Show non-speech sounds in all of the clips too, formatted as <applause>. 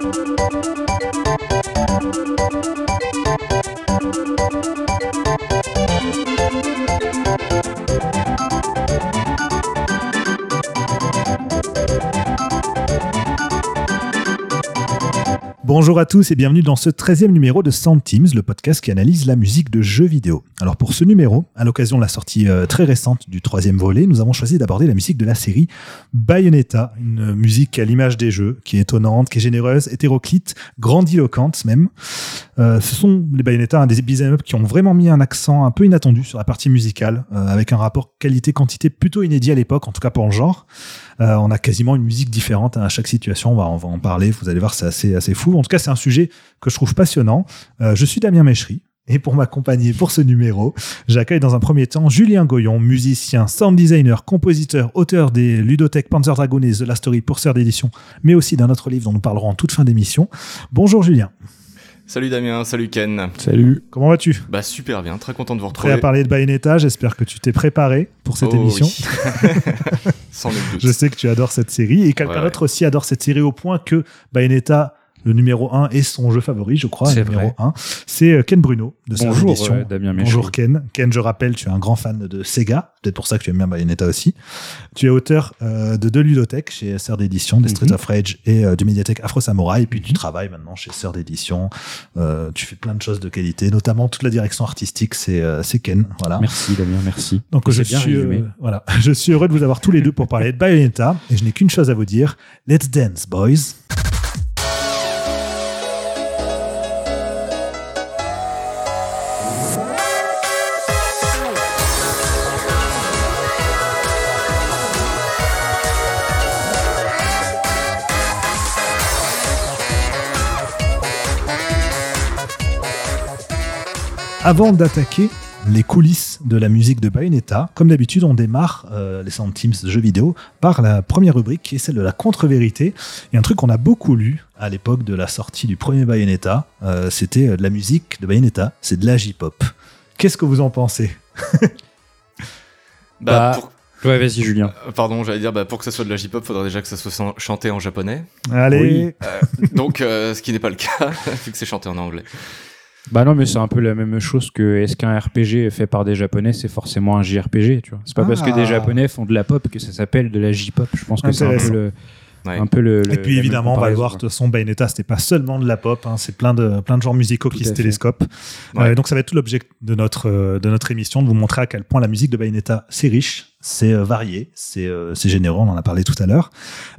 Thank you. Bonjour à tous et bienvenue dans ce 13e numéro de Sound Teams, le podcast qui analyse la musique de jeux vidéo. Alors pour ce numéro, à l'occasion de la sortie euh, très récente du troisième volet, nous avons choisi d'aborder la musique de la série Bayonetta, une musique à l'image des jeux, qui est étonnante, qui est généreuse, hétéroclite, grandiloquente même. Euh, ce sont les Bayonetta, un des beat'em qui ont vraiment mis un accent un peu inattendu sur la partie musicale, euh, avec un rapport qualité-quantité plutôt inédit à l'époque, en tout cas pour le genre. Euh, on a quasiment une musique différente à chaque situation. On va, on va en parler. Vous allez voir, c'est assez, assez fou. En tout cas, c'est un sujet que je trouve passionnant. Euh, je suis Damien Méchery. Et pour m'accompagner pour ce numéro, j'accueille dans un premier temps Julien Goyon, musicien, sound designer, compositeur, auteur des ludothèques Panzer Dragoon et The Last Story pour d'édition, mais aussi d'un autre livre dont nous parlerons en toute fin d'émission. Bonjour Julien. Salut Damien, salut Ken. Salut. Comment vas-tu? Bah super bien, très content de vous retrouver. Prêt à parler de Bayonetta, j'espère que tu t'es préparé pour cette Oh émission. oui. <laughs> Sans doute. Je sais que tu adores cette série et quelqu'un Ouais, d'autre aussi adore cette série au point que Bayonetta, le numéro 1, est son jeu favori, je crois, C'est le numéro vrai. 1. C'est euh, Ken Bruno de sa Bonjour, édition. euh, Damien. Bonjour Ken. Ken, je rappelle, tu es un grand fan de Sega, peut-être pour ça que tu aimes bien Bayonetta aussi. Tu es auteur euh, de deux ludothèques chez Sœur d'édition, des Street Mhm. of Rage et euh, du médiathèque Afro Samurai. Et puis tu Mhm. travailles maintenant chez Sœur d'édition. Euh, tu fais plein de choses de qualité, notamment toute la direction artistique, c'est euh, c'est Ken. Voilà. Merci Damien, merci. Donc je suis, voilà, <laughs> je suis heureux de vous avoir tous les deux pour parler de Bayonetta et je n'ai qu'une chose à vous dire. Let's dance, boys. Avant d'attaquer les coulisses de la musique de Bayonetta, comme d'habitude, on démarre euh, les Sound Teams de jeux vidéo par la première rubrique qui est celle de la contre-vérité. Et un truc qu'on a beaucoup lu à l'époque de la sortie du premier Bayonetta, euh, c'était euh, de la musique de Bayonetta, c'est de la J-pop. Qu'est-ce que vous en pensez? <laughs> Bah, Bah, pour- Ouais, vas-y Julien. euh, Pardon, j'allais dire, bah, pour que ça soit de la J-pop, faudrait déjà que ça soit chanté en japonais. Allez, Euh, donc, euh, ce qui n'est pas le cas, <laughs> vu que c'est chanté en anglais. Bah non, mais c'est un peu la même chose que est-ce qu'un RPG fait par des japonais, c'est forcément un JRPG, tu vois. C'est pas parce que Ah. des japonais font de la pop que ça s'appelle de la J-pop. Je pense que c'est un peu le. Ouais. Un peu le, le- Et puis évidemment, on va voir, de toute façon, Bayonetta, c'était pas seulement de la pop, hein, c'est plein de, plein de genres musicaux Tout qui se télescopent. Ouais. Euh, donc ça va être tout l'objet de notre, euh, de notre émission, de vous montrer à quel point la musique de Bayonetta, c'est riche, c'est euh, varié, c'est euh, c'est généreux, on en a parlé tout à l'heure.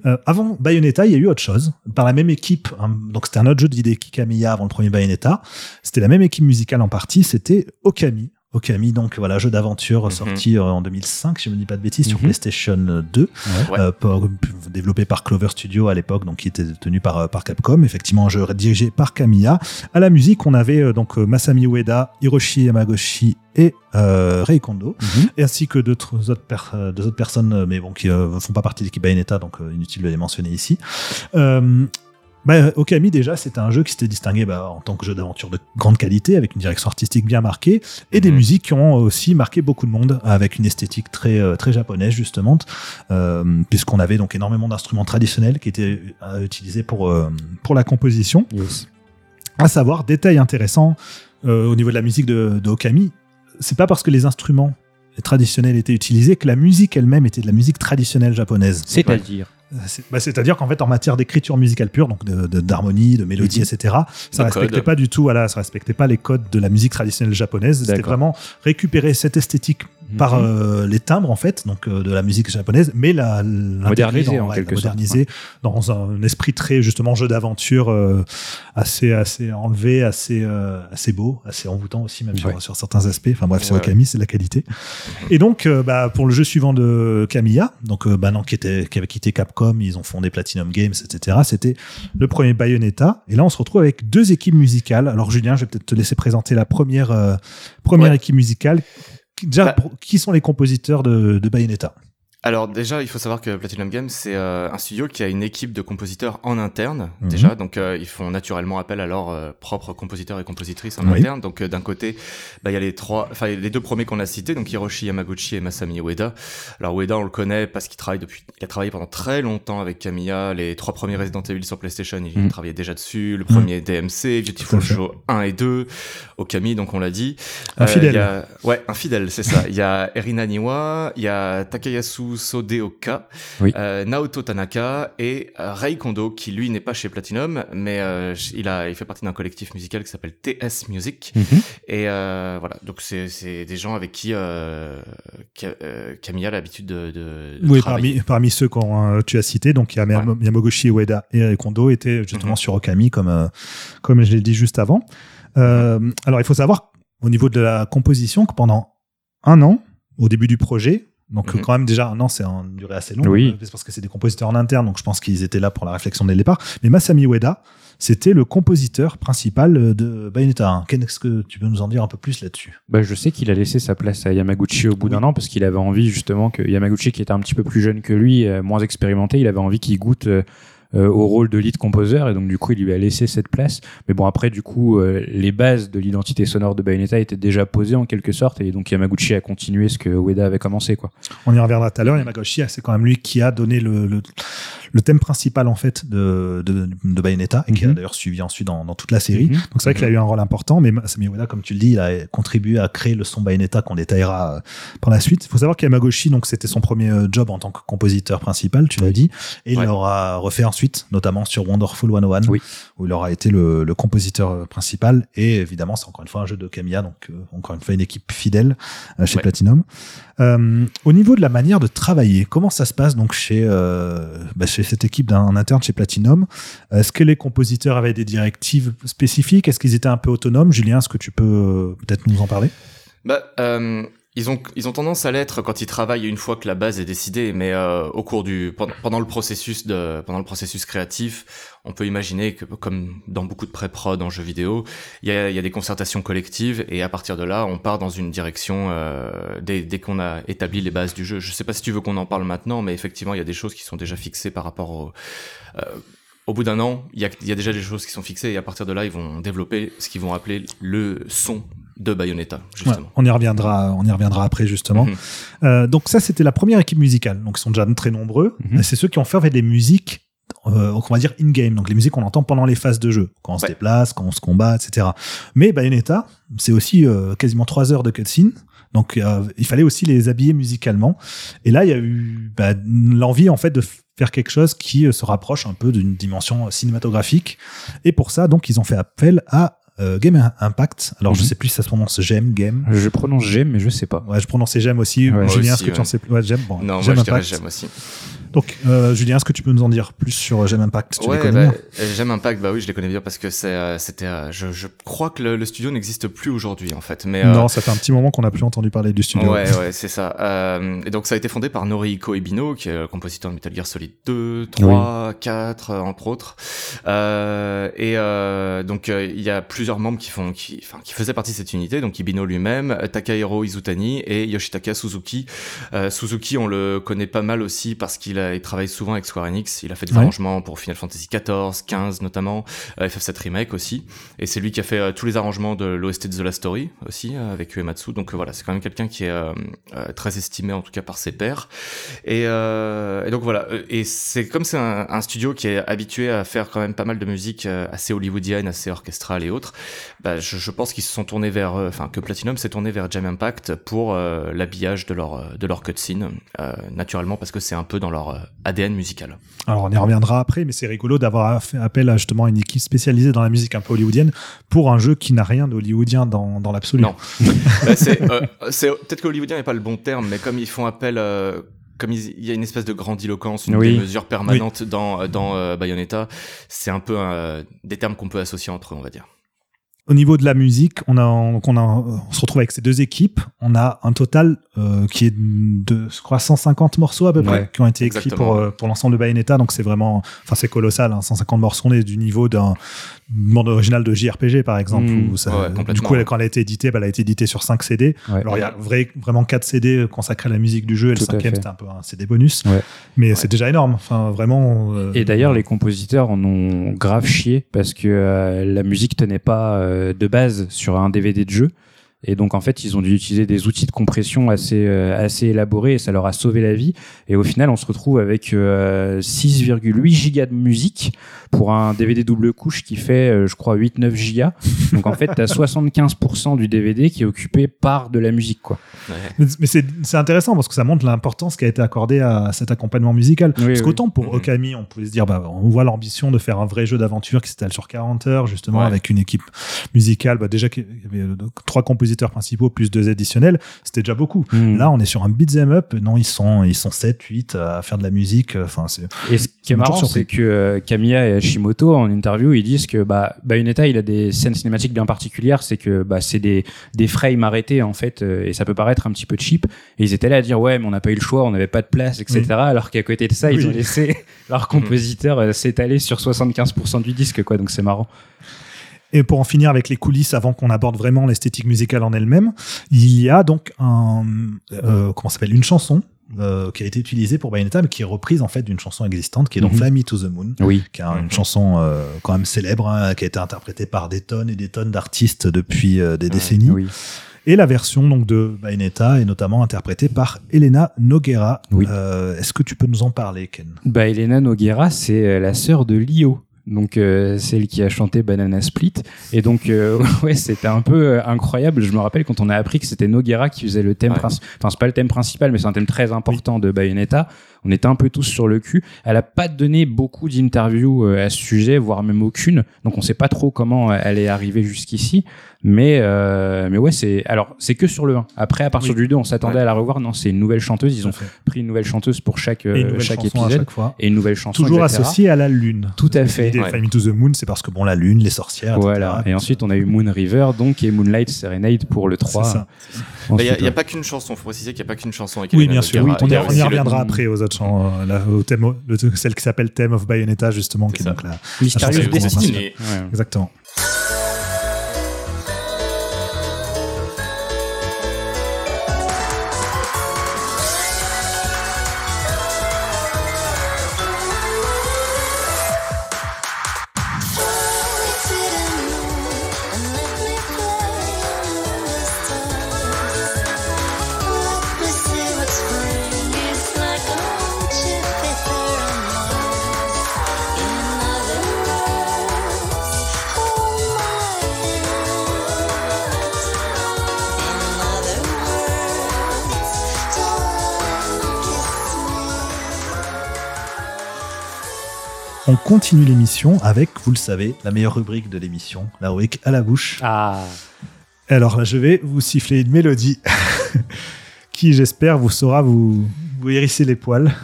Euh, avant Bayonetta, il y a eu autre chose, par la même équipe, hein, donc c'était un autre jeu de Hideki Kamiya avant le premier Bayonetta, c'était la même équipe musicale en partie, c'était Okami. Okami, donc voilà, jeu d'aventure Mhm. sorti euh, en 2005, si je ne me dis pas de bêtises, sur Mhm. PlayStation 2 Ouais. euh, pour- développé par Clover Studio à l'époque, donc qui était tenu par, euh, par Capcom. Effectivement, un jeu dirigé par Kamiya. À la musique, on avait donc Masami Ueda, Hiroshi Yamagoshi et euh, Rei Kondo, Mhm. et ainsi que d'autres autres, per- deux autres personnes, mais bon, qui euh, font pas partie de l'équipe Bayonetta, donc inutile de les mentionner ici. Euh, bah, Okami déjà c'était un jeu qui s'était distingué bah, en tant que jeu d'aventure de grande qualité avec une direction artistique bien marquée et des Mhm. musiques qui ont aussi marqué beaucoup de monde avec une esthétique très euh, très japonaise justement euh, puisqu'on avait donc énormément d'instruments traditionnels qui étaient euh, utilisés pour euh, pour la composition Yes. à savoir détail intéressant euh, au niveau de la musique de, de Okami c'est pas parce que les instruments traditionnels étaient utilisés que la musique elle-même était de la musique traditionnelle japonaise C'est-à-dire. c'est- bah, C'est-à-dire qu'en fait, en matière d'écriture musicale pure, donc de- de- d'harmonie, de, mélodie, Mhm. etc., ça De respectait code. pas du tout, voilà, ça respectait pas les codes de la musique traditionnelle japonaise. C'était vraiment récupérer cette esthétique par Mhm. euh, les timbres en fait, donc euh, de la musique japonaise, mais la dans, en ouais, quelque dans un esprit très justement jeu d'aventure euh, assez assez enlevé, assez euh, assez beau, assez envoûtant aussi même Ouais. sur, sur certains aspects. Enfin bref, c'est Okami, c'est de la qualité. Et donc euh, bah, pour le jeu suivant de Kamiya, donc euh, bah, non, qui était qui avait quitté Capcom, ils ont fondé Platinum Games, etc. C'était le premier Bayonetta. Et là, on se retrouve avec deux équipes musicales. Alors Julien, je vais peut-être te laisser présenter la première première équipe musicale. Qui- Déjà, Bah. qui sont les compositeurs de, de Bayonetta? Alors déjà, il faut savoir que Platinum Games, c'est euh, un studio qui a une équipe de compositeurs en interne Mhm. déjà, donc euh, ils font naturellement appel à leurs euh, propres compositeurs et compositrices en Oui. interne. Donc euh, d'un côté, bah, il y a les trois, enfin les deux premiers qu'on a cités, donc Hiroshi Yamaguchi et Masami Ueda. Alors Ueda, on le connaît parce qu'il travaille depuis, il a travaillé pendant très longtemps avec Kamiya. Les trois premiers Resident Evil sur PlayStation, il Mhm. travaillait déjà dessus. Le premier DMC, Tout Beautiful. Joe 1 et 2, Okami, donc on l'a dit. Un Euh, y a- Ouais, un fidèle, c'est ça. Il y a Erina Niwa, il y a Takayasu Sodeoka, Oui. euh, Naoto Tanaka et euh, Rei Kondo, qui lui n'est pas chez Platinum, mais euh, il a, il fait partie d'un collectif musical qui s'appelle TS Music. Mhm. Et euh, voilà, donc c'est des gens avec qui Camilla a l'habitude de, de, de Oui, travailler. parmi, parmi ceux que tu as cités, donc il y a Yamaguchi Ueda et Kondo étaient justement Mhm. sur Okami, comme, comme je l'ai dit juste avant. Alors, il faut savoir, au niveau de la composition, que pendant un an, au début du projet, donc Mhm. quand même déjà un an, c'est une durée assez longue, Oui. euh, c'est parce que c'est des compositeurs en interne, donc je pense qu'ils étaient là pour la réflexion dès le départ. Mais Masami Ueda, c'était le compositeur principal de Bayonetta 1. Qu'est-ce que tu peux nous en dire un peu plus là-dessus? Bah, je sais qu'il a laissé sa place à Yamaguchi au bout d'un an parce qu'il avait envie justement que Yamaguchi, qui était un petit peu plus jeune que lui, euh, moins expérimenté, il avait envie qu'il goûte euh, euh, au rôle de lead composer et donc du coup il lui a laissé cette place. Mais bon après du coup euh, les bases de l'identité sonore de Bayonetta étaient déjà posées en quelque sorte et donc Yamaguchi a continué ce que Ueda avait commencé quoi. On y reviendra tout à l'heure. Yamaguchi, c'est quand même lui qui a donné le, le, le thème principal en fait de, de, de Bayonetta et qui a Mhm. d'ailleurs suivi ensuite dans, dans toute la série. Mhm. Donc c'est vrai qu'il a eu un rôle important, mais Ueda, comme tu le dis, il a contribué à créer le son Bayonetta qu'on détaillera euh, par la suite. Il faut savoir qu'Yamaguchi, donc c'était son premier euh, job en tant que compositeur principal, tu l'as dit, et il l'aura refait ensuite, notamment sur Wonderful 101, Oui. où il aura été le, le compositeur euh, principal. Et évidemment, c'est encore une fois un jeu de Kamiya, donc euh, encore une fois une équipe fidèle euh, chez Ouais. Platinum. Euh, au niveau de la manière de travailler, comment ça se passe donc chez, euh, bah, chez cette équipe d'un interne chez Platinum. Est-ce que les compositeurs avaient des directives spécifiques? Est-ce qu'ils étaient un peu autonomes? Julien, est-ce que tu peux euh, peut-être nous en parler? Bah, euh, ils ont ils ont tendance à l'être quand ils travaillent une fois que la base est décidée, mais euh, au cours du pendant, le processus de pendant le processus créatif, on peut imaginer que comme dans beaucoup de pré-prod en jeux vidéo, il y a, y a des concertations collectives et à partir de là, on part dans une direction euh, dès, dès qu'on a établi les bases du jeu. Je sais pas si tu veux qu'on en parle maintenant, mais effectivement, il y a des choses qui sont déjà fixées par rapport au euh, au bout d'un an, il y, y a déjà des choses qui sont fixées et à partir de là, ils vont développer ce qu'ils vont appeler le son de Bayonetta, justement. Ouais, on y reviendra, on y reviendra après justement. Mhm. Euh, donc ça, c'était la première équipe musicale. Donc ils sont déjà très nombreux. Mhm. C'est ceux qui ont fait des musiques, euh, on va dire in-game. Donc les musiques qu'on entend pendant les phases de jeu, quand on se déplace, quand on se combat, etc. Mais Bayonetta, c'est aussi euh, quasiment trois heures de cutscene. Donc euh, il fallait aussi les habiller musicalement. Et là, il y a eu bah, l'envie en fait de faire quelque chose qui euh, se rapproche un peu d'une dimension cinématographique. Et pour ça, donc ils ont fait appel à euh, Game Impact. Alors je Mhm. sais plus si ça se prononce Gem, Game. Je prononce Gem mais je sais pas. Ouais, je prononçais Gem aussi. Ouais. Julien, est-ce que tu en sais plus? Ouais, Gem. Bon, Non, Gem moi je dirais Impact. j'aime aussi. Donc, euh, Julien, est-ce que tu peux nous en dire plus sur Gem Impact Tu les ouais, connais bah, bien euh, j'aime Impact, bah oui, je les connais bien parce que c'est, euh, c'était, euh, je, je crois que le, le studio n'existe plus aujourd'hui en fait, mais euh, Non, ça fait un petit moment qu'on n'a plus entendu parler du studio. Ouais, <laughs> ouais, c'est ça. Euh, et donc ça a été fondé par Norihiko Ebino, qui est le compositeur de Metal Gear Solid 2, 3, 4, euh, entre autres. Euh, et euh, donc euh, il y a plusieurs membres qui font, qui, enfin, qui faisaient partie de cette unité. Donc Ibino lui-même, Takahiro Izutani et Yoshitaka Suzuki. Euh, Suzuki, on le connaît pas mal aussi parce qu'il a, il travaille souvent avec Square Enix. Il a fait des Ouais. arrangements pour Final Fantasy XIV, 15 notamment, euh, FF7 Remake aussi. Et c'est lui qui a fait euh, tous les arrangements de l'OST de The Last Story aussi euh, avec Uematsu. Donc euh, voilà, c'est quand même quelqu'un qui est euh, euh, très estimé en tout cas par ses pairs. Et, euh, et donc voilà, Euh, et c'est comme c'est un, un studio qui est habitué à faire quand même pas mal de musique euh, assez hollywoodienne, assez orchestrale et autres. Bah, je, je pense qu'ils se sont tournés vers, euh, enfin que Platinum s'est tourné vers Jam Impact pour euh, l'habillage de leur euh, de leur cutscene, euh, naturellement parce que c'est un peu dans leur euh, ADN musical. Alors, on y reviendra après, mais c'est rigolo d'avoir fait appel à justement une équipe spécialisée dans la musique un peu hollywoodienne pour un jeu qui n'a rien de hollywoodien dans, dans l'absolu. Non. <laughs> Bah, c'est euh, c'est- peut-être que hollywoodien n'est pas le bon terme, mais comme ils font appel, euh, comme il y a une espèce de grandiloquence, une Oui. mesure permanente dans dans euh, Bayonetta, c'est un peu des termes qu'on peut associer entre eux, on va dire. Au niveau de la musique, on, a, on, a, on se retrouve avec ces deux équipes. On a un total euh, qui est de, je crois, 150 morceaux à peu près Ouais, qui ont été écrits exactement. euh, pour l'ensemble de Bayonetta. Donc c'est vraiment, enfin c'est colossal. Hein, 150 morceaux, on est du niveau d'un bande originale de JRPG par exemple. Mm. où ça- Ouais, du coup, quand elle a été éditée, bah, elle a été éditée sur 5 CD. Ouais. Alors il y a vrai, vraiment 4 CD consacrés à la musique du jeu. Et Tout le cinquième c'était un peu un CD bonus. Ouais. Mais c'est déjà énorme. Enfin vraiment. euh, Et d'ailleurs, les compositeurs en ont grave chié parce que euh, la musique tenait pas euh, de base sur un DVD de jeu. Et donc, en fait, ils ont dû utiliser des outils de compression assez, euh, assez élaborés et ça leur a sauvé la vie. Et au final, on se retrouve avec euh, 6,8 gigas de musique pour un DVD double couche qui fait, euh, je crois, 8-9 gigas. Donc, en fait, tu as 75% du DVD qui est occupé par de la musique, quoi. Ouais. Mais, mais c'est c'est intéressant parce que ça montre l'importance qui a été accordée à cet accompagnement musical. Oui, parce oui. qu'autant pour Mhm. Okami, on pouvait se dire, bah, on voit l'ambition de faire un vrai jeu d'aventure qui s'étale sur 40 heures, justement, Ouais. avec une équipe musicale. Bah, déjà, qu'il y avait euh, trois compositeurs principaux plus deux additionnels, c'était déjà beaucoup. Mm. Là, on est sur un beat'em up. Non, ils sont, ils sont 7, 8 à faire de la musique. Enfin, c'est. Et ce qui est marrant, c'est que euh, Kamiya et Hashimoto, en interview, ils disent que bah, Bayonetta, il a des scènes cinématiques bien particulières. C'est que bah, c'est des, des frames arrêtés, en fait, euh, et ça peut paraître un petit peu cheap. Et ils étaient là à dire, ouais, mais on n'a pas eu le choix, on n'avait pas de place, etc. Oui. Alors qu'à côté de ça, ils ont laissé <laughs> leur compositeur euh, s'étaler sur 75% du disque, quoi. Donc c'est marrant. Et pour en finir avec les coulisses, avant qu'on aborde vraiment l'esthétique musicale en elle-même, il y a donc un, euh, comment ça s'appelle, une chanson euh, qui a été utilisée pour Bayonetta, mais qui est reprise en fait d'une chanson existante, qui est donc Mhm. Fly Me to the Moon, Oui. qui est une chanson euh, quand même célèbre, hein, qui a été interprétée par des tonnes et des tonnes d'artistes depuis euh, des décennies. Oui. Et la version donc de Bayonetta est notamment interprétée par Elena Noguera. Oui. Euh, Est-ce que tu peux nous en parler, Ken? Bah, Elena Noguera, c'est euh, la sœur de Lio. Donc, euh, celle qui a chanté Banana Split. Et donc, euh, <laughs> ouais, c'était un peu euh, incroyable. Je me rappelle quand on a appris que c'était Noguera qui faisait le thème Ouais. Enfin, c'est pas le thème principal, mais c'est un thème très important de Bayonetta. On était un peu tous sur le cul. Elle a pas donné beaucoup d'interviews euh, à ce sujet, voire même aucune. Donc, on sait pas trop comment elle est arrivée jusqu'ici. Mais, euh, mais ouais, c'est, alors, c'est que sur le 1. Après, à partir Oui. du 2, on s'attendait Ouais. à la revoir. Non, c'est une nouvelle chanteuse. Ils ont pris une nouvelle chanteuse pour chaque, euh, Et une nouvelle chaque épisode chaque fois. et une nouvelle chanson. Toujours etc. associée à la lune. Tout à fait. Ouais. Me to the Moon, c'est parce que bon, la lune, les sorcières, etc. Voilà. Et ensuite, on a eu Moon River, donc, et Moonlight Serenade pour le 3. C'est ça. Il n'y a, Ensuite, y a pas qu'une chanson, faut préciser qu'il n'y a pas qu'une chanson. avec Oui, bien sûr. On Il y, le- reviendra après aux autres chants, euh, au thème, le- celle qui s'appelle Theme of Bayonetta, justement, qui est donc la. Ouais. Exactement. On continue l'émission avec, vous le savez, la meilleure rubrique de l'émission, la rubrique à la bouche. Ah. Alors là, je vais vous siffler une mélodie <laughs> qui, j'espère, vous saura vous, vous hérisser les poils. <laughs>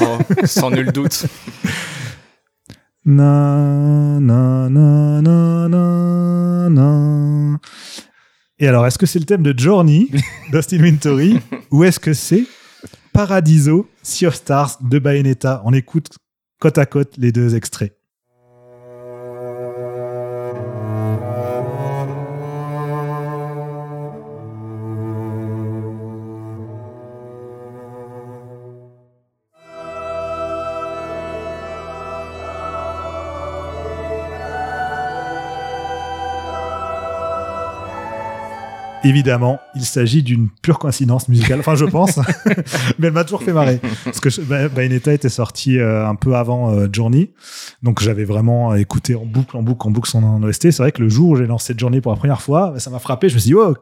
Oh, sans nul doute. Na, na, na, na, na, na. Et alors, est-ce que c'est le thème de Journey <laughs> d'Austin Wintory ou est-ce que c'est Paradiso, Sea of Stars de Bayonetta? On écoute côte à côte les deux extraits. Évidemment, il s'agit d'une pure coïncidence musicale. Enfin, je <laughs> pense, <laughs> mais elle m'a toujours fait marrer. Parce que je- Bayonetta était sorti euh, un peu avant euh, Journey, donc j'avais vraiment écouté en boucle, en boucle, en boucle son OST. C'est vrai que le jour où j'ai lancé Journey pour la première fois, ça m'a frappé. Je me suis dit, oh,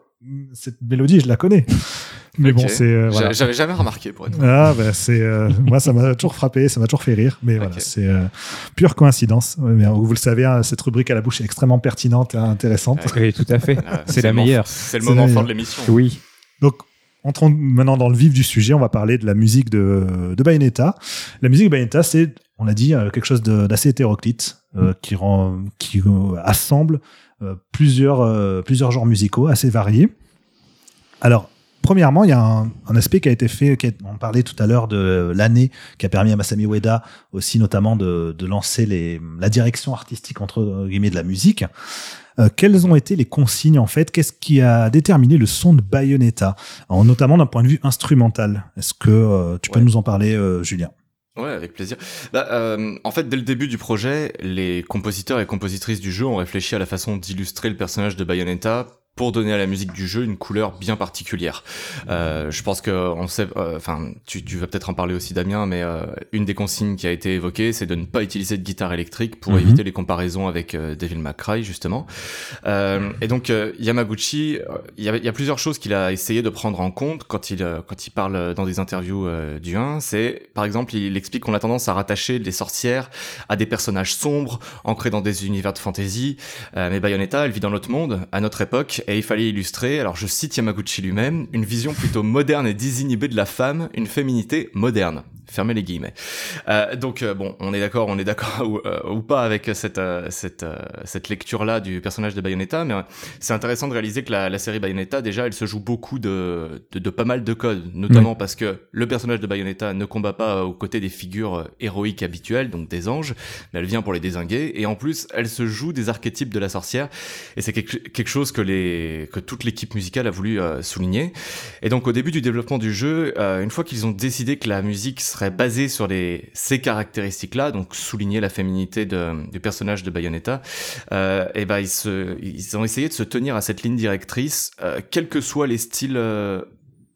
cette mélodie, je la connais. <laughs> Mais bon, c'est euh, voilà. J'a- J'avais jamais remarqué pour être. Ah, bah, c'est euh, <laughs> moi ça m'a toujours frappé, ça m'a toujours fait rire, mais voilà, c'est euh, pure coïncidence. Mais, euh, vous le savez, hein, cette rubrique à la bouche est extrêmement pertinente et intéressante. Oui, tout à fait. C'est la meilleure. C'est le moment fort de l'émission. Oui. Donc, entrons maintenant dans le vif du sujet. On va parler de la musique de, de Bayonetta. La musique de Bayonetta, c'est on l'a dit, quelque chose d'assez hétéroclite qui rend, qui assemble plusieurs plusieurs genres musicaux assez variés. Alors premièrement, il y a un, aspect qui a été fait, on parlait tout à l'heure de l'année qui a permis à Masami Ueda aussi notamment de, lancer les, la direction artistique entre guillemets de la musique. Euh, quelles ont été les consignes en fait? Qu'est-ce qui a déterminé le son de Bayonetta, notamment d'un point de vue instrumental. Est-ce que euh, tu peux nous en parler, euh, Julien? Ouais, avec plaisir. Bah, en fait, dès le début du projet, les compositeurs et compositrices du jeu ont réfléchi à la façon d'illustrer le personnage de Bayonetta pour donner à la musique du jeu une couleur bien particulière. Euh, je pense que on sait, euh, enfin, tu, tu, vas peut-être en parler aussi, Damien, mais euh, une des consignes qui a été évoquée, c'est de ne pas utiliser de guitare électrique pour mhm. éviter les comparaisons avec euh, Devil May Cry, justement. Euh, et donc Yamaguchi, il y, a, y, a, plusieurs choses qu'il a essayé de prendre en compte quand il quand il parle dans des interviews du 1. C'est, par exemple, il explique qu'on a tendance à rattacher les sorcières à des personnages sombres, ancrés dans des univers de fantasy. mais Bayonetta, elle vit dans notre monde, à notre époque et il fallait illustrer, alors je cite Yamaguchi lui-même, une vision plutôt moderne et désinhibée de la femme, une féminité moderne. Fermez les guillemets. Euh, donc euh, bon, on est d'accord, on est d'accord <laughs> ou, euh, ou, pas avec cette euh, cette euh, cette lecture là du personnage de Bayonetta, mais c'est intéressant de réaliser que la, la, série Bayonetta déjà, elle se joue beaucoup de de, de pas mal de codes, notamment parce que le personnage de Bayonetta ne combat pas aux côtés des figures héroïques habituelles, donc des anges, mais elle vient pour les désinguer, et en plus, elle se joue des archétypes de la sorcière, et c'est quelque, quelque chose que les que toute l'équipe musicale a voulu souligner. Et donc au début du développement du jeu, une fois qu'ils ont décidé que la musique serait basé sur ces caractéristiques-là, donc souligner la féminité de, du personnage de Bayonetta, euh, et ben ils ont essayé de se tenir à cette ligne directrice, euh, quels que soient les styles euh,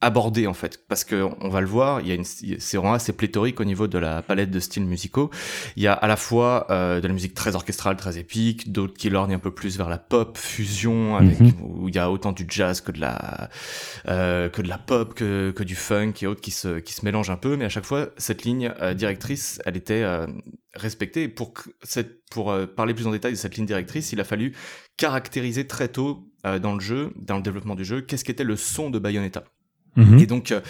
abordé en fait. Parce que on va le voir il y a une c'est vraiment assez pléthorique au niveau de la palette de styles musicaux. Il y a à la fois euh, de la musique très orchestrale très épique d'autres qui lorgnent un peu plus vers la pop fusion avec mhm. où il y a autant du jazz que de la euh, que de la pop que, que du funk et autres qui se qui se mélangent un peu. Mais à chaque fois cette ligne euh, directrice elle était euh, respectée. Pour cette pour euh, parler plus en détail de cette ligne directrice il a fallu caractériser très tôt dans le jeu dans le développement du jeu qu'est-ce qu'était le son de Bayonetta Mhm. Et donc, euh,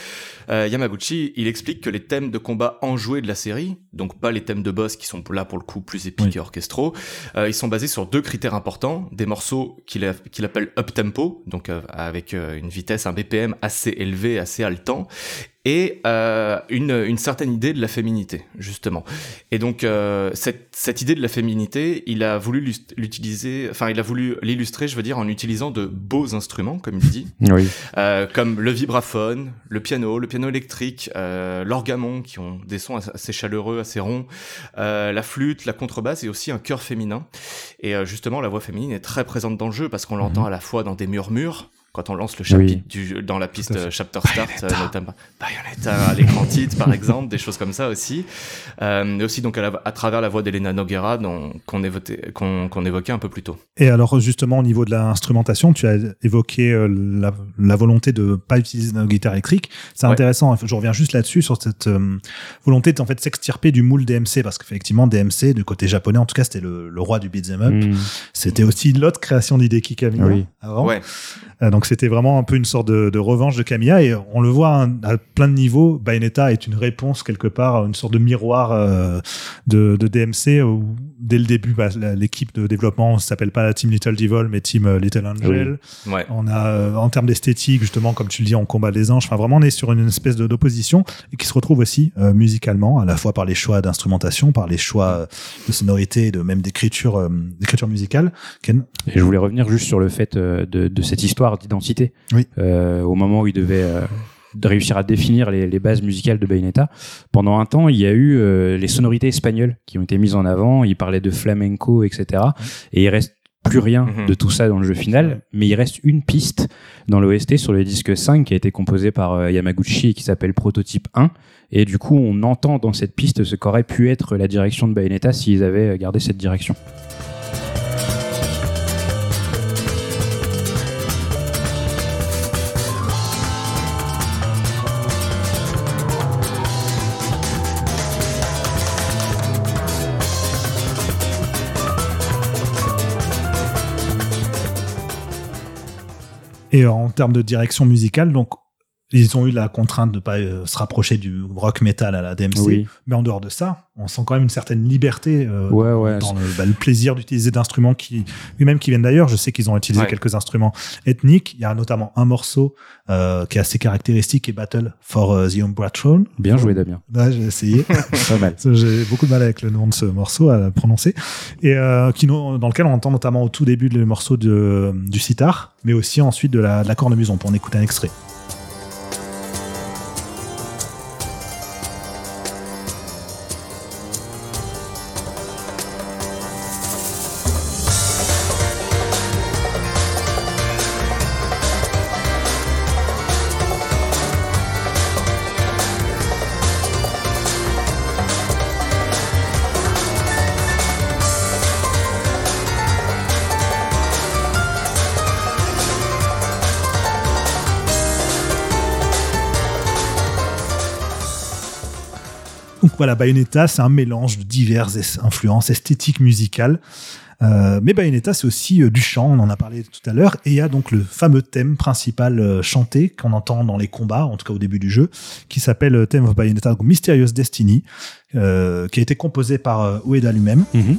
euh, Yamaguchi, il explique que les thèmes de combat enjoués de la série, donc pas les thèmes de boss qui sont là pour le coup plus épiques et orchestraux, euh, ils sont basés sur deux critères importants, des morceaux qu'il appelle up tempo, donc euh, avec une vitesse, un BPM assez élevé, assez haletant, et euh, une, une, certaine idée de la féminité justement et donc euh, cette, cette idée de la féminité il a voulu l'utiliser enfin il a voulu l'illustrer je veux dire en utilisant de beaux instruments comme il dit <laughs> oui. euh, comme le vibraphone le piano le piano électrique euh, l'orgamon qui ont des sons assez chaleureux assez ronds euh, la flûte la contrebasse et aussi un chœur féminin et euh, justement la voix féminine est très présente dans le jeu parce qu'on l'entend mhm. à la fois dans des murmures quand on lance le chapitre du, dans la piste chapter start, euh, notamment Bayonetta à l'écran titre par exemple, des choses comme ça aussi, euh, mais aussi donc à, travers la voix d'Elena Noguera qu'on évoquait, qu'on évoquait un peu plus tôt. Et alors justement au niveau de l'instrumentation, tu as évoqué euh, la, la, volonté de pas utiliser de guitare électrique. C'est intéressant. Je reviens juste là-dessus sur cette euh, volonté de en fait s'extirper du moule DMC parce qu'effectivement DMC du côté japonais en tout cas c'était le, le, roi du beat'em up. Mm. C'était aussi l'autre création d'Hideki Kamiya oui. avant. Ouais. Euh, donc c'était vraiment un peu une sorte de, revanche de Kamiya et on le voit hein, à plein de niveaux. Bayonetta est une réponse quelque part, une sorte de miroir euh, de, de, DMC dès le début, bah, l'équipe de développement s'appelle pas la Team Little Devil mais Team euh, Little Angel. Ouais. On a en termes d'esthétique justement, comme tu le dis, on combat les anges. Enfin vraiment, on est sur une espèce d'opposition et qui se retrouve aussi musicalement, à la fois par les choix d'instrumentation, par les choix de sonorité, de même d'écriture, d'écriture musicale. Ken et je voulais revenir juste sur le fait de, de cette histoire d'identité. Euh, au moment où il devait euh, réussir à définir les, bases musicales de Bayonetta. Pendant un temps, il y a eu euh, les sonorités espagnoles qui ont été mises en avant. Il parlait de flamenco, etc. Et il reste plus rien mhm. de tout ça dans le jeu final, mais il reste une piste dans l'OST sur le disque 5 qui a été composé par Yamaguchi et qui s'appelle Prototype 1. Et du coup, on entend dans cette piste ce qu'aurait pu être la direction de Bayonetta s'ils avaient gardé cette direction. Et en termes de direction musicale, donc ils ont eu la contrainte de ne pas euh, se rapprocher du rock metal à la DMC. Oui. Mais en dehors de ça, on sent quand même une certaine liberté euh, Ouais, ouais. dans le, bah, le plaisir d'utiliser d'instruments qui, même qui viennent d'ailleurs. Je sais qu'ils ont utilisé Ouais. quelques instruments ethniques. Il y a notamment un morceau euh, qui est assez caractéristique et Battle for euh, the Umbra Throne. Bien joué, Damien. Ouais, j'ai essayé. <laughs> Pas mal. <laughs> J'ai beaucoup de mal avec le nom de ce morceau à prononcer. Et euh, qui, dans lequel on entend notamment au tout début le morceau de, du sitar, mais aussi ensuite de la, de la cornemuse. On peut en écouter un extrait. Voilà, Bayonetta, c'est un mélange de diverses es- influences esthétiques musicales. Euh, mais Bayonetta, c'est aussi euh, du chant, on en a parlé tout à l'heure, et il y a donc le fameux thème principal euh, chanté qu'on entend dans les combats, en tout cas au début du jeu, qui s'appelle Theme of Bayonetta, donc Mysterious Destiny, qui a été composé par Ueda lui-même. Mhm. Il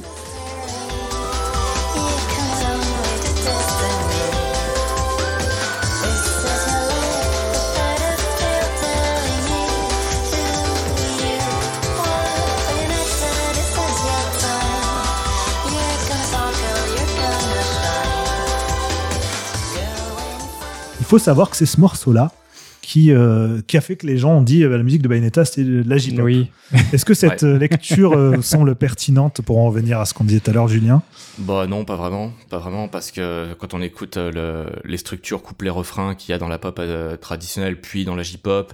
faut savoir que c'est ce morceau-là qui, euh, qui a fait que les gens ont dit euh, la musique de Bayonetta, c'est de la J-pop. Oui. <laughs> Est-ce que cette euh, lecture euh, <laughs> semble pertinente pour en revenir à ce qu'on disait tout à l'heure, Julien? Bah non, pas vraiment, pas vraiment, parce que quand on écoute euh, le, les structures couplets-refrains qu'il y a dans la pop euh, traditionnelle, puis dans la J-pop,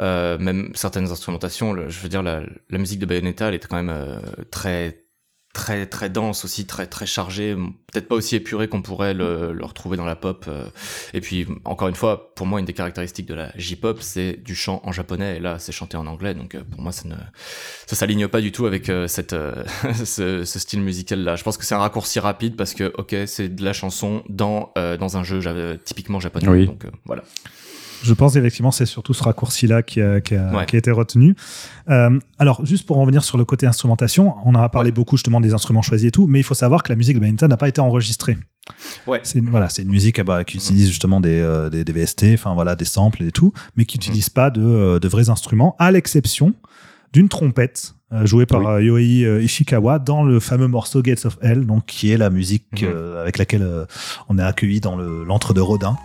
euh, même certaines instrumentations, le- je veux dire, la, la musique de Bayonetta, elle est quand même euh, très très très dense aussi, très très chargée, peut-être pas aussi épurée qu'on pourrait le, le retrouver dans la pop. euh. Et puis encore une fois, pour moi, une des caractéristiques de la J-pop, c'est du chant en japonais, et là, c'est chanté en anglais, donc euh, pour moi, ça ne ça s'aligne pas du tout avec euh, cette euh, <laughs> ce, ce style musical là. Je pense que c'est un raccourci rapide parce que ok, c'est de la chanson dans euh, dans un jeu typiquement japonais. Oui. Donc euh, voilà. Je pense effectivement c'est surtout ce raccourci-là qui a, qui a- Ouais. qui a été retenu. Euh, alors, juste pour en revenir sur le côté instrumentation, on en a parlé beaucoup justement des instruments choisis et tout, mais il faut savoir que la musique de Bayonetta n'a pas été enregistrée. Ouais. C'est une, voilà, c'est une musique ah bah, qui utilise justement des, euh, des, des VST, enfin voilà, des samples et tout, mais qui n'utilise pas de, euh, de vrais instruments, à l'exception d'une trompette euh, jouée par Oui. euh, euh, Ishikawa dans le fameux morceau Gates of Hell, donc qui est la musique Mhm. euh, avec laquelle euh, on est accueilli dans le- l'antre de Rodin.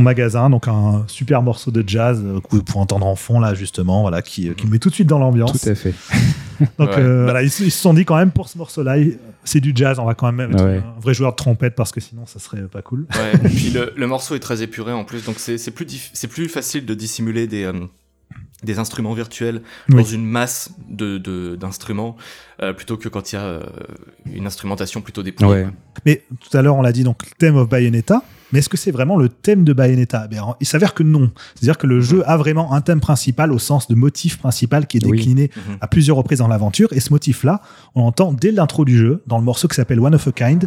Son magasin, donc un super morceau de jazz euh, que vous pouvez entendre en fond là justement, voilà, qui, euh, qui met tout de suite dans l'ambiance. Tout à fait. <laughs> Donc Ouais. euh, voilà, ils, se- ils se sont dit quand même pour ce morceau-là, c'est du jazz, on va quand même Ouais. un vrai joueur de trompette parce que sinon ça serait pas cool. Ouais. Et puis le, le morceau est très épuré en plus, donc c'est c'est plus c'est plus facile de dissimuler des euh, des instruments virtuels Oui. dans une masse de de- d'instruments euh, plutôt que quand il y a euh, une instrumentation plutôt dépouillée. Ouais. Mais tout à l'heure on l'a dit donc thème of Bayonetta, mais est-ce que c'est vraiment le thème de Bayonetta Ben, Il s'avère que non. C'est-à-dire que le jeu a vraiment un thème principal au sens de motif principal qui est décliné Mhm. à plusieurs reprises dans l'aventure. Et ce motif-là, on l'entend dès l'intro du jeu, dans le morceau qui s'appelle One of a Kind.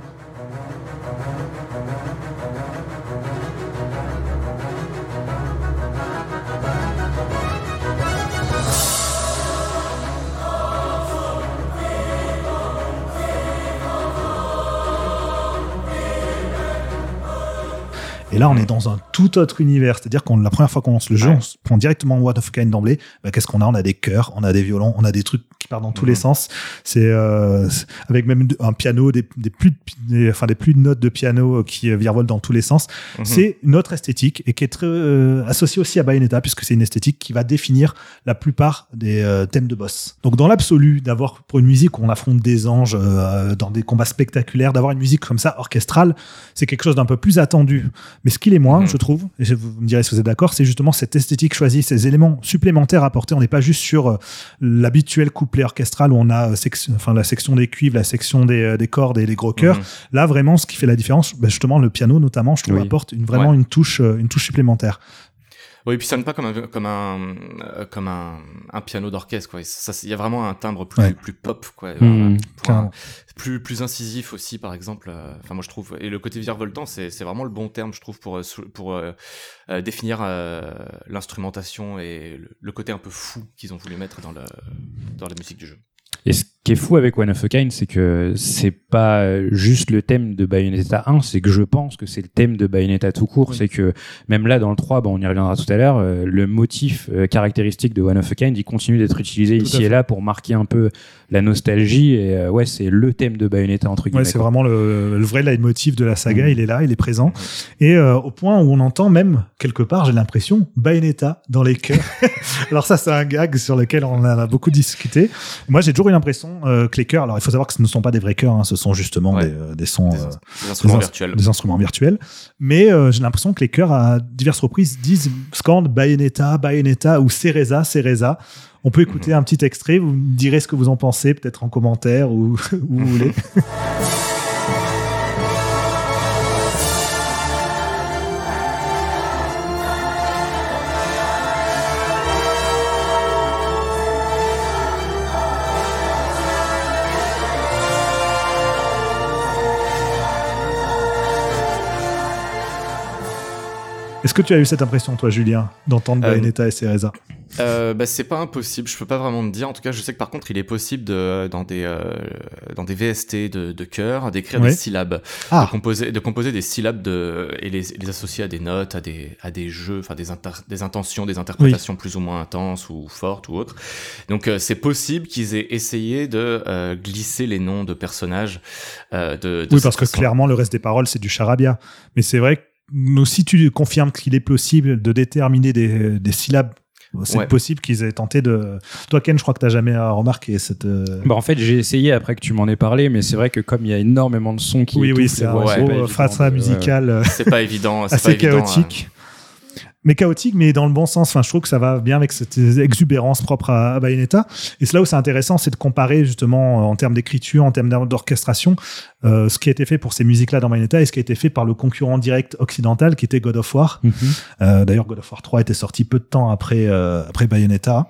Et là, on est dans un tout autre univers. C'est-à-dire qu'on la première fois qu'on lance le jeu, Ouais. on se prend directement One of Kind d'emblée. Bah, Qu'est-ce qu'on a? On a des chœurs, on a des violons, on a des trucs dans tous Mhm. les sens. C'est euh, avec même un piano, des, des plus de, des- enfin des plus de notes de piano euh, qui euh, virevoltent dans tous les sens. Mhm. C'est une autre esthétique et qui est très euh, associée aussi à Bayonetta puisque c'est une esthétique qui va définir la plupart des euh, thèmes de boss. Donc dans l'absolu, d'avoir pour une musique où on affronte des anges dans des combats spectaculaires, d'avoir une musique comme ça orchestrale, c'est quelque chose d'un peu plus attendu. Mais ce qu'il est moins, Mhm. je trouve, et je- vous me direz si vous êtes d'accord, c'est justement cette esthétique choisie, ces éléments supplémentaires apportés. On n'est pas juste sur l'habituel couplet orchestral où on a euh, section, enfin, la section des cuivres, la section des, euh, des cordes et les gros chœurs. Mhm. Là, vraiment, ce qui fait la différence, bah, justement, le piano notamment, je trouve, Oui. apporte une, vraiment une touche, euh, une touche supplémentaire. Oui, et puis ça sonne pas comme un comme un euh, comme un, un piano d'orchestre quoi. Ça, il y a vraiment un timbre plus Ouais. plus pop quoi. Un- Carrément. plus plus incisif aussi par exemple. euh, Enfin moi je trouve et le côté virevoltant c'est c'est vraiment le bon terme je trouve pour euh, pour euh, définir euh, l'instrumentation et le, le côté un peu fou qu'ils ont voulu mettre dans le dans la musique du jeu. Et ce qui est fou avec One of a Kind, c'est que c'est pas juste le thème de Bayonetta 1, c'est que je pense que c'est le thème de Bayonetta tout court. Oui. C'est que même là, dans le 3, bon, on y reviendra tout à l'heure, euh, le motif euh, caractéristique de One of a Kind, il continue d'être utilisé Tout ici et là pour marquer un peu la nostalgie. Et euh, ouais, c'est le thème de Bayonetta, entre guillemets. Ouais, c'est vraiment le, le vrai leitmotiv de la saga. Mhm. Il est là, il est présent. Et au point où on entend même, quelque part, j'ai l'impression, Bayonetta dans les chœurs. <laughs> alors ça, c'est un gag sur lequel on a beaucoup discuté. Moi, j'ai toujours eu l'impression euh, que les chœurs, alors il faut savoir que ce ne sont pas des vrais chœurs, hein, ce sont justement Ouais. des, euh, des sons, Des, euh, des instruments ins- virtuels. des instruments virtuels. Mais euh, j'ai l'impression que les chœurs, à diverses reprises, disent, scandent Bayonetta, Bayonetta ou Cereza, Cereza. On peut écouter Mhm. un petit extrait, vous me direz ce que vous en pensez, peut-être en commentaire ou <laughs> où vous voulez. <laughs> Est-ce que tu as eu cette impression, toi, Julien, d'entendre Euh, Bayonetta et Cereza Euh, bah, c'est pas impossible, je peux pas vraiment te dire. En tout cas, je sais que par contre, il est possible de, dans des, euh, dans des VST de, de chœur d'écrire des syllabes, Ah, de, composer, de composer des syllabes de, et les, les associer à des notes, à des, à des jeux, enfin des, inter- des intentions, des interprétations plus ou moins intenses ou fortes ou autres. Donc, euh, c'est possible qu'ils aient essayé de euh, glisser les noms de personnages. Euh, de, de oui, parce que clairement, le reste des paroles, c'est du charabia. Mais c'est vrai que nous, si tu confirmes qu'il est possible de déterminer des, des syllabes, c'est Ouais. possible qu'ils aient tenté de. Toi, Ken, je crois que tu n'as jamais remarqué cette. euh, Bah, en fait, j'ai essayé après que tu m'en aies parlé, mais c'est vrai que comme il y a énormément de sons qui. oui, oui, c'est un gros ouais, ouais. musical euh, C'est pas évident. c'est assez pas évident, chaotique. Mais chaotique, mais dans le bon sens. Enfin, je trouve que ça va bien avec cette exubérance propre à, à Bayonetta. Et c'est là où c'est intéressant, c'est de comparer justement euh, en termes d'écriture, en termes d'or- d'orchestration, euh, ce qui a été fait pour ces musiques-là dans Bayonetta et ce qui a été fait par le concurrent direct occidental qui était God of War. Mhm. Euh, D'ailleurs, God of War 3 était sorti peu de temps après, euh, après Bayonetta.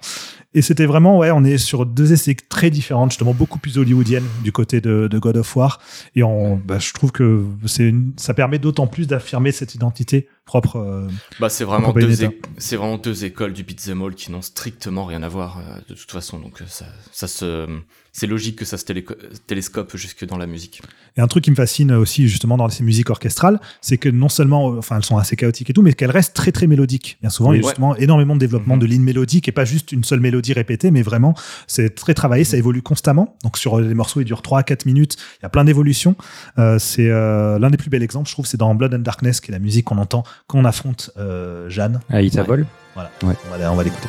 Et c'était vraiment, ouais, on est sur deux essais très différentes, justement beaucoup plus hollywoodiennes du côté de, de God of War. Et on, bah, je trouve que c'est ça permet d'autant plus d'affirmer cette identité propre. euh, Bah, c'est vraiment, deux c'est vraiment deux écoles du beat'em all qui n'ont strictement rien à voir euh, de toute façon. Donc euh, ça, ça se, c'est logique que ça se télescope jusque dans la musique. Et un truc qui me fascine aussi justement dans ces musiques orchestrales, c'est que non seulement, euh, enfin, elles sont assez chaotiques et tout, mais qu'elles restent très très mélodiques. Bien souvent, Oui, il y a ouais. justement énormément de développement Mhm. de lignes mélodiques et pas juste une seule mélodie répétée, mais vraiment, c'est très travaillé, ça évolue constamment. Donc sur les morceaux, ils durent 3 à 4 minutes, il y a plein d'évolutions. Euh, c'est euh, l'un des plus bels exemples, je trouve, c'est dans Blood and Darkness, qui est la musique qu'on entend quand on affronte euh, Jeanne. Ah, il On va, la- on va l'écouter.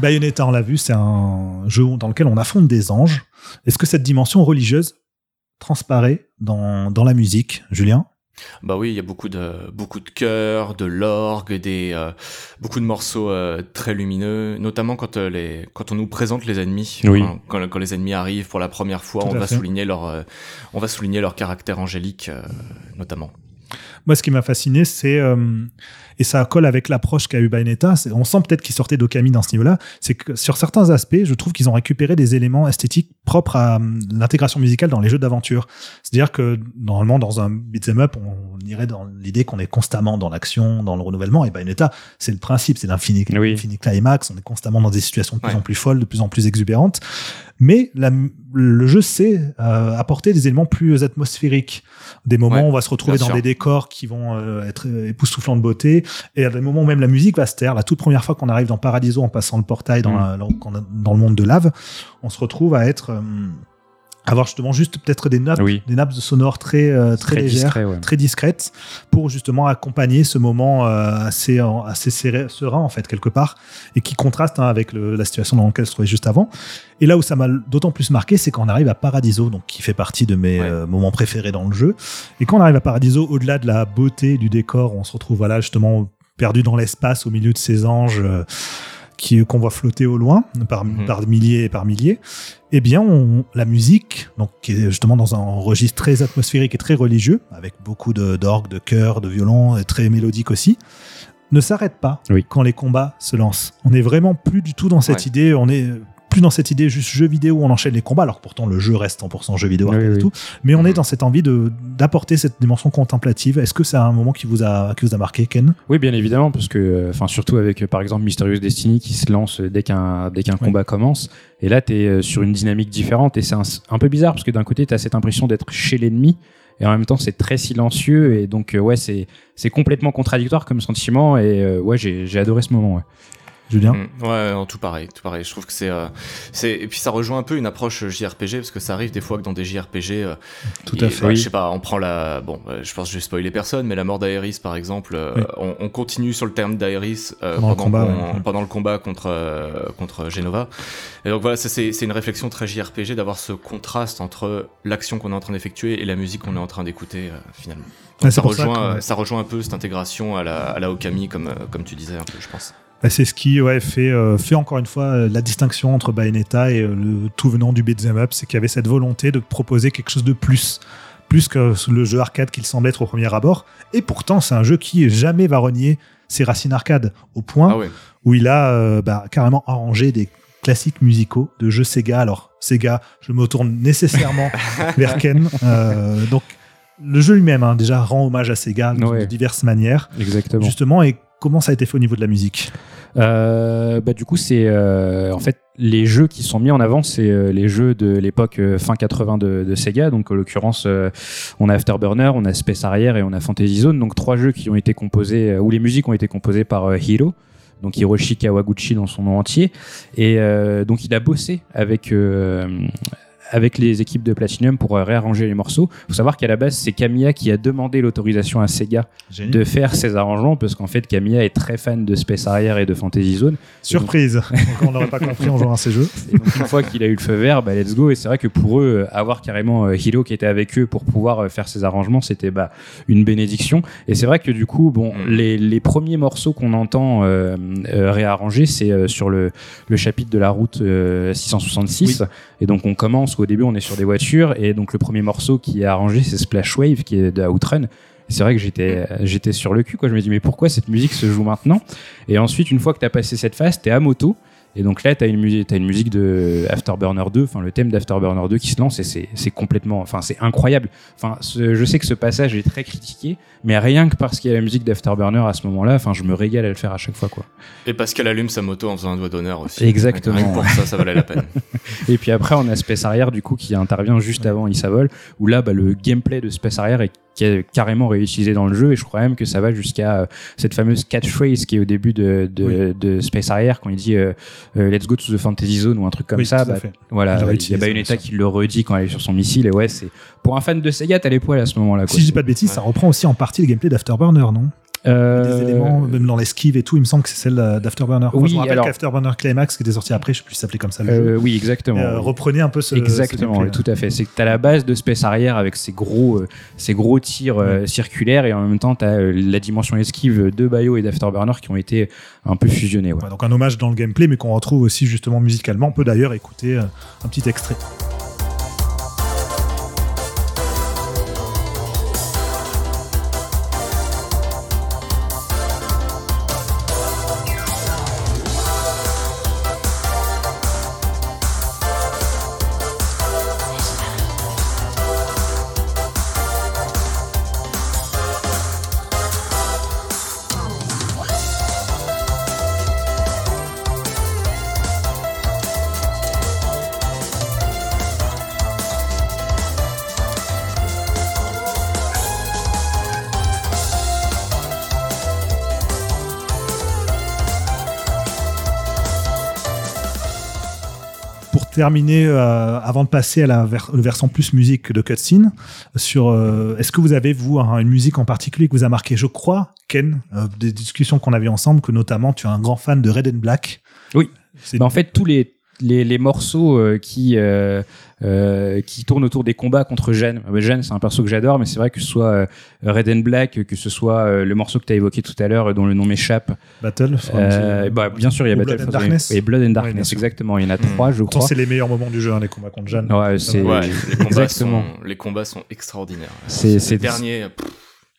Bayonetta, on l'a vu, c'est un jeu dans lequel on affronte des anges. Est-ce que cette dimension religieuse transparaît dans, dans la musique, Julien? Bah oui, il y a beaucoup de beaucoup de chœurs, de l'orgue, des euh, beaucoup de morceaux euh, très lumineux, notamment quand euh, les quand on nous présente les ennemis. Oui. Quand, quand- quand les ennemis arrivent pour la première fois, Tout on va fait. souligner leur euh, on va souligner leur caractère angélique, euh, notamment. Moi, ce qui m'a fasciné, c'est, euh, et ça colle avec l'approche qu'a eu Bayonetta, on sent peut-être qu'il sortait d'Okami dans ce niveau-là, c'est que sur certains aspects, je trouve qu'ils ont récupéré des éléments esthétiques propres à hum, l'intégration musicale dans les jeux d'aventure. C'est-à-dire que, normalement, dans un beat'em up, on irait dans l'idée qu'on est constamment dans l'action, dans le renouvellement, et Bayonetta, c'est le principe, c'est l'infini Oui. l'infini climax, on est constamment dans des situations de plus Ouais. en plus folles, de plus en plus exubérantes. Mais la, le jeu sait euh, apporter des éléments plus atmosphériques. Des moments Ouais, où on va se retrouver dans sûr. des décors qui vont euh, être époustouflants de beauté, et à des moments où même la musique va se taire. La toute première fois qu'on arrive dans Paradiso en passant le portail dans, Mm. la- dans, dans le monde de lave, on se retrouve à être euh, avoir justement juste peut-être des nappes, Oui. des nappes sonores très euh, très, Très légères discret, ouais. très discrète pour justement accompagner ce moment euh, assez assez serré- serein en fait quelque part et qui contraste hein, avec le- la situation dans laquelle se trouvait juste avant. Et là où ça m'a d'autant plus marqué, c'est quand on arrive à Paradiso, donc qui fait partie de mes Ouais. euh, moments préférés dans le jeu. Et quand on arrive à Paradiso, au-delà de la beauté du décor, on se retrouve voilà justement perdu dans l'espace au milieu de ces anges. Qui qu'on voit flotter au loin par, Mhm. par milliers et par milliers, eh bien, on, la musique, donc qui est justement dans un registre très atmosphérique et très religieux, avec beaucoup de d'orgues, de chœurs, de violons, et très mélodique aussi, ne s'arrête pas Oui. quand les combats se lancent. On n'est vraiment plus du tout dans cette Ouais. idée, on est plus dans cette idée juste jeu vidéo où on enchaîne les combats, alors que pourtant le jeu reste 100% jeu vidéo Oui, et tout, mais on est Mhm. dans cette envie de d'apporter cette dimension contemplative. Est-ce que c'est un moment qui vous a qui vous a marqué, Ken? Oui, bien évidemment, parce que, euh, enfin, surtout avec, euh, par exemple, Mysterious Destiny qui se lance euh, dès qu'un dès qu'un Ouais. combat commence. Et là, tu es sur une dynamique différente et c'est un, un peu bizarre parce que d'un côté, tu as cette impression d'être chez l'ennemi et en même temps, c'est très silencieux et donc, ouais, c'est c'est complètement contradictoire comme sentiment et ouais, j'ai j'ai adoré ce moment. Ouais. Julien Mm, Ouais, non, tout pareil, tout pareil. Je trouve que c'est, euh, c'est, et puis ça rejoint un peu une approche JRPG parce que ça arrive des fois que dans des JRPG, euh, Tout à fait. bah, oui. Je sais pas, on prend la, bon, euh, je pense que je vais spoiler personne, mais la mort d'Aeris par exemple, euh, Oui. on, on continue sur le terme d'Aeris euh, Pendant le combat, qu'on- ouais. pendant le combat contre euh, contre Genova. Et donc voilà, c'est c'est une réflexion très JRPG d'avoir ce contraste entre l'action qu'on est en train d'effectuer et la musique qu'on est en train d'écouter euh, finalement. Donc ça rejoint, que- euh, ça rejoint un peu cette intégration à la, à la Okami comme euh, comme tu disais un peu, je pense. Bah, c'est ce qui ouais, fait, euh, fait encore une fois euh, la distinction entre Bayonetta et euh, le tout venant du beat'em up, c'est qu'il y avait cette volonté de proposer quelque chose de plus, plus que le jeu arcade qu'il semble être au premier abord. Et pourtant, c'est un jeu qui jamais va renier ses racines arcade, au point Ah ouais. où il a euh, bah, carrément arrangé des classiques musicaux de jeux Sega. Alors, Sega, je me tourne nécessairement <laughs> vers Ken. Euh, donc, le jeu lui-même, hein, déjà, rend hommage à Sega Ouais. de diverses manières. Exactement. Justement, et comment ça a été fait au niveau de la musique? Euh, bah, du coup, c'est euh, en fait les jeux qui sont mis en avant, c'est euh, les jeux de l'époque fin 80 de, de Sega. Donc, en l'occurrence, on a Afterburner, on a Space Harrier et on a Fantasy Zone. Donc, trois jeux qui ont été composés, où les musiques ont été composées par Hiro. Donc Hiroshi Kawaguchi dans son nom entier. Et donc il a bossé avec avec les équipes de Platinum pour euh, réarranger les morceaux. faut savoir qu'à la base, c'est Kamiya qui a demandé l'autorisation à Sega de faire ces arrangements parce qu'en fait, Kamiya est très fan de Space Harrier et de Fantasy Zone. Surprise. Donc, on n'aurait pas compris en jouant à ces jeux. Et donc, une fois qu'il a eu le feu vert, bah, let's go. Et c'est vrai que pour eux, euh, avoir carrément euh, Hiro qui était avec eux pour pouvoir faire ces arrangements, c'était bah, une bénédiction. Et c'est vrai que du coup, bon, Mm. les, les premiers morceaux qu'on entend euh, euh, réarrangés, c'est euh, sur le, le chapitre de la route euh, 666. Et donc on commence, au début on est sur des voitures, et donc le premier morceau qui est arrangé, c'est Splash Wave qui est de Outrun. C'est vrai que j'étais j'étais sur le cul quoi. Je me dis mais pourquoi cette musique se joue maintenant? Et ensuite une fois que t'as passé cette phase, t'es à moto. Et donc là, tu as une musique, t'as une musique de Afterburner 2, enfin le thème d'Afterburner 2 qui se lance et c'est, complètement, enfin c'est incroyable. Enfin, ce- je sais que ce passage est très critiqué, mais rien que parce qu'il y a la musique d'Afterburner à ce moment-là, enfin je me régale à le faire à chaque fois quoi. Et parce qu'elle allume sa moto en faisant un doigt d'honneur aussi. Exactement. Pour ça, ça valait la peine. <laughs> Et puis après, on a Space Arrière du coup qui intervient juste avant Isavol, où là, bah, le gameplay de Space Arrière est qui est carrément réutilisé dans le jeu et je crois même que ça va jusqu'à euh, cette fameuse catchphrase qui est au début de, de, de Space Arrière quand il dit euh, euh, Let's go to the Fantasy Zone ou un truc comme Oui, ça. bah, voilà, Il y a Bayonetta qui le redit quand elle est sur son missile et ouais, c'est pour un fan de Sega, t'as les poils à ce moment-là. Si je dis pas de bêtises, ça reprend aussi en partie le gameplay d'Afterburner, non? Euh, Des éléments, même dans l'esquive et tout, il me semble que c'est celle d'Afterburner. Moi, Oui, je me rappelle alors- qu'Afterburner Climax, qui était sorti après, je sais plus s'appelait comme ça le jeu, euh, oui, exactement. euh, reprenait un peu ce. Exactement, ce tout à fait. C'est que tu as la base de Space Arrière avec ses gros, ses gros tirs circulaires et en même temps tu as la dimension esquive de Bayo et d'Afterburner qui ont été un peu fusionnés. ouais. Ouais, donc un hommage dans le gameplay, mais qu'on retrouve aussi justement musicalement. On peut d'ailleurs écouter un petit extrait. Terminer, euh, avant de passer à la ver version plus musique de cutscene, sur euh, est-ce que vous avez vous une musique en particulier qui vous a marqué? Je crois, Ken, euh, des discussions qu'on avait ensemble, que notamment tu es un grand fan de Red and Black. Oui. Bah, en fait, tous les les, les morceaux euh, qui euh, euh, qui tournent autour des combats contre Jeanne. Jeanne, c'est un perso que j'adore, mais c'est vrai que ce soit Red and Black, que ce soit le morceau que tu as évoqué tout à l'heure, dont le nom m'échappe. Battle. bah, bien sûr, il y a Battle. Blood and Darkness. Et Blood and Darkness, exactement. Il y en a trois, je crois. C'est les meilleurs moments du jeu, hein, les combats contre Jeanne. Ouais, c'est ouais, les combats exactement. Sont, les combats sont extraordinaires. C'est les derniers.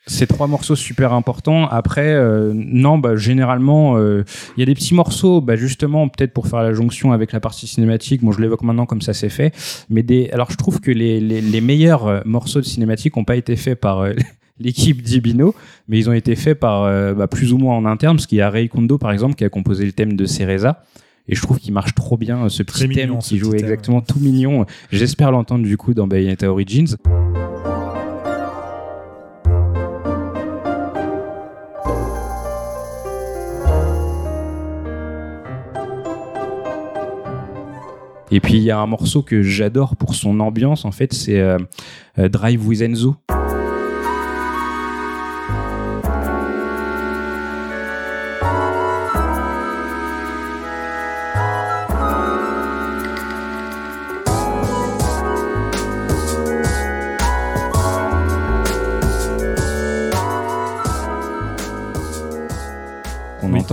Ces trois morceaux super importants. Après, euh, non, bah, généralement, euh, il y a des petits morceaux, bah, justement, peut-être pour faire la jonction avec la partie cinématique. Bon, je l'évoque maintenant comme ça c'est fait. Mais des, alors je trouve que les, les, les meilleurs euh, morceaux de cinématique n'ont pas été faits par <laughs> l'équipe d'Ibino, mais ils ont été faits par bah, plus ou moins en interne, parce qu'il y a Ray Kondo, par exemple, qui a composé le thème de Cereza. Et je trouve qu'il marche trop bien, ce petit thème qui joue exactement tout mignon. J'espère l'entendre du coup dans Bayonetta Origins. Et puis il y a un morceau que j'adore pour son ambiance, en fait, c'est euh, euh, Drive with Enzo.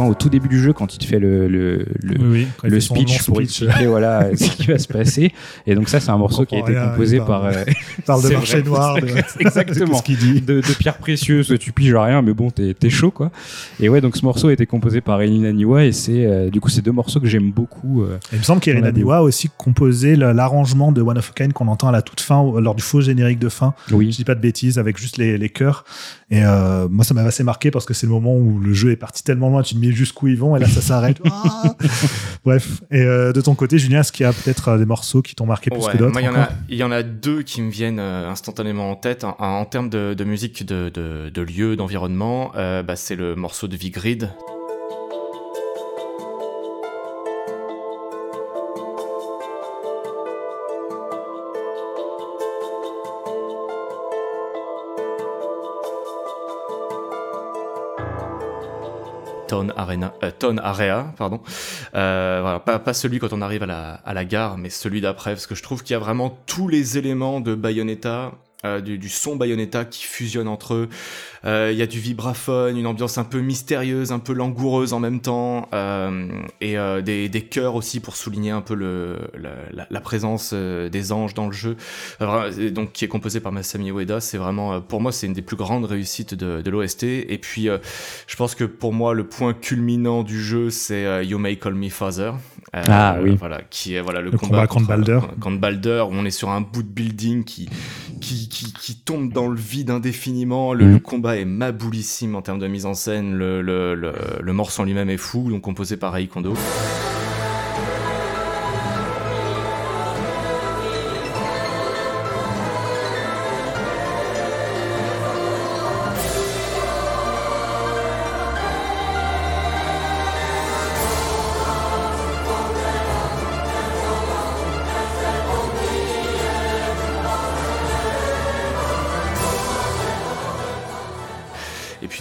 Au tout début du jeu quand il te fait le, le, le, le speech pour expliquer voilà, <laughs> ce qui va se passer. Et donc ça, c'est un morceau qui a été composé par... Euh, <laughs> parle de marché noir. De... <laughs> Exactement. ce dit. De, de pierres précieuses, tu piges rien, mais bon, t'es es chaud, quoi. Et ouais, donc ce morceau a été composé par Elina Niwa et c'est euh, du coup ces deux morceaux que j'aime beaucoup. Euh, il me semble qu'Elina Niwa a aussi composé l'arrangement de One of a Kind qu'on entend à la toute fin, lors du faux générique de fin. Oui. Je dis pas de bêtises, avec juste les, les chœurs. Et euh, moi, ça m'a assez marqué parce que c'est le moment où le jeu est parti tellement loin, tu te mets jusqu'où ils vont, et là, ça s'arrête. <laughs> Ah Bref. Et euh, de ton côté, Julien, est-ce qu'il y a peut-être euh, des morceaux qui t'ont marqué plus que d'autres Il y, en a deux qui me viennent instantanément en tête. En, en termes de, de, musique, de, de, de lieu, d'environnement, euh, bah, c'est le morceau de Vigrid. Tone Arena, euh, Area, pardon. Euh, pas, celui quand on arrive à la, à la gare, mais celui d'après, parce que je trouve qu'il y a vraiment tous les éléments de Bayonetta euh, du, du, son Bayonetta qui fusionne entre eux. Il euh, y a du vibraphone, une ambiance un peu mystérieuse, un peu langoureuse en même temps, euh, et euh, des, des chœurs aussi pour souligner un peu le, la, la, présence euh, des anges dans le jeu. donc qui est composé par Masami Ueda, c'est vraiment pour moi c'est une des plus grandes réussites de, de l'OST. Et puis je pense que pour moi le point culminant du jeu c'est You May Call Me Father. ah oui. Voilà, qui est voilà le, le combat, contre, Balder. Contre Balder, où on est sur un bout de building qui qui, qui, qui tombe dans le vide indéfiniment. Le, le combat est maboulissime en termes de mise en scène. Le, le, le, le morceau en lui-même est fou, donc composé par Kondo.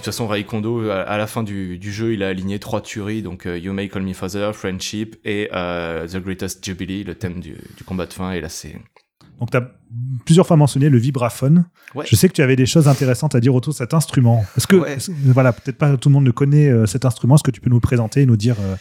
Façon, Ray Kondo, à, la fin du, du, jeu, il a aligné trois tueries, donc uh, You May Call Me Father, Friendship et uh, The Greatest Jubilee, le thème du, du combat de fin. Et là, c'est donc, tu as plusieurs fois mentionné le vibraphone. Ouais. Je sais que tu avais des choses intéressantes à dire autour de cet instrument. Est-ce que, ouais. voilà, peut-être pas tout le monde ne connaît euh, cet instrument. Est-ce que tu peux nous le présenter et nous dire euh,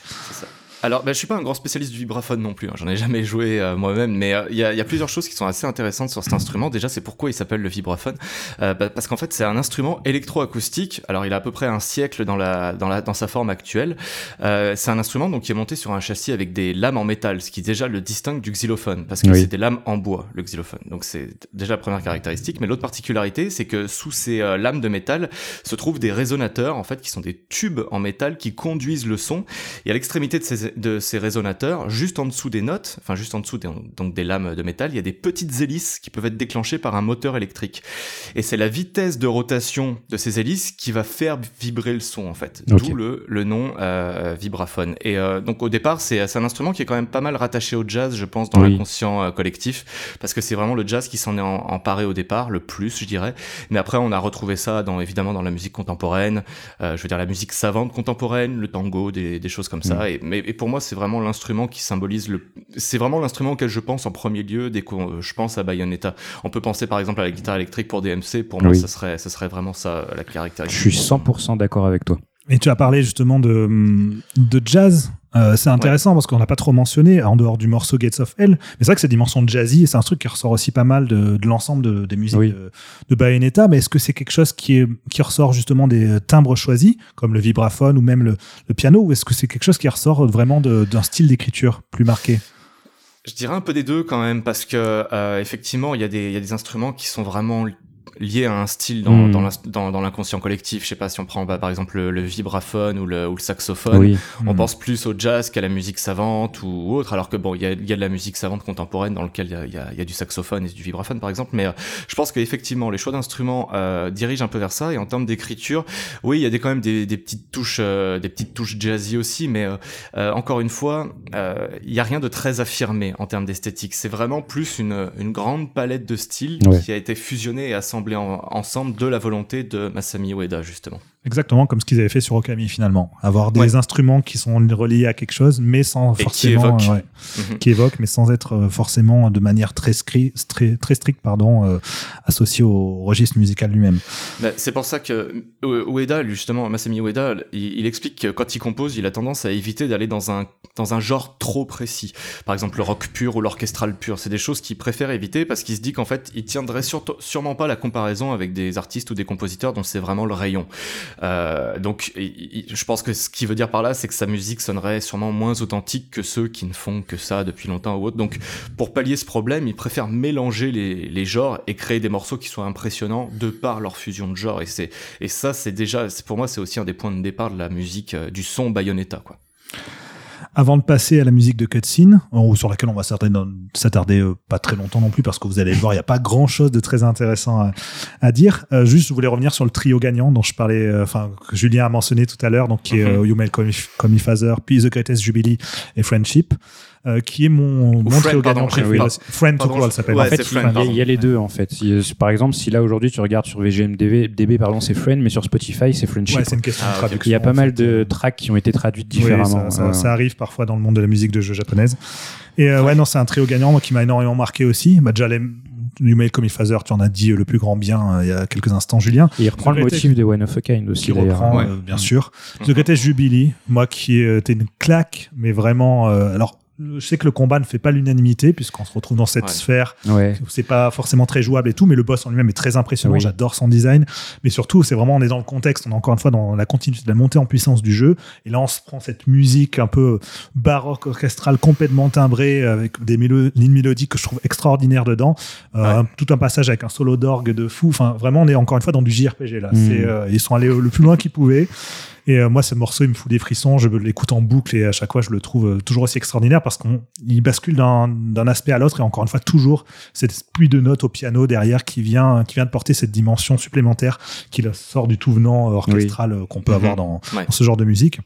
alors, ben, je suis pas un grand spécialiste du vibraphone non plus. Hein. J'en ai jamais joué euh, moi-même, mais euh, il y, a, y, a, plusieurs choses qui sont assez intéressantes sur cet instrument. Déjà, c'est pourquoi il s'appelle le vibraphone, euh, bah, parce qu'en fait, c'est un instrument électroacoustique. Alors, il a à peu près un siècle dans la dans la dans sa forme actuelle. Euh, c'est un instrument donc qui est monté sur un châssis avec des lames en métal, ce qui déjà le distingue du xylophone, parce que oui. c'est des lames en bois, le xylophone. Donc, c'est déjà la première caractéristique. Mais l'autre particularité, c'est que sous ces euh, lames de métal se trouvent des résonateurs, en fait, qui sont des tubes en métal qui conduisent le son. Et à l'extrémité de ces ces, de ces résonateurs, juste en dessous des notes, enfin juste en dessous des, donc des lames de métal, il y a des petites hélices qui peuvent être déclenchées par un moteur électrique. Et c'est la vitesse de rotation de ces hélices qui va faire vibrer le son en fait. D'où le, le nom euh, vibraphone. Et euh, donc au départ, c'est un instrument qui est quand même pas mal rattaché au jazz, je pense, dans Oui. l'inconscient euh, collectif, parce que c'est vraiment le jazz qui s'en est emparé au départ, le plus, je dirais. Mais après, on a retrouvé ça dans évidemment dans la musique contemporaine, euh, je veux dire la musique savante contemporaine, le tango, des, des choses comme ça. Et, mais, et pour moi, c'est vraiment l'instrument qui symbolise le. C'est vraiment l'instrument auquel je pense en premier lieu dès que euh, je pense à Bayonetta. On peut penser par exemple à la guitare électrique pour DMC. Pour moi, Oui. ça serait, ça serait vraiment ça la Je caractéristique. suis 100% d'accord avec toi. Et tu as parlé justement de, de jazz. Euh, c'est intéressant parce qu'on n'a pas trop mentionné, en dehors du morceau Gates of Hell, mais c'est vrai que cette dimension jazzy, c'est un truc qui ressort aussi pas mal de, de l'ensemble de- des musiques Oui. de, de Bayonetta, mais est-ce que c'est quelque chose qui, est, qui ressort justement des euh, timbres choisis, comme le vibraphone ou même le, le piano, ou est-ce que c'est quelque chose qui ressort vraiment d'un style d'écriture plus marqué? Je dirais un peu des deux quand même, parce que euh, effectivement, il y, a des- il y a des instruments qui sont vraiment liés à un style dans, Mm. dans dans, dans l'inconscient collectif. Je sais pas si on prend bah, par exemple le, le vibraphone ou le, ou le saxophone. Oui. On Hmm. pense plus au jazz qu'à la musique savante ou autre, alors que bon, il y a, il y a de la musique savante contemporaine dans lequel il y a, il y y a du saxophone et du vibraphone par exemple, mais euh, je pense qu'effectivement les choix d'instruments euh, dirigent un peu vers ça. Et en termes d'écriture, oui, il y a des, quand même des, des petites touches, euh, des petites touches jazzy aussi, mais euh, euh, encore une fois, euh, il y a rien de très affirmé en termes d'esthétique. C'est vraiment plus une, une grande palette de styles Ouais. qui a été fusionnée et assemblée en- ensemble de la volonté de Masami Ueda justement. Exactement comme ce qu'ils avaient fait sur Okami finalement. Avoir des Ouais. instruments qui sont reliés à quelque chose, mais sans forcément. évoquent. euh. Mhm. qui évoque, mais sans être euh, forcément de manière très, très, très stricte pardon, euh, associée au registre musical lui-même. Bah, c'est pour ça que Ueda, justement, Masami Ueda, il, il explique que quand il compose, il a tendance à éviter d'aller dans un, dans un genre trop précis. Par exemple, le rock pur ou l'orchestral pur. C'est des choses qu'il préfère éviter parce qu'il se dit qu'en fait, il tiendrait sûrement pas la comparaison avec des artistes ou des compositeurs dont c'est vraiment le rayon. Euh, donc, je pense que ce qu'il veut dire par là, c'est que sa musique sonnerait sûrement moins authentique que ceux qui ne font que ça depuis longtemps ou autre. Donc, pour pallier ce problème, il préfère mélanger les, genres et créer des morceaux qui soient impressionnants de par leur fusion de genres. Et et ça, c'est déjà, pour moi, c'est aussi un des points de départ de la musique, euh, du son Bayonetta, quoi. Avant de passer à la musique de cutscene, sur laquelle on va s'attarder, s'attarder euh, pas très longtemps non plus, parce que vous allez le voir, il n'y a pas grand chose de très intéressant à, à dire. Euh, juste, je voulais revenir sur le trio gagnant dont je parlais, euh, enfin, que Julien a mentionné tout à l'heure, donc qui est You Me Father, puis The Greatest Jubilee et Friendship, euh, qui est mon, mon Friend, trio pardon, gagnant préféré. oui. Friend, Pardon, elle je- s'appelle. ouais, en fait, il- Friend, Il y, a- pardon. il y a les deux en fait. Si, euh, par exemple, si là aujourd'hui tu regardes sur VGMDB, DB, pardon, c'est Friend, mais sur Spotify c'est Friendship. Ouais, c'est une question Ah, de ok. traduction. Il y a pas mal fait. de tracks qui ont été traduites Oui, différemment. ça, ça- Euh, ça arrive parfois dans le monde de la musique de jeu japonaise. Et euh, ouais, non, c'est un trio gagnant moi, qui m'a énormément marqué aussi. Bah, déjà, les Numail Comic Phaser, tu en as dit euh, le plus grand bien euh, il y a quelques instants, Julien. et il reprend le motif de One of a Kind aussi d'ailleurs. reprend, Ouais. euh, bien sûr. The. Greatest Jubilee, moi qui euh, était une claque, mais vraiment. euh, alors, je sais que le combat ne fait pas l'unanimité, puisqu'on se retrouve dans cette Ouais. sphère Ouais. c'est pas forcément très jouable et tout, mais le boss en lui-même est très impressionnant. Oui. J'adore son design, mais surtout, c'est vraiment on est dans le contexte. On est encore une fois dans la continuité de la montée en puissance du jeu. Et là, on se prend cette musique un peu baroque orchestrale, complètement timbrée, avec des mélo- lignes mélodiques que je trouve extraordinaires dedans. Euh, Tout un passage avec un solo d'orgue de fou. Enfin, vraiment, on est encore une fois dans du JRPG là. Mm. C'est, euh, ils sont allés le plus loin qu'ils pouvaient. Et euh, moi, ce morceau, il me fout des frissons. Je l'écoute en boucle et à chaque fois, je le trouve euh, toujours aussi extraordinaire parce qu'il bascule d'un aspect à l'autre et encore une fois, toujours cette pluie de notes au piano derrière qui vient, qui vient de porter cette dimension supplémentaire qui sort du tout venant euh, orchestral qu'on peut Mhm. avoir dans, Ouais. dans ce genre de musique.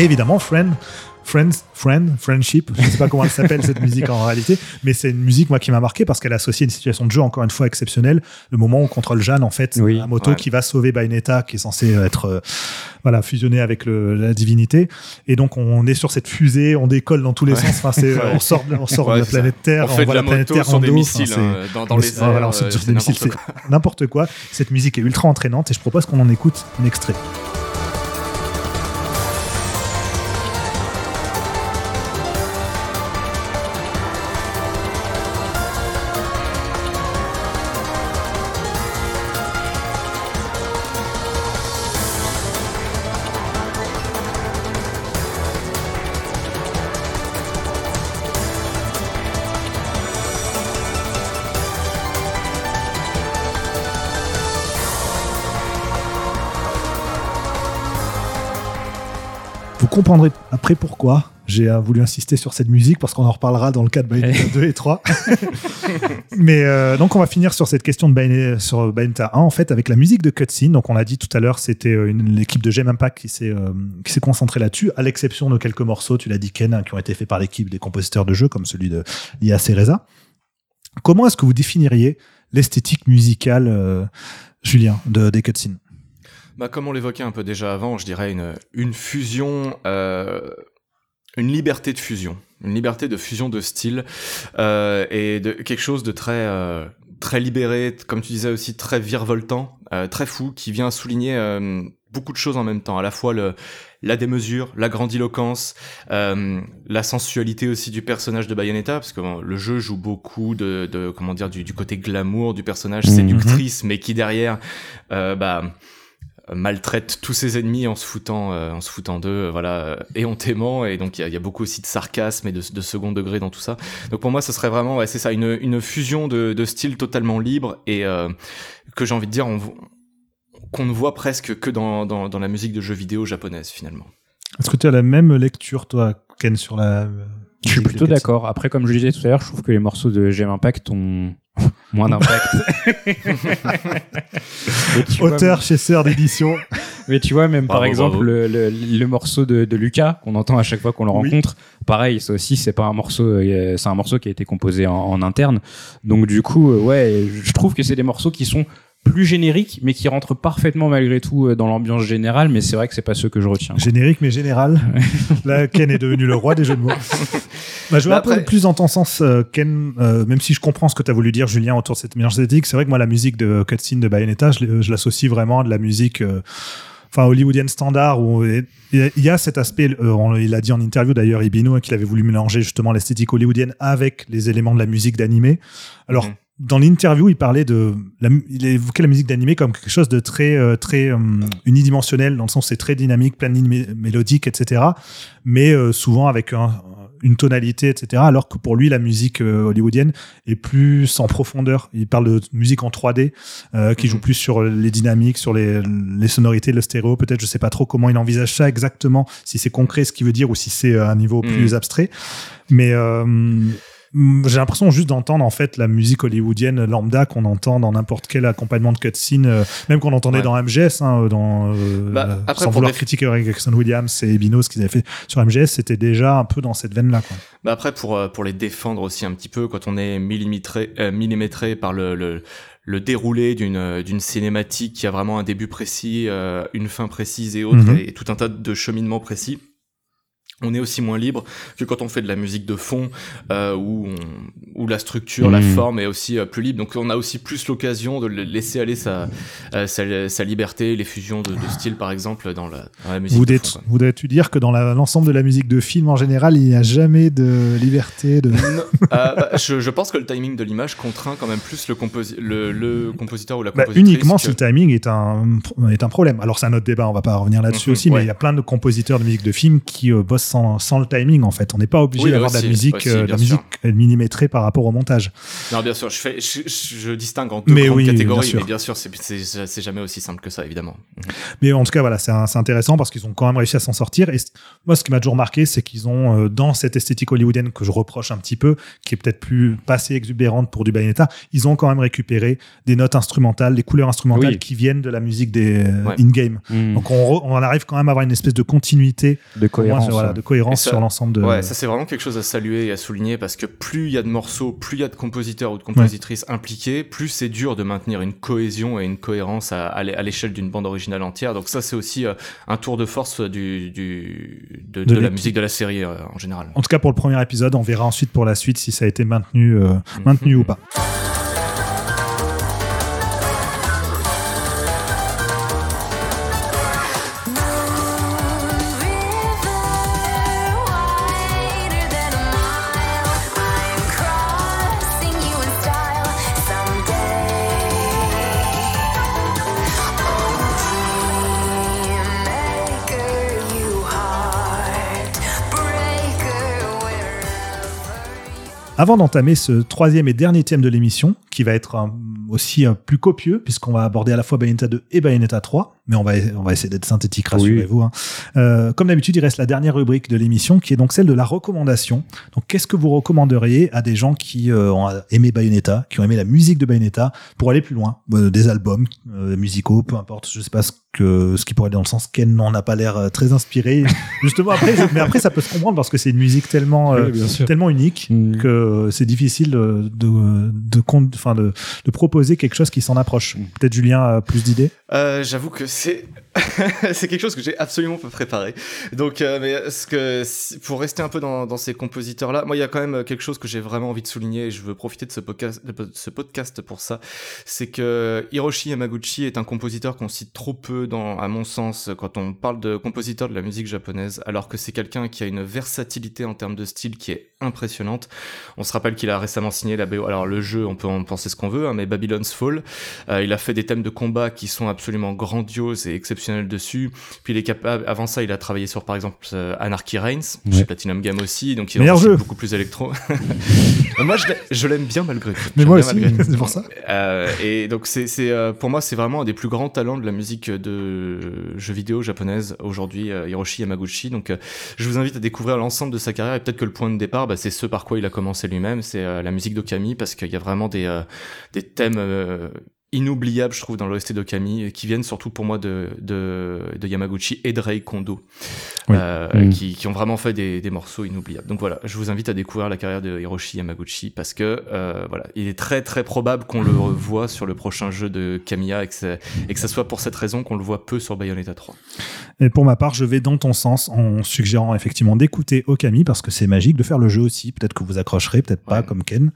Et évidemment, Friend, Friends, Friend, Friendship, je ne sais pas comment elle s'appelle cette musique en réalité, mais c'est une musique moi qui m'a marqué parce qu'elle associe une situation de jeu encore une fois exceptionnelle. Le moment où on contrôle Jeanne en fait, Oui. un moto Ouais. qui va sauver Bayonetta, qui est censé être euh, voilà fusionné avec le, la divinité. Et donc on est sur cette fusée, on décolle dans tous les Ouais. sens. Enfin, Ouais. on sort, de- on sort Ouais, de la ça. planète Terre, On fait de voit la la planète moto Terre sur en des dos. missiles hein, dans, les c'est- airs. voilà, on euh, des missiles, n'importe c'est quoi. n'importe quoi. Cette musique est ultra entraînante et je propose qu'on en écoute un extrait. Comprendrez après pourquoi j'ai euh, voulu insister sur cette musique parce qu'on en reparlera dans le cas de Bayonetta 2 et 3. <laughs> Mais euh, donc on va finir sur cette question de Bayonetta, sur Bayonetta 1 en fait avec la musique de cutscene. Donc on a dit tout à l'heure c'était euh, l'équipe de Gem Impact qui s'est euh, qui s'est concentrée là-dessus, à l'exception de quelques morceaux, tu l'as dit Ken, hein, qui ont été faits par l'équipe des compositeurs de jeux comme celui de Lia Cereza. Comment est-ce que vous définiriez l'esthétique musicale, euh, Julien, de, des cutscenes? Bah, comme on l'évoquait un peu déjà avant, je dirais une, une fusion, euh, une liberté de fusion, une liberté de fusion de style euh, et de quelque chose de très euh, très libéré, comme tu disais aussi très virevoltant, euh, très fou, qui vient souligner euh, beaucoup de choses en même temps, à la fois le la démesure, la grandiloquence, euh, la sensualité aussi du personnage de Bayonetta, parce que bon, le jeu joue beaucoup de, de comment dire du, du côté glamour du personnage, Mhm. séductrice, mais qui derrière, euh, bah maltraite tous ses ennemis en se foutant euh, en se foutant d'eux euh, voilà euh, éhontément et donc il y y a beaucoup aussi de sarcasme et de, de second degré dans tout ça donc pour moi ce serait vraiment ouais, c'est ça une, une fusion de, de styles totalement libres et euh, que j'ai envie de dire on, qu'on ne voit presque que dans, dans, dans la musique de jeux vidéo japonaise finalement Est-ce que tu as la même lecture, toi, Ken, sur la. Je suis plutôt d'accord. Après, comme je disais tout à l'heure, je trouve que les morceaux de Gem Impact ont <laughs> moins d'impact. <laughs> Vois, Auteur chez Sœur d'édition. <laughs> Mais tu vois, même par exemple, le, le, le morceau de, de Lucas qu'on entend à chaque fois qu'on le Oui. rencontre, pareil, ça aussi, c'est pas un morceau, euh, c'est un morceau qui a été composé en, en interne. Donc du coup, euh, ouais, je trouve que c'est des morceaux qui sont plus génériques, mais qui rentrent parfaitement malgré tout euh, dans l'ambiance générale. Mais c'est vrai que c'est pas ceux que je retiens. Générique mais général. Là, Ken est devenu le roi des jeux de mots. Bah, je vais Mais un peu après- plus dans ton sens, euh, Ken, euh, même si je comprends ce que tu as voulu dire, Julien, autour de cette mélange esthétique. C'est vrai que moi, la musique de cutscene de Bayonetta, je, l'associe vraiment à de la musique. euh, Enfin, hollywoodienne standard, où il y a- cet aspect, euh, on- il a dit en interview d'ailleurs, Ibino, hein, qu'il avait voulu mélanger justement l'esthétique hollywoodienne avec les éléments de la musique d'animé. Alors, Mhm. Dans l'interview, il parlait de, la, il évoquait la musique d'animé comme quelque chose de très, euh, très euh, unidimensionnel, dans le sens c'est très dynamique, plein de lignes mé- mélodiques, etc. Mais euh, souvent avec un- une tonalité, etc. Alors que pour lui, la musique euh, hollywoodienne est plus en profondeur. Il parle de musique en 3D, euh, qui Mhm. joue plus sur les dynamiques, sur les, les sonorités, le stéréo. Peut-être, je sais pas trop comment il envisage ça exactement, si c'est concret ce qu'il veut dire ou si c'est à un niveau Mhm. plus abstrait. Mais euh, J'ai l'impression juste d'entendre en fait la musique hollywoodienne lambda qu'on entend dans n'importe quel accompagnement de cutscene, euh, même qu'on entendait Ouais. dans MGS, hein, dans, euh, Bah, après, sans vouloir critiquer Jackson Williams et Ebino, ce qu'ils avaient fait sur MGS, c'était déjà un peu dans cette veine-là. quoi. Bah après pour euh, pour les défendre aussi un petit peu quand on est millimétré euh, millimétré par le, le le déroulé d'une euh, d'une cinématique qui a vraiment un début précis, euh, une fin précise et autres Mhm. et, tout un tas de cheminements précis. On est aussi moins libre que quand on fait de la musique de fond euh, où on- où la structure, la Mhm. forme est aussi euh, plus libre. Donc on a aussi plus l'occasion de laisser aller sa euh, sa, sa liberté, les fusions de, de style par exemple dans la, dans la musique. Vous de êtes- fond, quoi. Voudrais-tu dire que dans l'ensemble de la musique de film en général, il n'y a jamais de liberté de... Euh, bah, je, je pense que le timing de l'image contraint quand même plus le, composi- le, le compositeur ou la Bah, compositrice. uniquement que- si le timing est un, est un problème. Alors c'est un autre débat, on va pas revenir là-dessus Mhm, aussi, mais il y a plein de compositeurs de musique de film qui bossent sans, sans le timing en fait. On n'est pas obligé Oui, d'avoir de la musique, aussi, euh, de la musique millimétrée par rapport au montage. Non, bien sûr, je, fais, je, distingue en deux Mais oui, catégories, bien sûr. mais bien sûr, c'est- jamais aussi simple que ça, évidemment. Mais en tout cas, voilà, c'est intéressant parce qu'ils ont quand même réussi à s'en sortir. Et moi, ce qui m'a toujours marqué, c'est qu'ils ont, euh, dans cette esthétique hollywoodienne que je reproche un petit peu, qui est peut-être plus pas assez exubérante pour du Bayonetta, ils ont quand même récupéré des notes instrumentales, des couleurs instrumentales Oui. qui viennent de la musique des euh, Ouais. in-game. Hmm. Donc on, re- on en arrive quand même à avoir une espèce de continuité, de moi, cohérence. voilà. De cohérence ça- sur l'ensemble de. Ouais, ça c'est vraiment quelque chose à saluer et à souligner parce que plus il y a de morceaux, plus il y a de compositeurs ou de compositrices impliqués, plus c'est dur de maintenir une cohésion et une cohérence à, à l'é- à l'échelle d'une bande originale entière. Donc ça c'est aussi euh, un tour de force du, du, de, De de la musique de la série euh, en général. En tout cas, pour le premier épisode, on verra ensuite pour la suite si ça a été maintenu, euh, maintenu ou pas. Avant d'entamer ce troisième et dernier thème de l'émission, qui va être euh, aussi euh, plus copieux, puisqu'on va aborder à la fois Bayonetta 2 et Bayonetta 3, mais on va, on va essayer d'être synthétique, rassurez-vous. hein. Euh, comme d'habitude, il reste la dernière rubrique de l'émission, qui est donc celle de la recommandation. Donc, qu'est-ce que vous recommanderiez à des gens qui euh, ont aimé Bayonetta, qui ont aimé la musique de Bayonetta, pour aller plus loin Euh, Des albums euh, musicaux, peu importe, je sais pas ce que ce qui pourrait aller dans le sens Ken n'en a pas l'air euh, très inspiré. <laughs> Justement, après, mais après, ça peut se comprendre parce que c'est une musique tellement, euh, sûr. tellement unique Mm. que c'est difficile de, de, de, de, de proposer quelque chose qui s'en approche. Mm. Peut-être Julien a plus d'idées? Euh, J'avoue que c'est <laughs> c'est quelque chose que j'ai absolument pas préparé. Donc, euh, mais ce que pour rester un peu dans, dans ces compositeurs-là, moi, il y a quand même quelque chose que j'ai vraiment envie de souligner et je veux profiter de ce podcast, de ce podcast pour ça. C'est que Hiroshi Yamaguchi est un compositeur qu'on cite trop peu, dans, à mon sens, quand on parle de compositeur de la musique japonaise, alors que c'est quelqu'un qui a une versatilité en termes de style qui est impressionnante. On se rappelle qu'il a récemment signé la BO. Alors le jeu, on peut en penser ce qu'on veut, hein, mais Babylon's Fall. Euh, il a fait des thèmes de combat qui sont absolument grandioses et exceptionnels dessus. Puis il est capable. Avant ça, il a travaillé sur par exemple euh, Anarchy Reigns Ouais. chez Platinum Game aussi, donc il est beaucoup plus électro. <laughs> moi, je l'ai- je l'aime bien malgré tout. Mais moi aussi, <laughs> c'est pour ça. Euh, et donc c'est c'est euh, pour moi c'est vraiment un des plus grands talents de la musique de jeux vidéo japonaise aujourd'hui euh, Hiroshi Yamaguchi donc euh, je vous invite à découvrir l'ensemble de sa carrière et peut-être que le point de départ bah, c'est ce par quoi il a commencé lui-même c'est euh, la musique d'Okami parce qu'il y a vraiment des euh, des thèmes euh, inoubliables je trouve dans l'OST d'Okami euh, qui viennent surtout pour moi de de, de Yamaguchi et de Rei Kondo Oui. euh, Mm. qui, qui ont vraiment fait des, des morceaux inoubliables donc voilà je vous invite à découvrir la carrière de Hiroshi Yamaguchi parce que euh, voilà il est très très probable qu'on le revoie sur le prochain jeu de Kamiya et que, c'est- et que ça soit pour cette raison qu'on le voit peu sur Bayonetta 3 Et pour ma part, je vais dans ton sens en suggérant effectivement d'écouter Okami parce que c'est magique, de faire le jeu aussi. Peut-être que vous accrocherez, peut-être pas comme Ken.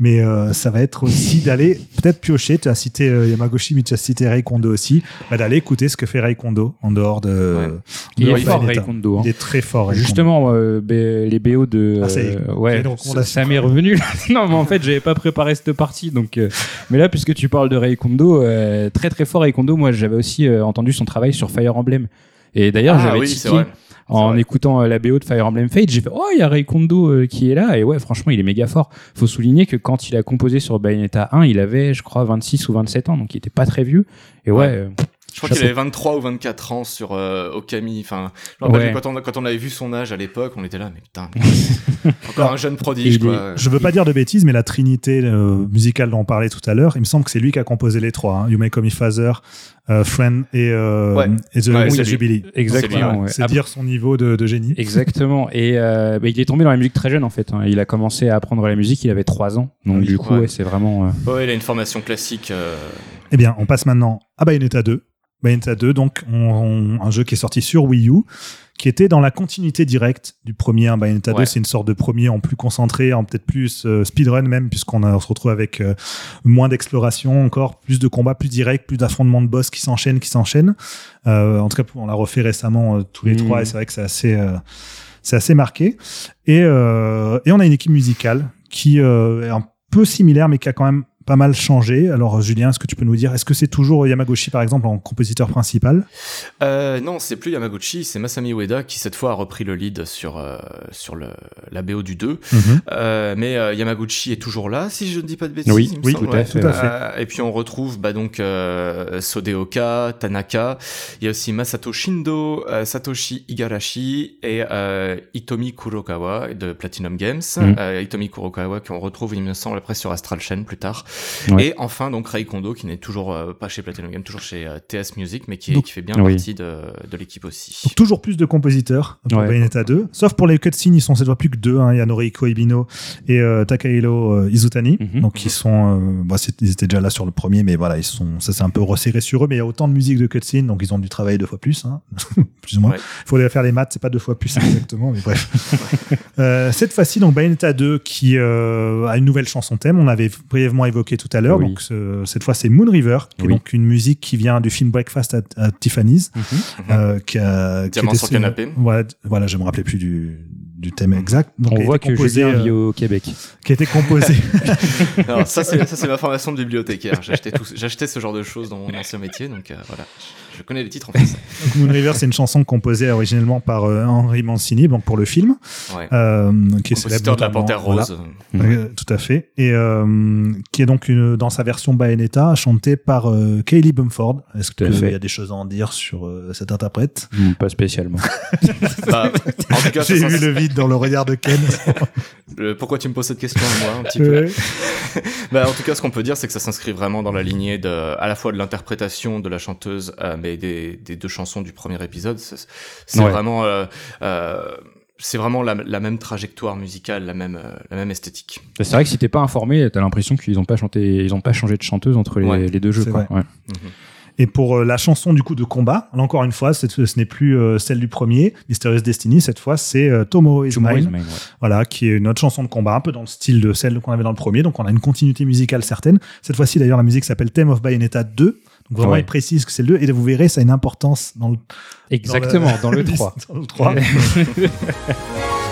Mais euh, ça va être aussi d'aller peut-être piocher. Tu as cité euh, Yamaguchi, mais tu as cité Ray Kondo aussi. Bah, d'aller écouter ce que fait Ray Kondo en dehors de. Ouais. Il est fort. Ray Kondo. hein. Il est très fort. Ray Kondo. Justement, euh, les BO de. Ah, euh, ouais, ça, ça m'est revenu. là. <laughs> non, mais en fait, j'avais pas préparé cette partie. Donc, euh, mais là, puisque tu parles de Ray Kondo, euh, très très fort Ray Kondo, moi j'avais aussi euh, entendu son travail sur Fire Emblem. Et d'ailleurs, ah j'avais oui tiqué c'est vrai en vrai. écoutant euh, la BO de Fire Emblem Fate. J'ai fait, oh, il y a Ray Kondo euh, qui est là. Et ouais, franchement, il est méga fort. Faut souligner que quand il a composé sur Bayonetta 1, il avait, je crois, 26 ou 27 ans. Donc, il était pas très vieux. Et ouais, Ouais. Je crois qu'il avait 23 ou 24 ans sur euh, Okami enfin je me rappelle Ouais. quand on quand on avait vu son âge à l'époque on était là mais putain <laughs> encore un jeune prodige quoi Je veux pas dire de bêtises, mais la trinité euh, musicale dont on parlait tout à l'heure, il me semble que c'est lui qui a composé les trois. Hein. You May Call Me Father, euh, Friend et, euh, Ouais. et The Ouais. Jubilee. exactement. C'est dire son niveau de, de génie. Exactement. <laughs> Et euh, bah, il est tombé dans la musique très jeune en fait. hein. Il a commencé à apprendre la musique, il avait 3 ans. Donc Ah oui, du coup, ouais. ouais, c'est vraiment. euh, ouais il a une formation classique euh, Eh bien, on passe maintenant à Bayonetta 2. Bayonetta 2, donc on- on- un jeu qui est sorti sur Wii U, qui était dans la continuité directe du premier. hein. Bayonetta 2, Ouais. c'est une sorte de premier en plus concentré, en peut-être plus euh, speedrun même, puisqu'on on se retrouve avec euh, moins d'exploration encore, plus de combats plus directs, plus d'affrontements de boss qui s'enchaînent, qui s'enchaînent. Euh, en tout cas, on l'a refait récemment euh, tous les Mhm. trois, et c'est vrai que c'est assez, euh, c'est assez marqué. Et, euh, et on a une équipe musicale qui euh, est un peu similaire, mais qui a quand même pas mal changé. Alors, Julien, est-ce que tu peux nous dire, est-ce que c'est toujours Yamaguchi, par exemple, en compositeur principal Euh, non, c'est plus Yamaguchi, c'est Masami Ueda qui cette fois a repris le lead sur euh, sur le la BO du 2. Euh, mais euh, Yamaguchi est toujours là, si je ne dis pas de bêtises. Oui, oui, tout à ouais. fait. Tout à fait. Euh, et puis on retrouve bah, donc euh, Sodeoka, Tanaka. Il y a aussi Masato Shindo, euh, Satoshi Igarashi et euh, Hitomi Kurokawa de Platinum Games. Mhm. Euh, Hitomi Kurokawa qu'on retrouve, il me semble, après sur Astral Chain plus tard. Ouais. Et enfin donc Rei Kondo qui n'est toujours euh, pas chez Platinum Games, toujours chez euh, TS Music, mais qui, est- Donc- qui fait bien Oui. partie de, de l'équipe aussi. Donc, toujours plus de compositeurs pour Ouais. Bayonetta 2. Sauf pour les cutscenes, ils sont cette fois plus que deux. hein. Il y a Noriko Ibino et euh, Takahiro euh, Izutani. Mhm. Donc, ils sont, euh, bah, ils étaient déjà là sur le premier, mais voilà, ils sont, ça s'est un peu resserré sur eux. Mais il y a autant de musique de cutscenes, donc ils ont dû travailler deux fois plus, hein. <laughs> plus ou moins. Ouais. Il faudrait faire les maths, c'est pas deux fois plus <laughs> exactement, mais bref. Euh, cette fois-ci, donc Bayonetta 2 qui euh, a une nouvelle chanson thème. On avait brièvement évoqué tout à l'heure. Oui. Donc ce- cette fois, c'est Moon River, qui est donc une musique qui vient du film Breakfast at, at Tiffany's. Mhm. Euh, qui a, qui était- sur canapé. Voilà, voilà, je me rappelais plus du, du thème exact. Donc, On qui a voit été que composé, Julien euh, vit au Québec. qui a été composé. <laughs> <laughs> Alors ça c'est ça c'est ma formation de bibliothécaire. J'achetais tout, j'achetais ce genre de choses dans mon ancien métier, donc euh, voilà. Je connais les titres en français. <laughs> Donc, Moon River, c'est une chanson composée originellement par euh, Henry Mancini, donc pour le film, Ouais. euh, qui est célèbre de la Panthère voilà. Rose. Euh, tout à fait. Et euh, qui est donc une, dans sa version Bayonetta, chantée par euh, Kaylee Bumford. Est-ce qu'il y a des choses à en dire sur euh, cet interprète? Pas spécialement. <laughs> Bah, J'ai vu le vide dans le regard de Ken. <laughs> pourquoi tu me poses cette question à moi un petit peu Ouais. Bah, en tout cas, ce qu'on peut dire, c'est que ça s'inscrit vraiment dans la lignée de, à la fois de l'interprétation de la chanteuse, euh, mais des, des deux chansons du premier épisode. C'est Ouais. vraiment, euh, euh, c'est vraiment la, la même trajectoire musicale, la même, euh, la même esthétique. C'est vrai que si t'es pas informé, t'as l'impression qu'ils ont pas chanté, ils ont pas changé de chanteuse entre les, Ouais, les deux jeux. Quoi. Ouais. Et pour la chanson du coup de combat, là encore une fois, ce n'est plus celle du premier, Mysterious Destiny. Cette fois, c'est Tomorrow is Mine. Mine, ouais. Voilà, qui est une autre chanson de combat, un peu dans le style de celle qu'on avait dans le premier. Donc on a une continuité musicale certaine. Cette fois-ci, d'ailleurs, la musique s'appelle Theme of Bayonetta 2. Donc vraiment, Ouais. il précise que c'est le 2. Et vous verrez, ça a une importance dans le, Exactement, dans le <laughs> 3. dans le 3. <laughs>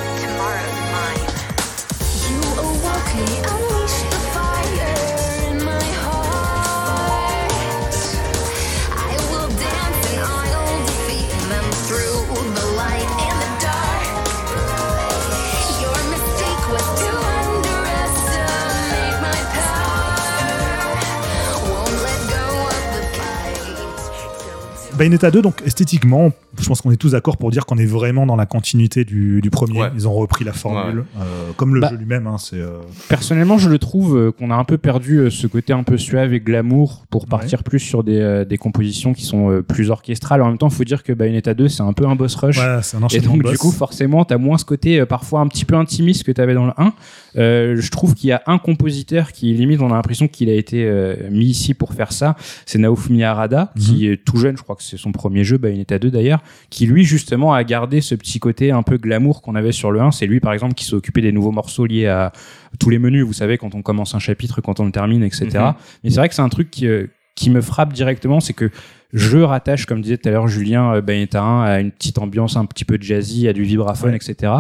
Bayonetta 2, donc esthétiquement, je pense qu'on est tous d'accord pour dire qu'on est vraiment dans la continuité du, du premier. Ouais. Ils ont repris la formule, euh, comme le Bah. jeu lui-même. hein, c'est euh, Personnellement, je le trouve euh, qu'on a un peu perdu euh, ce côté un peu suave et glamour pour partir plus sur des, euh, des compositions qui sont plus orchestrales. En même temps, il faut dire que Bayonetta 2, c'est un peu un boss rush. c'est un Et donc, du coup, forcément, t'as moins ce côté euh, parfois un petit peu intimiste que t'avais dans le 1. Euh, je trouve qu'il y a un compositeur qui, limite, on a l'impression qu'il a été euh, mis ici pour faire ça. C'est Naofumi Arada, Mhm. qui est tout jeune, je crois que c'est son premier jeu, Bayonetta 2 d'ailleurs, qui lui, justement, a gardé ce petit côté un peu glamour qu'on avait sur le 1. C'est lui, par exemple, qui s'est occupé des nouveaux morceaux liés à tous les menus, vous savez, quand on commence un chapitre, quand on le termine, etc. Mhm. Mais c'est vrai que c'est un truc qui, euh, qui me frappe directement, c'est que je rattache, comme disait tout à l'heure Julien, euh, 1 à une petite ambiance un petit peu jazzy, à du vibraphone, Ouais. etc.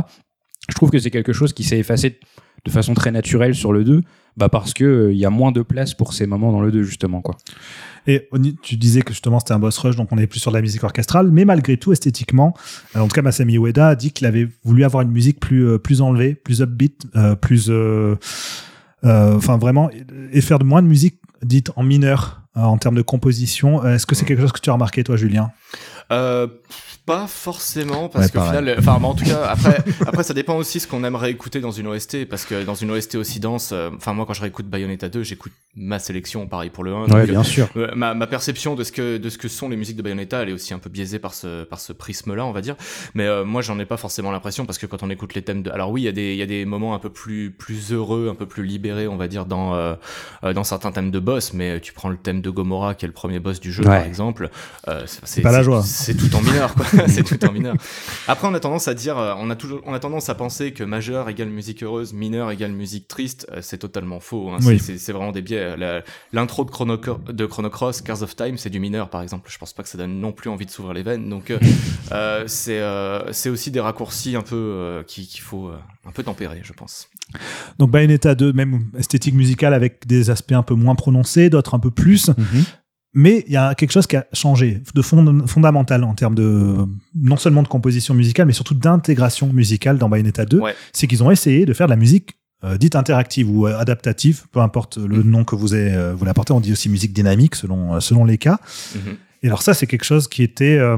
Je trouve que c'est quelque chose qui s'est effacé de façon très naturelle sur le 2, bah parce que euh, il y a moins de place pour ces moments dans le 2 justement quoi. Et tu disais que justement c'était un boss rush, donc on est plus sur de la musique orchestrale, mais malgré tout, esthétiquement, euh, en tout cas Masami Ueda a dit qu'il avait voulu avoir une musique plus euh, plus enlevée, plus upbeat, euh, plus, euh, euh, enfin vraiment, et faire de moins de musique dite en mineur euh, en termes de composition. Euh, Est-ce que c'est quelque chose que tu as remarqué toi, Julien? Euh, pas forcément parce Ouais, qu'au pareil. final, enfin, en tout cas, après, après, ça dépend aussi ce qu'on aimerait écouter dans une OST parce que dans une OST aussi dense, euh, enfin, moi, quand je réécoute Bayonetta 2, j'écoute ma sélection, pareil pour le 1. donc, Ouais, bien sûr. euh, ma, ma perception de ce que de ce que sont les musiques de Bayonetta, elle est aussi un peu biaisée par ce par ce prisme-là, on va dire. Mais euh, moi, j'en ai pas forcément l'impression parce que quand on écoute les thèmes de, alors oui, il y a des il y a des moments un peu plus plus heureux, un peu plus libérés, on va dire dans dans certains thèmes de boss. Mais tu prends le thème de Gomorrah, qui est le premier boss du jeu, Ouais. par exemple, euh, c'est pas la joie. C'est tout en mineur, quoi. <laughs> c'est tout en mineur. Après, on a tendance à dire, euh, on a toujours, on a tendance à penser que majeur égale musique heureuse, mineur égale musique triste. Euh, c'est totalement faux. Hein. Oui. C'est- vraiment des biais. La- L'intro de Chrono, de Chrono Cross, Cars of Time, c'est du mineur, par exemple. Je pense pas que ça donne non plus envie de s'ouvrir les veines. Donc, euh, <laughs> euh, c'est euh, c'est aussi des raccourcis un peu euh, qui- qu'il faut euh, un peu tempérer, je pense. Donc Bayonetta 2, même esthétique musicale avec des aspects un peu moins prononcés, d'autres un peu plus. Mais il y a quelque chose qui a changé de fond- fondamental en termes de non seulement de composition musicale, mais surtout d'intégration musicale dans Bayonetta 2. Ouais. C'est qu'ils ont essayé de faire de la musique euh, dite interactive ou euh, adaptative, peu importe le Mhm. nom que vous avez, euh, vous l'apportez. On dit aussi musique dynamique selon selon les cas. Mhm. Et alors ça, c'est quelque chose qui était euh,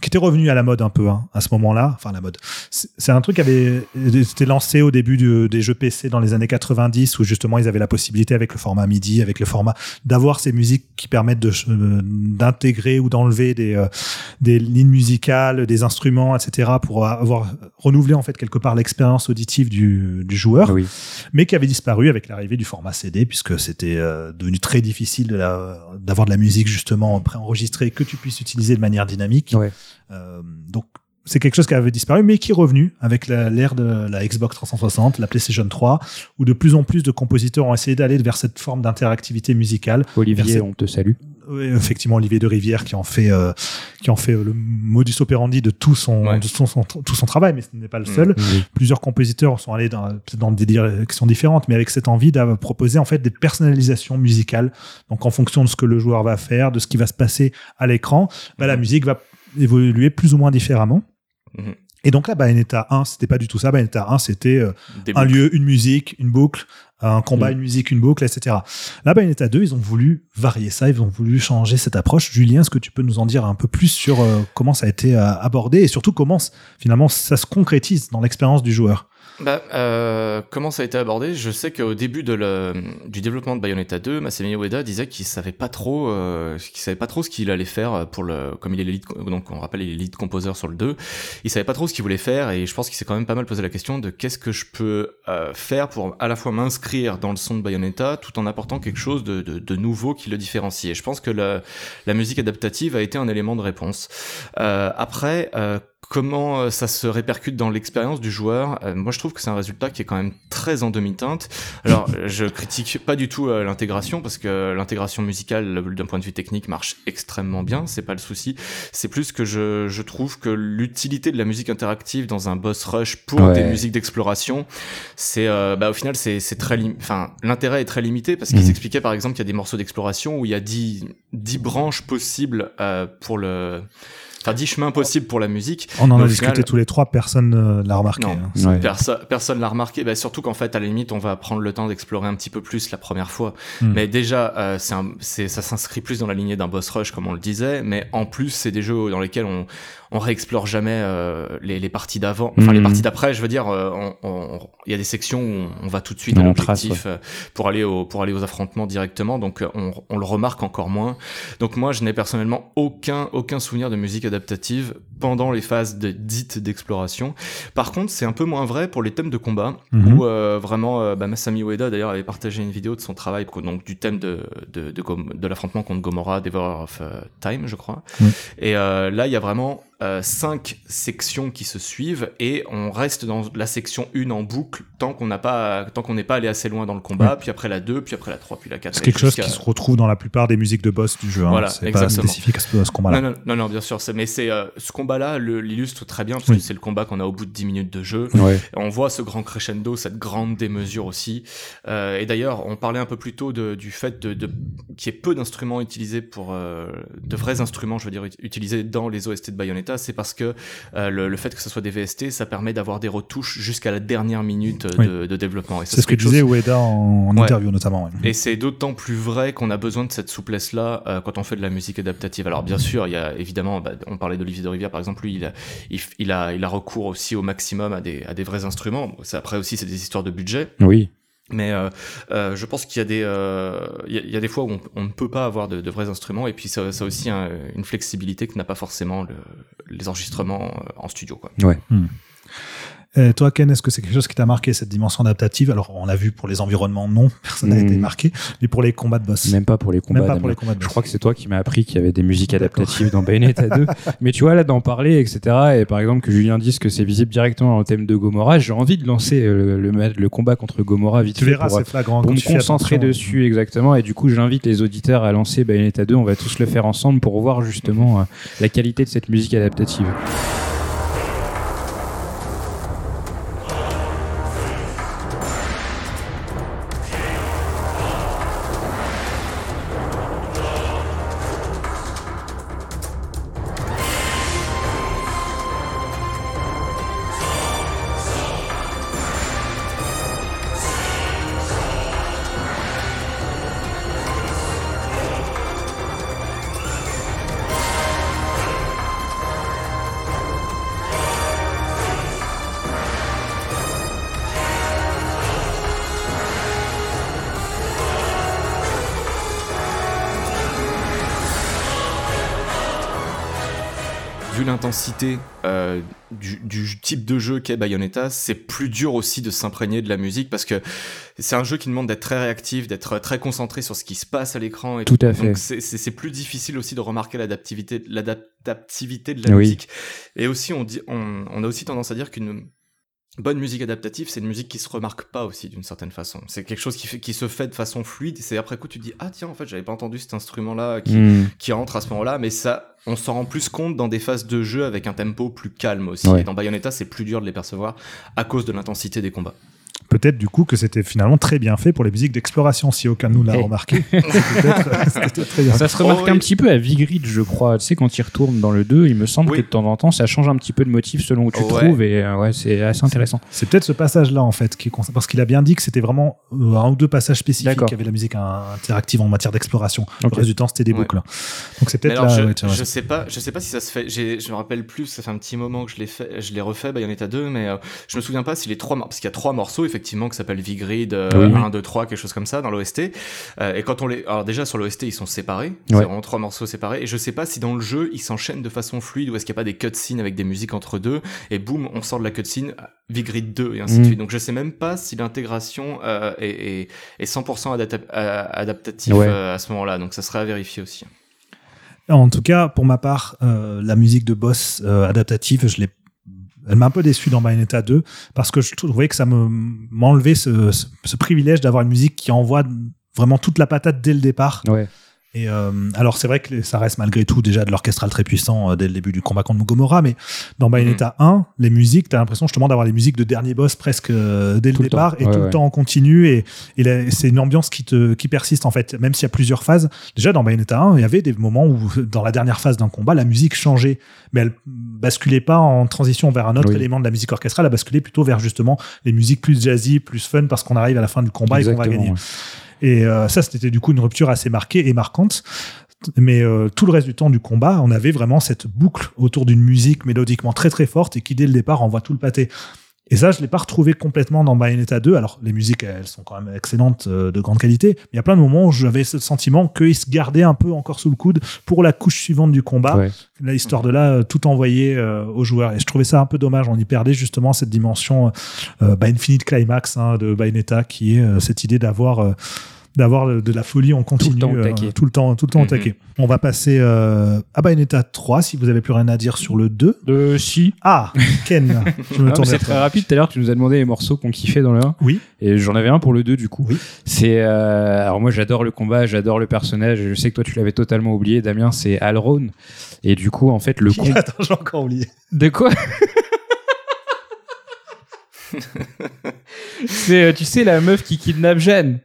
qui était revenu à la mode un peu hein, à ce moment-là. Enfin, la mode. C'est un truc qui avait été lancé au début du- des jeux PC dans les années 90, où justement ils avaient la possibilité avec le format MIDI, avec le format d'avoir ces musiques qui permettent de euh, d'intégrer ou d'enlever des euh, des lignes musicales, des instruments, etc. pour avoir renouvelé en fait quelque part l'expérience auditive du, du joueur Oui. mais qui avait disparu avec l'arrivée du format CD, puisque c'était euh, devenu très difficile de d'avoir de la musique justement préenregistrée que tu puisses utiliser de manière dynamique. Ouais. Euh, donc c'est quelque chose qui avait disparu, mais qui est revenu avec l'ère de la Xbox 360, la PlayStation 3, où de plus en plus de compositeurs ont essayé d'aller vers cette forme d'interactivité musicale. Olivier, on te salue. Oui, effectivement Olivier de Rivière qui en fait euh, qui en fait euh, le modus operandi de tout son, Ouais. de son, son- tout son travail, mais ce n'est pas le seul. Oui. Plusieurs compositeurs sont allés dans, dans des directions différentes, mais avec cette envie de proposer en fait des personnalisations musicales. Donc en fonction de ce que le joueur va faire, de ce qui va se passer à l'écran, bah, la Mhm. musique va évoluer plus ou moins différemment. Mhm. Et donc là, Bayonetta 1, c'était pas du tout ça. Bayonetta 1, c'était euh, un boucles. lieu, une musique, une boucle, un combat, Mm. une musique, une boucle, etc. Là, Bayonetta 2, ils ont voulu varier ça, ils ont voulu changer cette approche. Julien, est-ce que tu peux nous en dire un peu plus sur euh, comment ça a été euh, abordé et surtout comment finalement ça se concrétise dans l'expérience du joueur? Bah, euh, comment ça a été abordé? Je sais qu'au début de le, du développement de Bayonetta 2, Masami Ueda disait qu'il savait pas trop, euh, qu'il savait pas trop ce qu'il allait faire pour le, comme il est lead, donc on rappelle il est lead composer sur le 2, il savait pas trop ce qu'il voulait faire et je pense qu'il s'est quand même pas mal posé la question de qu'est-ce que je peux euh, faire pour à la fois m'inscrire dans le son de Bayonetta tout en apportant quelque chose de, de, de nouveau qui le différencie. Et je pense que la, la musique adaptative a été un élément de réponse. Euh, après, euh, comment euh, ça se répercute dans l'expérience du joueur Euh, Moi, je trouve que c'est un résultat qui est quand même très en demi-teinte. Alors, euh, je critique pas du tout euh, l'intégration parce que l'intégration musicale, d'un point de vue technique, marche extrêmement bien. C'est pas le souci. C'est plus que je, je trouve que l'utilité de la musique interactive dans un boss rush pour Ouais. des musiques d'exploration, c'est, euh, bah, au final, c'est c'est très, enfin, l'intérêt est très limité parce qu'ils Mhm. expliquaient par exemple qu'il y a des morceaux d'exploration où il y a 10, 10 branches possibles euh, pour le, enfin 10 chemins possibles pour la musique. On en a discuté final- tous les trois, personne ne l'a remarqué. Non, hein. c'est- Ouais. perso- personne l'a remarqué. Bah, surtout qu'en fait, à la limite, on va prendre le temps d'explorer un petit peu plus la première fois. Hmm. Mais déjà, euh, c'est un- c'est- ça s'inscrit plus dans la lignée d'un boss rush, comme on le disait. Mais en plus, c'est des jeux dans lesquels on, on réexplore jamais euh, les, les parties d'avant. Enfin, les Mhm. parties d'après, je veux dire, euh, il y a des sections où on, va tout de suite à l'objectif euh, pour aller au, pour aller aux affrontements directement. Donc, euh, on, on le remarque encore moins. Donc, moi, je n'ai personnellement aucun, aucun souvenir de musique adaptative pendant les phases de, dites d'exploration. Par contre, c'est un peu moins vrai pour les thèmes de combat, Mhm. où euh, vraiment, bah, Masami Ueda d'ailleurs avait partagé une vidéo de son travail, donc du thème de, de, de, de l'affrontement contre Gomorrah, Devourer of Time, je crois. Et euh, là, il y a vraiment euh, cinq sections qui se suivent et on reste dans la section 1 en boucle tant qu'on n'a pas tant qu'on n'est pas allé assez loin dans le combat, puis après la 2, puis après la 3, puis la 4. C'est quelque chose qui se retrouve dans la plupart des musiques de boss du jeu. hein. Voilà, c'est pas spécifique à ce, ce combat-là. non, non, non, non, bien sûr. Mais c'est euh, ce combat-là l'illustre très bien parce Oui. que c'est le combat qu'on a au bout de 10 minutes de jeu. Ouais. On voit ce grand crescendo, cette grande démesure aussi. Euh, et d'ailleurs, on parlait un peu plus tôt de- du fait de, de qu'il y ait peu d'instruments utilisés pour euh, de vrais instruments, je veux dire, ut- utilisés dans les OST de Bayonetta. C'est parce que euh, le, le fait que ce soit des VST, ça permet d'avoir des retouches jusqu'à la dernière minute euh, de, de développement. C'est ce que chose- disait Ueda en, en Ouais. interview notamment. ouais. et c'est d'autant plus vrai qu'on a besoin de cette souplesse-là euh, quand on fait de la musique adaptative. Alors bien sûr, il y a évidemment, bah, on parlait d'Olivier de Rivière par exemple, lui, il a, il, f- il a, il a recours aussi au maximum à des, à des vrais instruments. Ça, après aussi, c'est des histoires de budget. Oui. Mais euh, euh, je pense qu'il y a des, euh, il y, a, il y a des fois où on, on ne peut pas avoir de, de vrais instruments, et puis ça, ça a aussi un- une flexibilité que n'a pas forcément le, les enregistrements en studio. Quoi. Euh, toi, Ken, est-ce que c'est quelque chose qui t'a marqué, cette dimension adaptative? Alors, on l'a vu pour les environnements, non, <laughs> personne n'a été marqué, mais pour les combats de boss. Même pas pour les combats. Même pas pour les combats de Je boss. crois que c'est toi qui m'as appris qu'il y avait des musiques adaptatives dans Bayonetta 2. <laughs> Mais tu vois, là, d'en parler, etc. Et par exemple, que Julien dise que c'est visible directement dans le thème de Gomorrah, j'ai envie de lancer le, le, le combat contre Gomorrah vite Tu fait verras, pour, c'est flagrant. pour me concentrer dessus exactement. Et du coup, j'invite les auditeurs à lancer Bayonetta 2. On va tous le faire ensemble pour voir justement euh, la qualité de cette musique adaptative. L'intensité euh, du, du type de jeu qu'est Bayonetta, c'est plus dur aussi de s'imprégner de la musique parce que c'est un jeu qui demande d'être très réactif, d'être très concentré sur ce qui se passe à l'écran. et Tout à fait. Donc c'est- plus difficile aussi de remarquer l'adaptivité l'adaptivité de la Oui. musique. Et aussi, on, dit, on, on a aussi tendance à dire qu'une bonne musique adaptative, c'est une musique qui se remarque pas aussi d'une certaine façon. C'est quelque chose qui, fait, qui se fait de façon fluide. C'est après coup tu te dis ah tiens en fait j'avais pas entendu cet instrument là qui, Hmm. qui entre à ce moment-là, mais ça on s'en rend plus compte dans des phases de jeu avec un tempo plus calme aussi. Ouais. Et dans Bayonetta c'est plus dur de les percevoir à cause de l'intensité des combats. Peut-être du coup que c'était finalement très bien fait pour les musiques d'exploration, si aucun de nous l'a Hey. remarqué. <laughs> C'est peut-être- euh, très bien. Ça se remarque Oh, oui. un petit peu à Vigrid, je crois. Tu sais, quand il retourne dans le 2, il me semble Oui. que de temps en temps, ça change un petit peu de motif selon où tu te Ouais. trouves. Et euh, ouais, c'est assez intéressant. C'est peut-être ce passage-là en fait qui est parce qu'il a bien dit que c'était vraiment euh, un ou deux passages spécifiques qui avaient la musique interactive en matière d'exploration. Ok. Le reste du temps, c'était des Ouais. boucles. Donc c'est peut-être là. je, ouais, je sais pas, je sais pas si ça se fait. Je me rappelle plus. Ça fait un petit moment que je l'ai fait, je l'ai refait Bayonetta 2, mais euh, je me souviens pas si les trois, parce qu'il y a trois morceaux effectivement qui s'appellent Vigrid, euh, Oui. 1, 2, 3, quelque chose comme ça dans l'OST. Euh, et quand on les, alors déjà sur l'OST ils sont séparés, c'est Ouais. vraiment trois morceaux séparés. Et je sais pas si dans le jeu ils s'enchaînent de façon fluide ou est-ce qu'il y a pas des cutscenes avec des musiques entre deux et boum on sort de la cutscene Vigrid 2 et ainsi de Mm. suite. Donc je sais même pas si l'intégration euh, est, est, est 100% adapta- euh, adaptative Ouais. euh, à ce moment-là. Donc ça serait à vérifier aussi. En tout cas, pour ma part, euh, la musique de boss euh, adaptative, je l'ai elle m'a un peu déçu dans Bayonetta 2 parce que je trouvais que ça me m'enlevait ce, privilège d'avoir une musique qui envoie vraiment toute la patate dès le départ. Et euh, alors c'est vrai que ça reste malgré tout déjà de l'orchestral très puissant euh, dès le début du combat contre Gomorrah, mais dans Bayonetta 1, les musiques, t'as l'impression justement d'avoir les musiques de dernier boss presque euh, dès le Tout le départ et Ouais, tout ouais. le temps en continu et, c'est une ambiance qui te qui persiste en fait, même s'il y a plusieurs phases. Déjà dans Bayonetta 1, il y avait des moments où dans la dernière phase d'un combat, la musique changeait, mais elle basculait pas en transition vers un autre Oui. élément de la musique orchestrale, elle basculait plutôt vers justement les musiques plus jazzy, plus fun parce qu'on arrive à la fin du combat et qu'on va gagner. ouais. Et euh, ça, c'était du coup une rupture assez marquée et marquante. Mais euh, tout le reste du temps du combat, on avait vraiment cette boucle autour d'une musique mélodiquement très très forte et qui dès le départ envoie tout le pâté. Et ça, je l'ai pas retrouvé complètement dans Bayonetta 2. Alors, les musiques, elles sont quand même excellentes, euh, de grande qualité. Mais il y a plein de moments où j'avais ce sentiment qu'ils se gardaient un peu encore sous le coude pour la couche suivante du combat Ouais. histoire de là euh, tout envoyer euh, aux joueurs. Et je trouvais ça un peu dommage. On y perdait justement cette dimension euh, bah, Infinite Climax hein, de Bayonetta, qui est euh, cette idée d'avoir euh, d'avoir de la folie en continu temps au euh, taquet. tout le temps tout le temps au Mhm. taquet. On va passer euh, à Bayonetta 3 si vous avez plus rien à dire sur le 2. Euh, si. Ah, Ken, <laughs> je me Non, mais tourne c'est très toi. rapide. Tout à l'heure, tu nous as demandé les morceaux qu'on kiffait dans le 1. Oui. Et j'en avais un pour le 2, du coup. Oui. C'est. euh, alors, moi, j'adore le combat, j'adore le personnage. et Je sais que toi, tu l'avais totalement oublié, Damien. C'est Alron. Et du coup, en fait, le <laughs> combat. Attends, j'ai encore oublié. De quoi? <laughs> C'est, euh, tu sais, la meuf qui kidnappe Jeanne.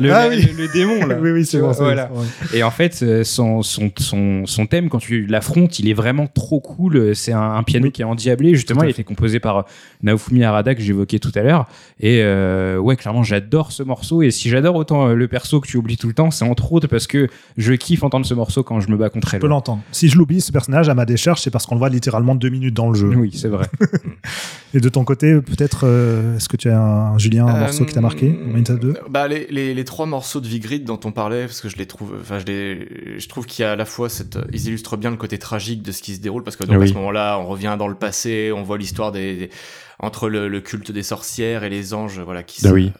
Le, ah oui. le démon, là. <laughs> oui, oui, c'est bon. Voilà. Et en fait, euh, son, son, son, son thème, quand tu l'affrontes, il est vraiment trop cool. C'est un, un piano Oui. qui est endiablé. Justement, il a été composé par euh, Naofumi Arada, que j'évoquais tout à l'heure. Et euh, ouais, clairement, j'adore ce morceau. Et si j'adore autant le perso que tu oublies tout le temps, c'est entre autres parce que je kiffe entendre ce morceau quand je me bats contre Je elle. peux l'entendre. Si je l'oublie, ce personnage à ma décharge, c'est parce qu'on le voit littéralement deux minutes dans le jeu. Oui, c'est vrai. <laughs> Et de ton côté, peut-être, euh, est-ce que tu as un, Julien, un Euh, morceau qui t'a marqué Bayonetta 2 bah, les, les, les trois morceaux de Vigrid dont on parlait, parce que je les trouve, enfin, je les, je trouve qu'il y a à la fois cette, ils illustrent bien le côté tragique de ce qui se déroule, parce que donc, Oui. à ce moment-là, on revient dans le passé, on voit l'histoire des, des- entre le, le culte des sorcières et les anges, voilà, qui Bah se- oui.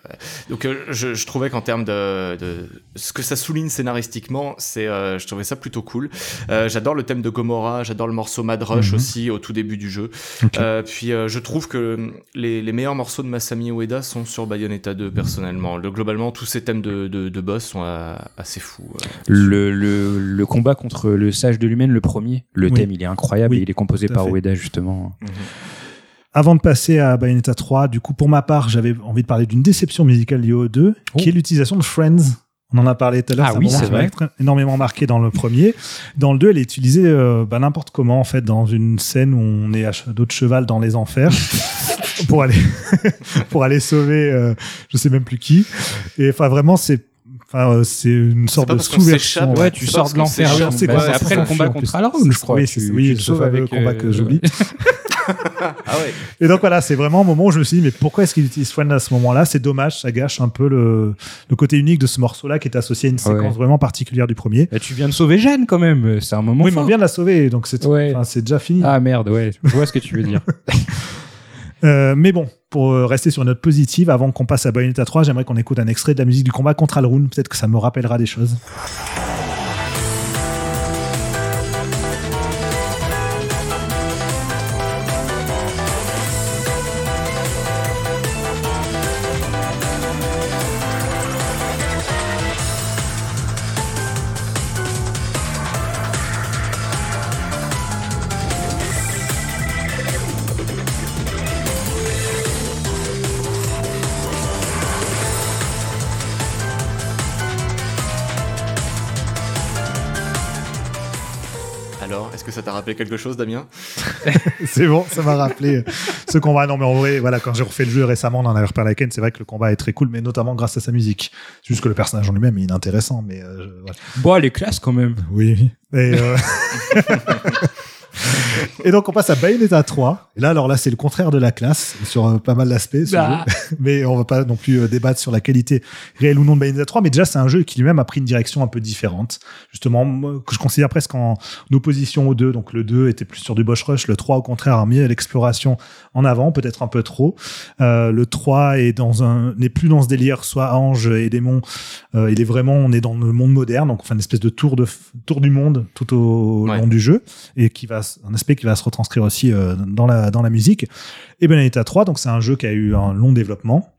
Donc, euh, je, je trouvais qu'en termes de, de, ce que ça souligne scénaristiquement, c'est, euh, je trouvais ça plutôt cool. Euh, j'adore le thème de Gomorrah, j'adore le morceau Mad Rush Mhm. aussi au tout début du jeu. Euh, puis euh, je trouve que les, les meilleurs morceaux de Masami Ueda sont sur Bayonetta 2 personnellement. Le, globalement, tous ces thèmes de, de, de boss sont assez fous. euh. Le, le, le combat contre le sage de l'humaine, le premier, le Oui. thème, il est incroyable Oui, et il est composé par fait. Ueda, justement. Avant de passer à Bayonetta 3, du coup, pour ma part, j'avais envie de parler d'une déception musicale liée au 2, Oh. qui est l'utilisation de Friends. On en a parlé tout à l'heure. Ah oui, c'est vrai. énormément marqué dans le premier. Dans le 2, elle est utilisée euh, bah, n'importe comment, en fait, dans une scène où on est à dos de cheval dans les enfers. <laughs> pour aller <laughs> pour aller sauver euh, je sais même plus qui et enfin vraiment c'est enfin euh, c'est une sorte pas de s'échappe, Ouais, tu pas sors de l'enfer. c'est Bah, quoi, c'est c'est après le combat contre. Alron, je crois. oui, Tu- c'est tu oui, le combat euh, que j'oublie <laughs> Ah ouais. <laughs> Et donc voilà, c'est vraiment un moment où je me suis dit, mais pourquoi est-ce qu'il utilise Friend à ce moment-là? C'est dommage, ça gâche un peu le, le côté unique de ce morceau-là qui est associé à une séquence Ouais. vraiment particulière du premier. Bah, tu viens de sauver Jeanne quand même. C'est un moment. oui, mais on fort. vient de la sauver, donc c'est Ouais. déjà fini. Ah merde, ouais. Je vois ce que tu veux dire. <laughs> Euh, mais bon, pour euh, rester sur une note positive, avant qu'on passe à Bayonetta 3, j'aimerais qu'on écoute un extrait de la musique du combat contre Alrune. Peut-être que ça me rappellera des choses. Quelque chose, Damien <laughs> c'est bon, ça m'a rappelé ce combat. Non, mais en vrai, voilà, quand j'ai refait le jeu récemment, on en avait reparlé Ken, c'est vrai que le combat est très cool, mais notamment grâce à sa musique. C'est juste que le personnage en lui-même est inintéressant, mais euh, je- voilà. Bon, elle est classe quand même. Oui, oui. Et, euh, <laughs> Et donc on passe à Bayonetta 3. Et là, alors là, c'est le contraire de la classe sur euh, pas mal d'aspects. Bah. <laughs> Mais on va pas non plus euh, débattre sur la qualité réelle ou non de Bayonetta 3. Mais déjà, c'est un jeu qui lui-même a pris une direction un peu différente. Justement, moi, que je considère presque en opposition aux deux. Donc le 2 était plus sur du Bosch Rush. Le 3, au contraire, a mis l'exploration en avant, peut-être un peu trop. Euh, le 3 est dans un, n'est plus dans ce délire, soit ange et démon. Euh, il est vraiment, on est dans le monde moderne. Donc, enfin, une espèce de tour de, tour du monde tout au Ouais. long du jeu et qui va, un aspect qui va se retranscrire aussi euh, dans la, dans la musique. Et Bayonetta 3, donc c'est un jeu qui a eu un long développement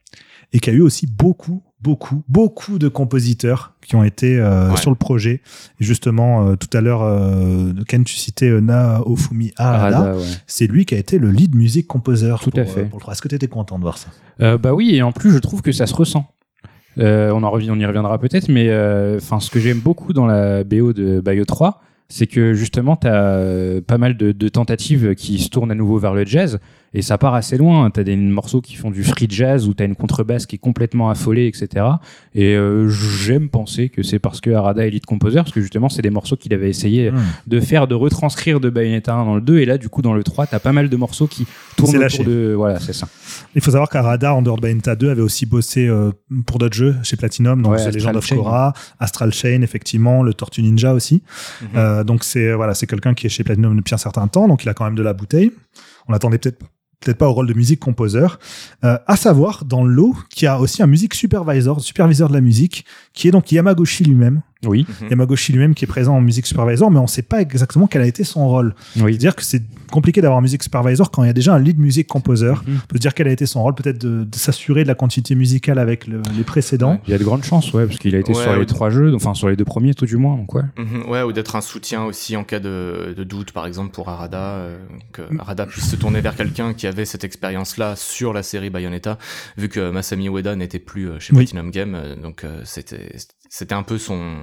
et qui a eu aussi beaucoup, beaucoup, beaucoup de compositeurs qui ont été euh, Ouais. sur le projet. Et justement, euh, tout à l'heure, euh, Ken, tu citais euh, Naofumi Arada. Arada, ouais. C'est lui qui a été le lead music composer. Tout pour, à fait. pour le 3. Est-ce que tu étais content de voir ça? Bah oui, et en plus, je trouve que ça se ressent. On, en revient, on y reviendra peut-être, mais enfin, ce que j'aime beaucoup dans la BO de Bayo 3, c'est que justement, tu as pas mal de tentatives qui se tournent à nouveau vers le jazz, et ça part assez loin. Tu as des morceaux qui font du free jazz, où tu as une contrebasse qui est complètement affolée, etc. Et euh, j'aime penser que c'est parce que Arada est lead composer, parce que justement, c'est des morceaux qu'il avait essayé Hmm. de faire, de retranscrire de Bayonetta 1 dans le 2, et là, du coup, dans le 3, tu as pas mal de morceaux qui tournent autour lâché. de... Voilà, c'est ça. Il faut savoir qu'Arada, en dehors de Bayonetta 2, avait aussi bossé euh, pour d'autres jeux chez Platinum, donc Ouais, Legend of. Korra, Astral Chain, effectivement, le Tortue Ninja aussi. Mhm. Euh, donc c'est voilà, c'est quelqu'un qui est chez Platinum depuis un certain temps, donc il a quand même de la bouteille. On l'attendait peut-être peut-être pas au rôle de musique composeur. Euh, à savoir dans le lot qu'il y a aussi un music supervisor, superviseur de la musique, qui est donc Yamagoshi lui-même. Oui, Mhm. Yamagoshi lui-même qui est présent en music supervisor, mais on ne sait pas exactement quel a été son rôle. oui. C'est-à-dire que c'est compliqué d'avoir un music supervisor quand il y a déjà un lead music composer. Mhm. On peut se dire quel a été son rôle, peut-être de, de s'assurer de la continuité musicale avec le- les précédents. Ouais. Il y a de grandes chances, ouais, parce qu'il a été Ouais, sur les trois jeux, enfin sur les deux premiers, tout du moins, donc ouais. Mhm, ouais, ou d'être un soutien aussi en cas de, de doute, par exemple pour Arada, euh, que Mm. Arada puisse se tourner vers quelqu'un qui avait cette expérience-là sur la série Bayonetta, vu que Masami Ueda n'était plus euh, chez Oui. Platinum Game, euh, donc euh, c'était c'était un peu son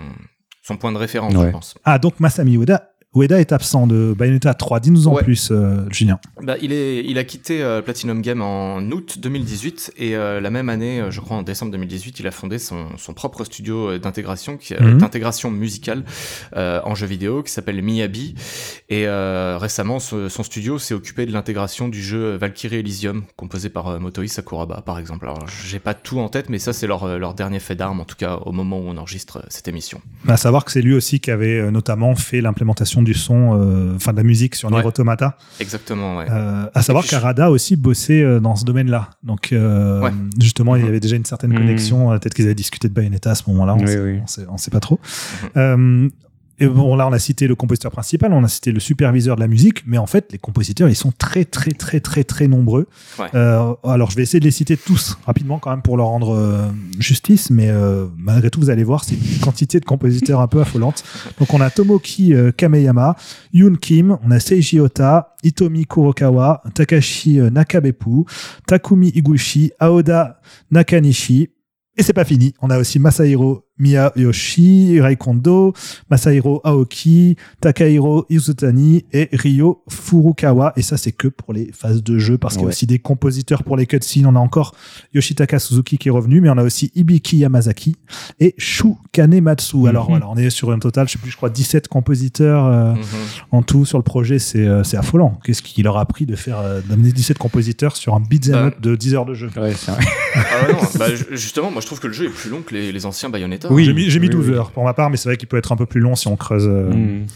son point de référence, Ouais. je pense. Ah, donc Masami Ueda, Ueda est absent de Bayonetta 3. Dis-nous en Ouais. plus, euh, Julien. Bah, il, est, il a quitté euh, Platinum Game en août 2018 et euh, la même année, je crois en décembre 2018, il a fondé son, son propre studio d'intégration, qui- Mhm. d'intégration musicale en jeu vidéo qui s'appelle Miyabi. Et récemment, ce- son studio s'est occupé de l'intégration du jeu Valkyrie Elysium, composé par Motoi Sakuraba, par exemple. Alors, j'ai pas tout en tête, mais ça, c'est leur, leur dernier fait d'armes, en tout cas au moment où on enregistre cette émission. À savoir que c'est lui aussi qui avait notamment fait l'implémentation du son, euh, enfin de la musique sur Nier Ouais. Automata. Exactement, ouais. Euh, à savoir qu'Arada aussi bossé euh, dans ce domaine-là. Donc, Ouais. justement, il y Mhm. avait déjà une certaine Mhm. connexion. Euh, Peut-être qu'ils avaient discuté de Bayonetta à ce moment-là. On Oui, sait- on sait pas trop. Mhm. Et bon, là, on a cité le compositeur principal, on a cité le superviseur de la musique, mais en fait, les compositeurs, ils sont très, très, très, très, très nombreux. Ouais. Euh, alors, je vais essayer de les citer tous rapidement quand même pour leur rendre euh, justice, mais euh, malgré tout, vous allez voir, c'est une quantité de compositeurs un peu affolante. Donc, on a Tomoki euh, Kameyama, Yoon Kim, on a Seiji Ota, Hitomi Kurokawa, Takashi euh, Nakabepu, Takumi Iguchi, Aoda Nakanishi. Et c'est pas fini. On a aussi Masahiro Miyayoshi, Raikondo, Masahiro Aoki, Takahiro Izutani et Ryo Furukawa. Et ça, c'est que pour les phases de jeu parce qu'il y a aussi des compositeurs pour les cutscenes. On a encore Yoshitaka Suzuki qui est revenu, mais on a aussi Ibiki Yamazaki et Shu Kanematsu. Alors Mhm. voilà, on est sur un total, je sais plus, je crois 17 compositeurs euh, Mhm. en tout sur le projet. C'est euh, c'est affolant. Qu'est-ce qui leur a pris de faire euh, d'amener 17 compositeurs sur un beat'em up de 10 heures de jeu? Ouais, c'est vrai. Ah non, <laughs> bah, ju- justement, moi je trouve que le jeu est plus long que les, les anciens Bayonetta. Oui. J'ai mis, j'ai mis oui, 12 oui. heures pour ma part, mais c'est vrai qu'il peut être un peu plus long si on creuse. euh, Mm.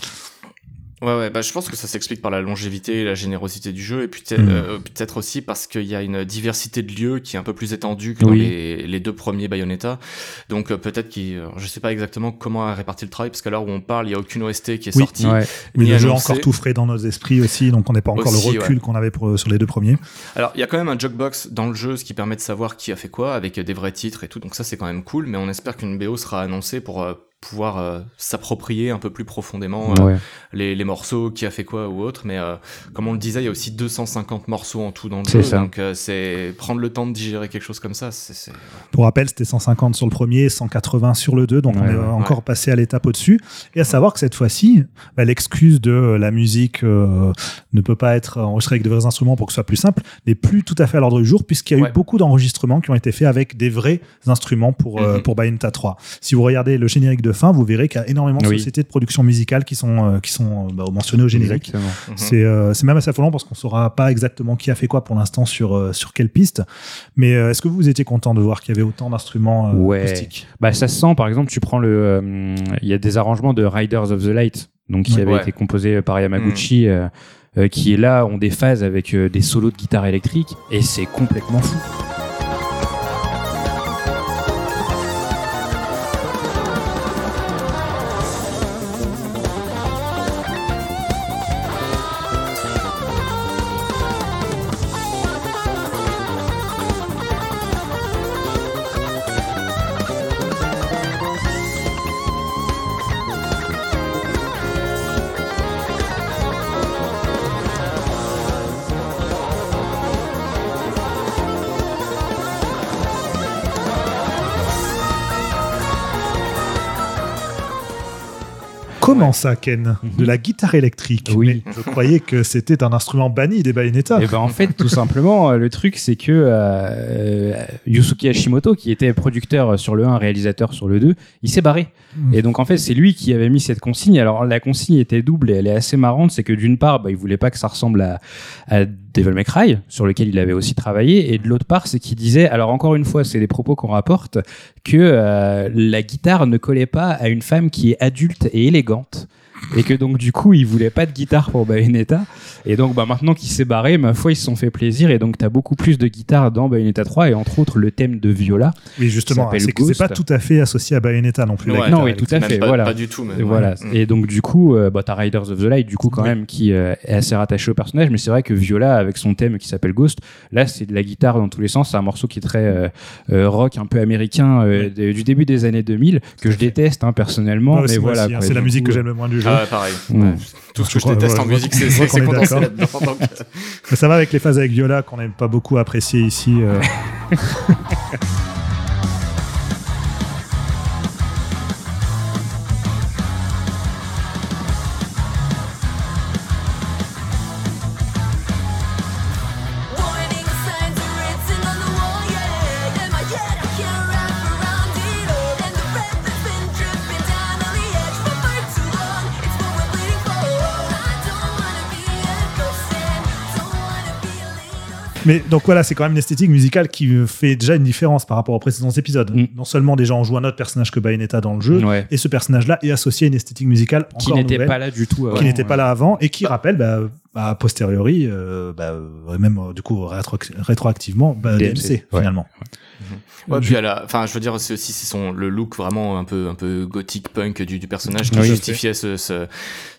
Ouais, ouais, bah, je pense que ça s'explique par la longévité et la générosité du jeu, et puis Mm. euh, peut-être aussi parce qu'il y a une diversité de lieux qui est un peu plus étendue que dans Oui. les, les deux premiers Bayonetta. Donc euh, peut-être qu'il, euh, je sais pas exactement comment a réparti le travail, parce qu'à l'heure où on parle, il y a aucune OST qui est Oui. sortie. Ouais. Mais le jeu est annoncée. encore tout frais dans nos esprits aussi, donc on n'est pas encore Aussi, le recul ouais. qu'on avait pour, sur les deux premiers. Alors il y a quand même un jukebox dans le jeu, ce qui permet de savoir qui a fait quoi, avec des vrais titres et tout, donc ça c'est quand même cool, mais on espère qu'une BO sera annoncée pour euh, pouvoir euh, s'approprier un peu plus profondément euh, Ouais. les, les morceaux, qui a fait quoi ou autre. Mais euh, comme on le disait, il y a aussi 250 morceaux en tout dans le jeu. ça. Donc euh, c'est prendre le temps de digérer quelque chose comme ça. C'est, c'est- Pour rappel, c'était 150 sur le premier, 180 sur le 2, donc on est ouais. encore passé à l'étape au-dessus. Et à savoir que cette fois-ci, bah, l'excuse de la musique euh, ne peut pas être enregistrée avec de vrais instruments pour que ce soit plus simple n'est plus tout à fait à l'ordre du jour, puisqu'il y a Ouais. eu beaucoup d'enregistrements qui ont été faits avec des vrais instruments pour, euh, Mhm. pour Bayonetta 3. Si vous regardez le générique de fin, vous verrez qu'il y a énormément de Oui. sociétés de production musicale qui sont, euh, qui sont euh, bah, mentionnées au générique. Mhm. C'est euh, c'est même assez affolant parce qu'on saura pas exactement qui a fait quoi pour l'instant sur, euh, sur quelle piste. Mais euh, est-ce que vous étiez content de voir qu'il y avait autant d'instruments euh, Ouais. acoustiques? Bah, ça se sent, par exemple, tu prends le. euh, Il y a des arrangements de Riders of the Light, donc qui Ouais. avait été composé par Yamaguchi, euh, euh, qui est là, ont des phases avec euh, des solos de guitare électrique, et c'est complètement fou. Comment ça, Ken? De la guitare électrique Oui. Mais je croyais que c'était un instrument banni des Bayonetta. Et ben en fait, tout simplement, euh, le truc, c'est que euh, euh, Yusuke Hashimoto, qui était producteur sur le 1, réalisateur sur le 2, il s'est barré. Mm. Et donc en fait, c'est lui qui avait mis cette consigne. Alors la consigne était double et elle est assez marrante. C'est que d'une part, bah, il voulait pas que ça ressemble à, à Devil May sur lequel il avait aussi travaillé. Et de l'autre part, c'est qu'il disait, alors encore une fois, c'est des propos qu'on rapporte, que euh, la guitare ne collait pas à une femme qui est adulte et élégante. Et que donc du coup, il voulait pas de guitare pour Bayonetta. Et donc bah, maintenant qu'il s'est barré, ma foi, ils se sont fait plaisir. Et donc tu as beaucoup plus de guitare dans Bayonetta 3 et entre autres le thème de Viola. Oui, justement, c'est que c'est pas tout à fait associé à Bayonetta non plus. Ouais. Non, oui, tout à fait, pas, voilà. pas du tout. Même, Et voilà. Mm. Et donc du coup, euh, bah, t'as Riders of the Light du coup quand Oui. même qui euh, est assez rattaché au personnage, mais c'est vrai que Viola avec son thème qui s'appelle Ghost, là c'est de la guitare dans tous les sens. C'est un morceau qui est très euh, euh, rock, un peu américain euh, du début des années 2000 que je déteste hein, personnellement, mais voilà. hein, c'est la musique que j'aime le moins du jeu. Ah ouais, pareil. Mm. Ouais. Tout ce Je que je crois- déteste ouais, en musique, c'est condensé d'accord. là-dedans. donc, euh, Mais <laughs> ça va avec les phases avec Viola qu'on n'aime pas beaucoup apprécier ici. <laughs> Mais donc voilà, c'est quand même une esthétique musicale qui euh, fait déjà une différence par rapport aux précédents épisodes. Mm. Non seulement déjà on joue un autre personnage que Bayonetta dans le jeu, Ouais. et ce personnage-là est associé à une esthétique musicale qui n'était pas là du tout. qui avant, n'était ouais. pas là avant et qui rappelle, bah, bah, a posteriori, euh, bah, euh, même du coup rétro- rétroactivement, bah, ouais. finalement. Ouais, Je- puis à la, enfin, je veux dire, c'est aussi c'est son le look vraiment un peu un peu gothique punk du, du personnage qui Oui, justifiait ce, ce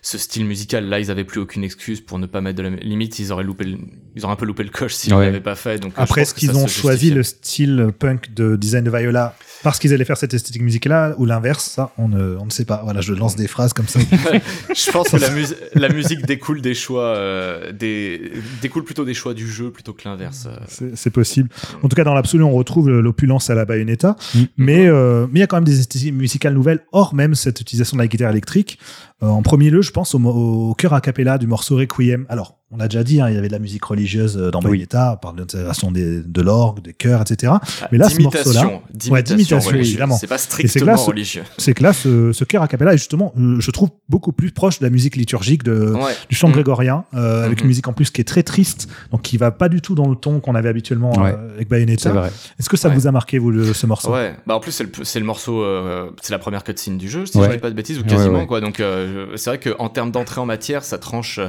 ce style musical. Là, ils avaient plus aucune excuse pour ne pas mettre de la limite. Ils auraient loupé, le- ils auraient un peu loupé le coche s'ils Ouais. l'avaient pas fait. Donc Après, est-ce qu'ils ont choisi justifiait. le style punk de design de Viola? Parce qu'ils allaient faire cette esthétique musicale-là ou l'inverse Ça, on ne, on ne sait pas. Voilà, je lance des phrases comme ça. <laughs> Je pense que la, mus- la musique découle des choix, euh, des découle plutôt des choix du jeu plutôt que l'inverse. euh. C'est c'est possible. En tout cas, dans l'absolu, on retrouve l'opulence à la Bayonetta. Mm. Mais euh, mais il y a quand même des esthétiques musicales nouvelles, hors même cette utilisation de la guitare électrique. Euh, en premier lieu, je pense au, au chœur a cappella du morceau Requiem. Alors, on a déjà dit, hein, il y avait de la musique religieuse euh, dans. Bayonetta, par l'intégration de l'orgue, des chœurs, etc. Mais là, ce morceau-là- d'imitation, Ouais, d'imitation, évidemment. C'est pas strictement que là, ce- religieux. C'est que là, ce, ce chœur a cappella est justement, euh, je trouve, beaucoup plus proche de la musique liturgique de, Ouais. du chant Mm. grégorien, euh, avec Mhm. une musique en plus qui est très triste, donc qui va pas du tout dans le ton qu'on avait habituellement Ouais. euh, avec Bayonetta. Est-ce que ça vous a marqué, vous, le- ce morceau? Ouais, bah en plus c'est le, morceau, euh, c'est la première cutscene du jeu, si je dis pas de bêtises, ou quasiment quoi. Donc euh, je- c'est vrai qu'en termes d'entrée en matière, ça tranche euh,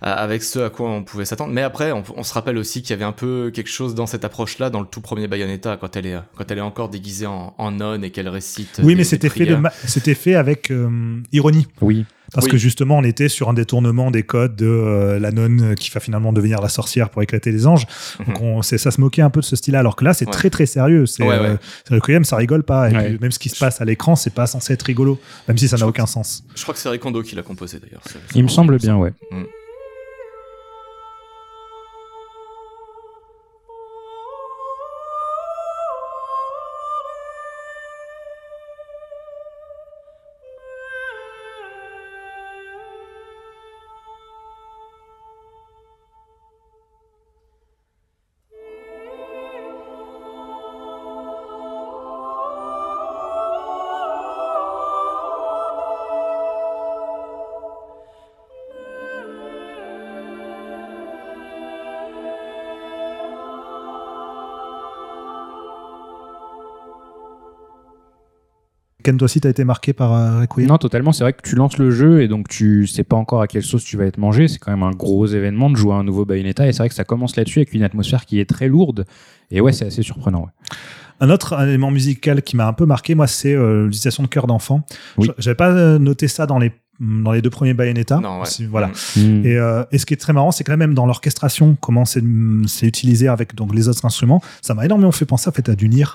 avec ce à quoi on pouvait s'attendre. Mais après, on, on se rappelle aussi qu'il y avait un peu quelque chose dans cette approche-là dans le tout premier Bayonetta, quand elle est quand elle est encore déguisée en, en nonne et qu'elle récite. Oui, des- mais c'était fait, c'était fait avec euh, ironie. Oui. Parce Oui. que justement, on était sur un détournement des codes de euh, la nonne qui va finalement devenir la sorcière pour éclater les anges. Donc Mhm. on, c'est, ça se moquait un peu de ce style-là, alors que là, c'est Ouais. très très sérieux. C'est, Ouais, ouais. euh, Requiem, ça rigole pas. Et puis, même ce qui se passe à l'écran, c'est pas censé être rigolo, même si ça n'a aucun sens. Je crois que c'est Rikondo qui l'a composé d'ailleurs. Il me semble bien, ouais. Ken, toi aussi, t'as été marqué par euh, Requiem? Non, totalement. C'est vrai que tu lances le jeu et donc tu sais pas encore à quelle sauce tu vas être mangé. C'est quand même un gros événement de jouer à un nouveau Bayonetta et c'est vrai que ça commence là-dessus avec une atmosphère qui est très lourde. Et ouais, c'est assez surprenant. ouais. Un autre élément musical qui m'a un peu marqué, moi, c'est euh, l'utilisation de chœur d'enfant. Oui. Je- J'avais pas euh, noté ça dans les, dans les deux premiers Bayonetta. Non, ouais. Voilà. Mm. Et, euh, et ce qui est très marrant, c'est que là même dans l'orchestration, comment c'est c'est utilisé avec donc les autres instruments, ça m'a énormément fait penser en fait à du Nier.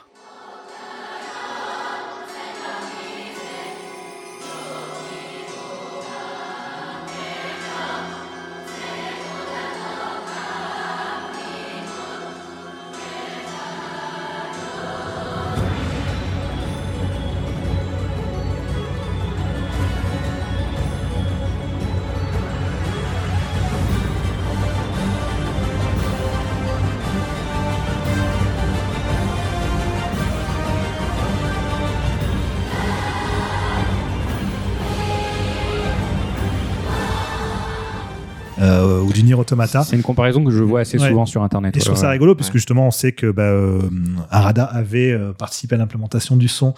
Du Nier Automata. C'est une comparaison que je vois assez Ouais. souvent sur Internet. Et je trouve ça rigolo puisque justement on sait que bah, euh, Arada avait euh, participé à l'implémentation du son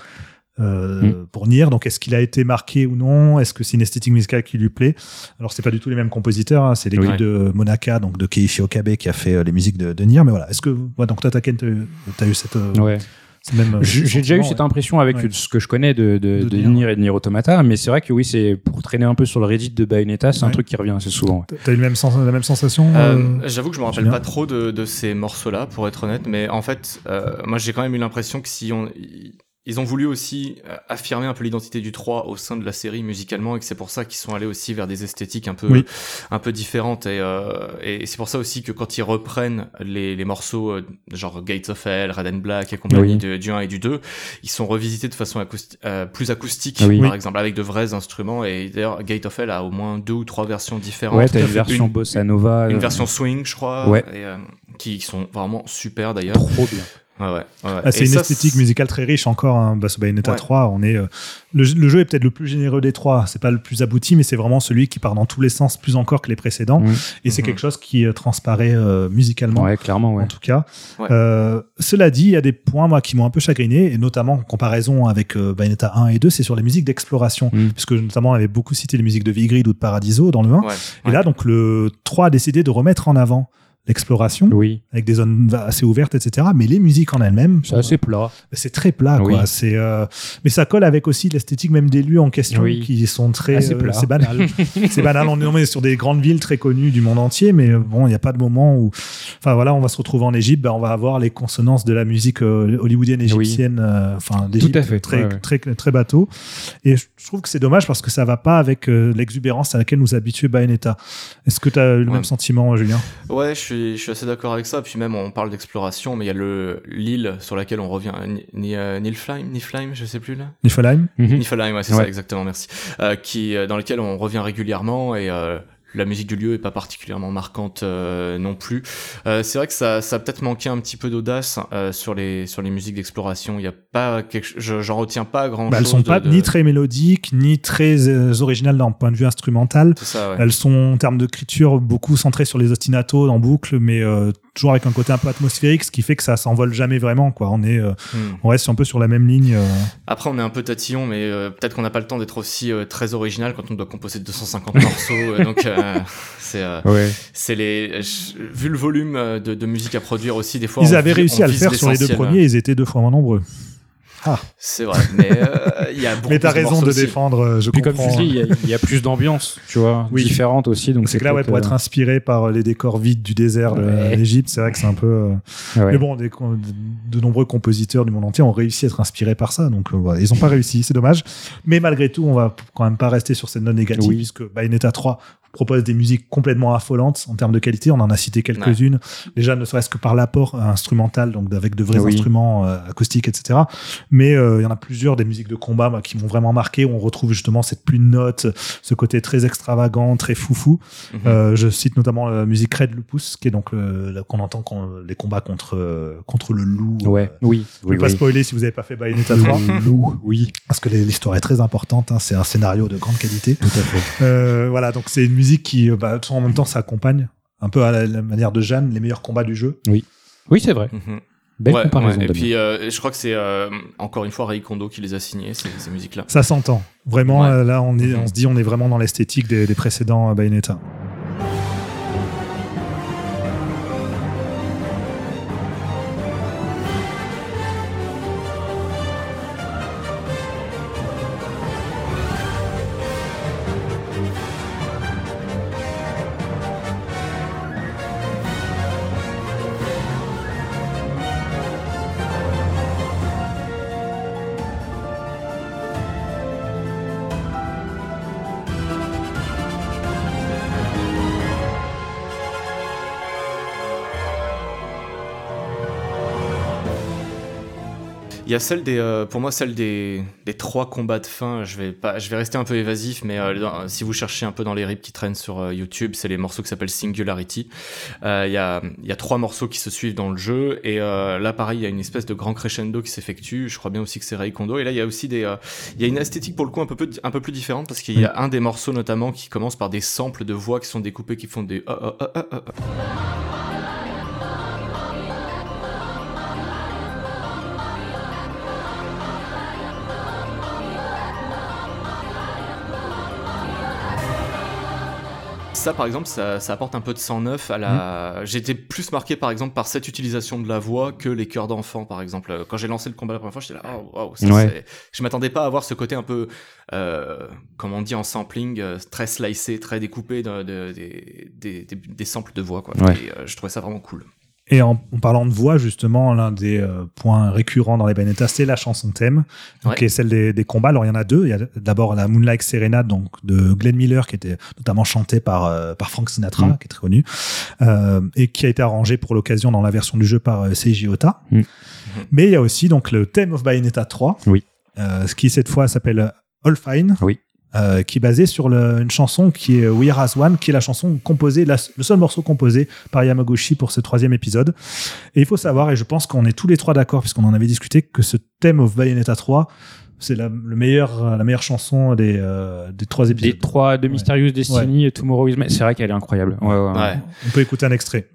euh, Mm. pour Nier. Donc est-ce qu'il a été marqué ou non? Est-ce que c'est une esthétique musicale qui lui plaît? Alors c'est pas du tout les mêmes compositeurs. hein. C'est l'équipe Oui. de Monaka, donc de Keiichi Okabe qui a fait euh, les musiques de, de Nier. Mais voilà, est-ce que ouais, donc toi Taken, t'as t'as eu cette euh, Ouais. Même euh, J'ai déjà eu cette impression avec Ouais. ce que je connais de, de, De de Nier, Nier et de Nier Automata, mais c'est vrai que oui, c'est pour traîner un peu sur le Reddit de Bayonetta, c'est un truc qui revient assez souvent. ouais. T'as eu le même sens, la même sensation Euh, euh, J'avoue que je me rappelle pas trop de, de ces morceaux-là, pour être honnête, mais en fait, euh, moi j'ai quand même eu l'impression que si on, ils ont voulu aussi euh, affirmer un peu l'identité du 3 au sein de la série musicalement et que c'est pour ça qu'ils sont allés aussi vers des esthétiques un peu, Oui. un peu différentes et, euh, et c'est pour ça aussi que quand ils reprennent les, les morceaux euh, genre Gates of Hell, Red and Black et compagnie Oui. de- du 1 et du 2, ils sont revisités de façon acousti- euh, plus acoustique, Oui. par exemple, avec de vrais instruments et d'ailleurs Gate of Hell a au moins deux ou trois versions différentes. Ouais, t'as une Une- version bossa nova. une euh, version swing, je crois, Ouais. et, euh, qui sont vraiment super d'ailleurs. trop bien. Ouais, ouais, ouais. Ah, c'est une ça, esthétique musicale très riche encore. Hein, bah, Bayonetta Ouais. 3, on est euh, le, le jeu est peut-être le plus généreux des trois. C'est pas le plus abouti, mais c'est vraiment celui qui part dans tous les sens plus encore que les précédents. Et c'est Mhm. quelque chose qui euh, transparaît euh, musicalement. Ouais, clairement, ouais. En tout cas, Ouais. Euh, cela dit, il y a des points moi qui m'ont un peu chagriné, et notamment en comparaison avec euh, Bayonetta 1 et 2, c'est sur les musiques d'exploration, Mm. puisque notamment on avait beaucoup cité les musiques de Vigrid ou de Paradiso dans le 1, Ouais, et là donc le 3 a décidé de remettre en avant l'exploration Oui, avec des zones assez ouvertes, etc. Mais les musiques en elles-mêmes, c'est assez plat. c'est très plat, Oui. quoi. C'est, euh, mais ça colle avec aussi l'esthétique même des lieux en question Oui. qui sont très. Assez euh, plat. c'est banal. <laughs> c'est banal. On est- sur des grandes villes très connues du monde entier, mais euh, bon, il n'y a pas de moment où. Enfin voilà, on va se retrouver en Égypte, ben, on va avoir les consonances de la musique euh, hollywoodienne égyptienne, euh, enfin d'Égypte, à fait, très, ouais, ouais. très très bateau. Et je trouve que c'est dommage parce que ça va pas avec euh, l'exubérance à laquelle nous habituait Bayonetta. Est-ce que tu as eu le Ouais. même sentiment, Julien? Ouais, je suis, je suis assez d'accord avec ça. Puis même, on parle d'exploration, mais il y a le l'île sur laquelle on revient. Ni, ni, euh, Niflheim, Niflheim, je sais plus là. Niflheim Mhm. Niflheim, ouais, c'est Ouais. ça, exactement, merci. Euh, qui, euh, dans lequel on revient régulièrement et euh, la musique du lieu est pas particulièrement marquante euh, non plus. Euh, c'est vrai que ça, ça a peut-être manqué un petit peu d'audace euh, sur les sur les musiques d'exploration. Il y a pas quelque, je- j'en retiens pas grand Bah, chose. Elles sont pas de, ni très mélodiques, ni très euh, originales d'un point de vue instrumental. Ça, ouais. Elles sont en termes d'écriture beaucoup centrées sur les ostinatos en boucle, mais euh, toujours avec un côté un peu atmosphérique, ce qui fait que ça s'envole jamais vraiment. Quoi. On, est, euh, Hmm. on reste un peu sur la même ligne. euh. Après, on est un peu tatillon, mais euh, peut-être qu'on n'a pas le temps d'être aussi euh, très original quand on doit composer 250 <laughs> morceaux. donc, euh, c'est euh, Ouais. c'est les vu le volume de, de musique à produire aussi des fois. Ils on avaient réussi on à le faire sur les deux premiers, ils étaient deux fois moins nombreux. Ah. C'est vrai, mais euh, il y a <laughs> beaucoup Mais t'as de raison de aussi. défendre, euh, je Puis comme comprends. tu dis, il y a- il y, a plus d'ambiance, tu vois, <laughs> Oui. différente aussi. Donc c'est que là, ouais, pour être euh, inspiré par les décors vides du désert de Ouais. l'Égypte, c'est vrai que c'est un peu. euh, ouais. Mais bon, des- de nombreux compositeurs du monde entier ont réussi à être inspirés par ça, donc euh, voilà, ils n'ont pas réussi, c'est dommage. Mais malgré tout, on va quand même pas rester sur cette note négative, Oui. puisque Bayonetta 3 propose des musiques complètement affolantes en termes de qualité. On en a cité quelques-unes, déjà ne serait-ce que par l'apport instrumental, donc avec de vrais Oui. instruments euh, acoustiques, etc. Mais euh, il y en a plusieurs des musiques de combat moi, qui m'ont vraiment marqué. Où on retrouve justement cette pluie de notes, ce côté très extravagant, très foufou. Mhm. Euh, je cite notamment la musique Red Lupus, qui est donc qu'on entend quand les combats contre euh, contre le loup. Ouais, Euh, oui. je vais oui, pas oui. spoiler si vous avez pas fait Bayonetta 3, Le loup, oui. parce que l'histoire est très importante. hein, c'est un scénario de grande qualité. Tout à fait. Euh, voilà, donc c'est une musique qui, euh, bah, en même temps, ça accompagne un peu à la, la manière de Jeanne, les meilleurs combats du jeu. Oui, c'est vrai. Mhm. Belle Ouais, comparaison. ouais. Et puis, euh, je crois que c'est euh, encore une fois Ray Kondo qui les a signés, ces, ces musiques-là. Ça s'entend. Vraiment, Ouais. là, on, est, Mhm. on se dit, on est vraiment dans l'esthétique des, des précédents Bayonetta. A celle des, euh, pour moi, celle des, des trois combats de fin. Je vais pas, je vais rester un peu évasif, mais euh, dans- si vous cherchez un peu dans les rips qui traînent sur euh, YouTube, c'est les morceaux qui s'appellent Singularity. Il y a, il y a trois morceaux qui se suivent dans le jeu, et là, pareil, il y a une espèce de grand crescendo qui s'effectue. Je crois bien aussi que c'est Ray Kondo. Et là, il y a aussi des, il y a une esthétique pour le coup un peu, peu- un peu plus différente parce qu'il y a un des morceaux notamment qui commence par des samples de voix qui sont découpés, qui font des. ah, ah, ah, Ça, par exemple, ça, ça apporte un peu de sang neuf à la. J'étais plus marqué, par exemple, par cette utilisation de la voix que les chœurs d'enfants, par exemple. Quand j'ai lancé le combat la première fois, j'étais là, oh, wow, ça, Ouais. c'est- je m'attendais pas à avoir ce côté un peu, euh, comme on dit en sampling, euh, très slicé, très découpé de, de- des, des, des, des samples de voix, quoi. Ouais. Et euh, je trouvais ça vraiment cool. Et en, en parlant de voix, justement, l'un des euh, points récurrents dans les Bayonetta, c'est la chanson thème, donc, Ouais. qui est celle des, des combats. Alors, il y en a deux. Il y a d'abord la Moonlight Serenade, donc de Glenn Miller, qui était notamment chantée par, euh, par Frank Sinatra, Mm. qui est très connu, euh, et qui a été arrangée pour l'occasion dans la version du jeu par euh, Seiji Ota. Mm. Mais il y a aussi donc le thème of Bayonetta 3, Oui. euh, ce qui cette fois s'appelle All Fine. Oui. Euh, qui est basé sur le- une chanson qui est We Are As One, qui est la chanson composée, la- le seul morceau composé par Yamaguchi pour ce troisième épisode. Et il faut savoir, et je pense qu'on est tous les trois d'accord, puisqu'on en avait discuté, que ce thème of Bayonetta 3, c'est la, le meilleur, la meilleure chanson des, euh, des trois épisodes. Les trois de Mysterious Destiny et Tomorrow is. C'est vrai qu'elle est incroyable. Ouais, ouais, ouais. Ouais. On peut écouter un extrait.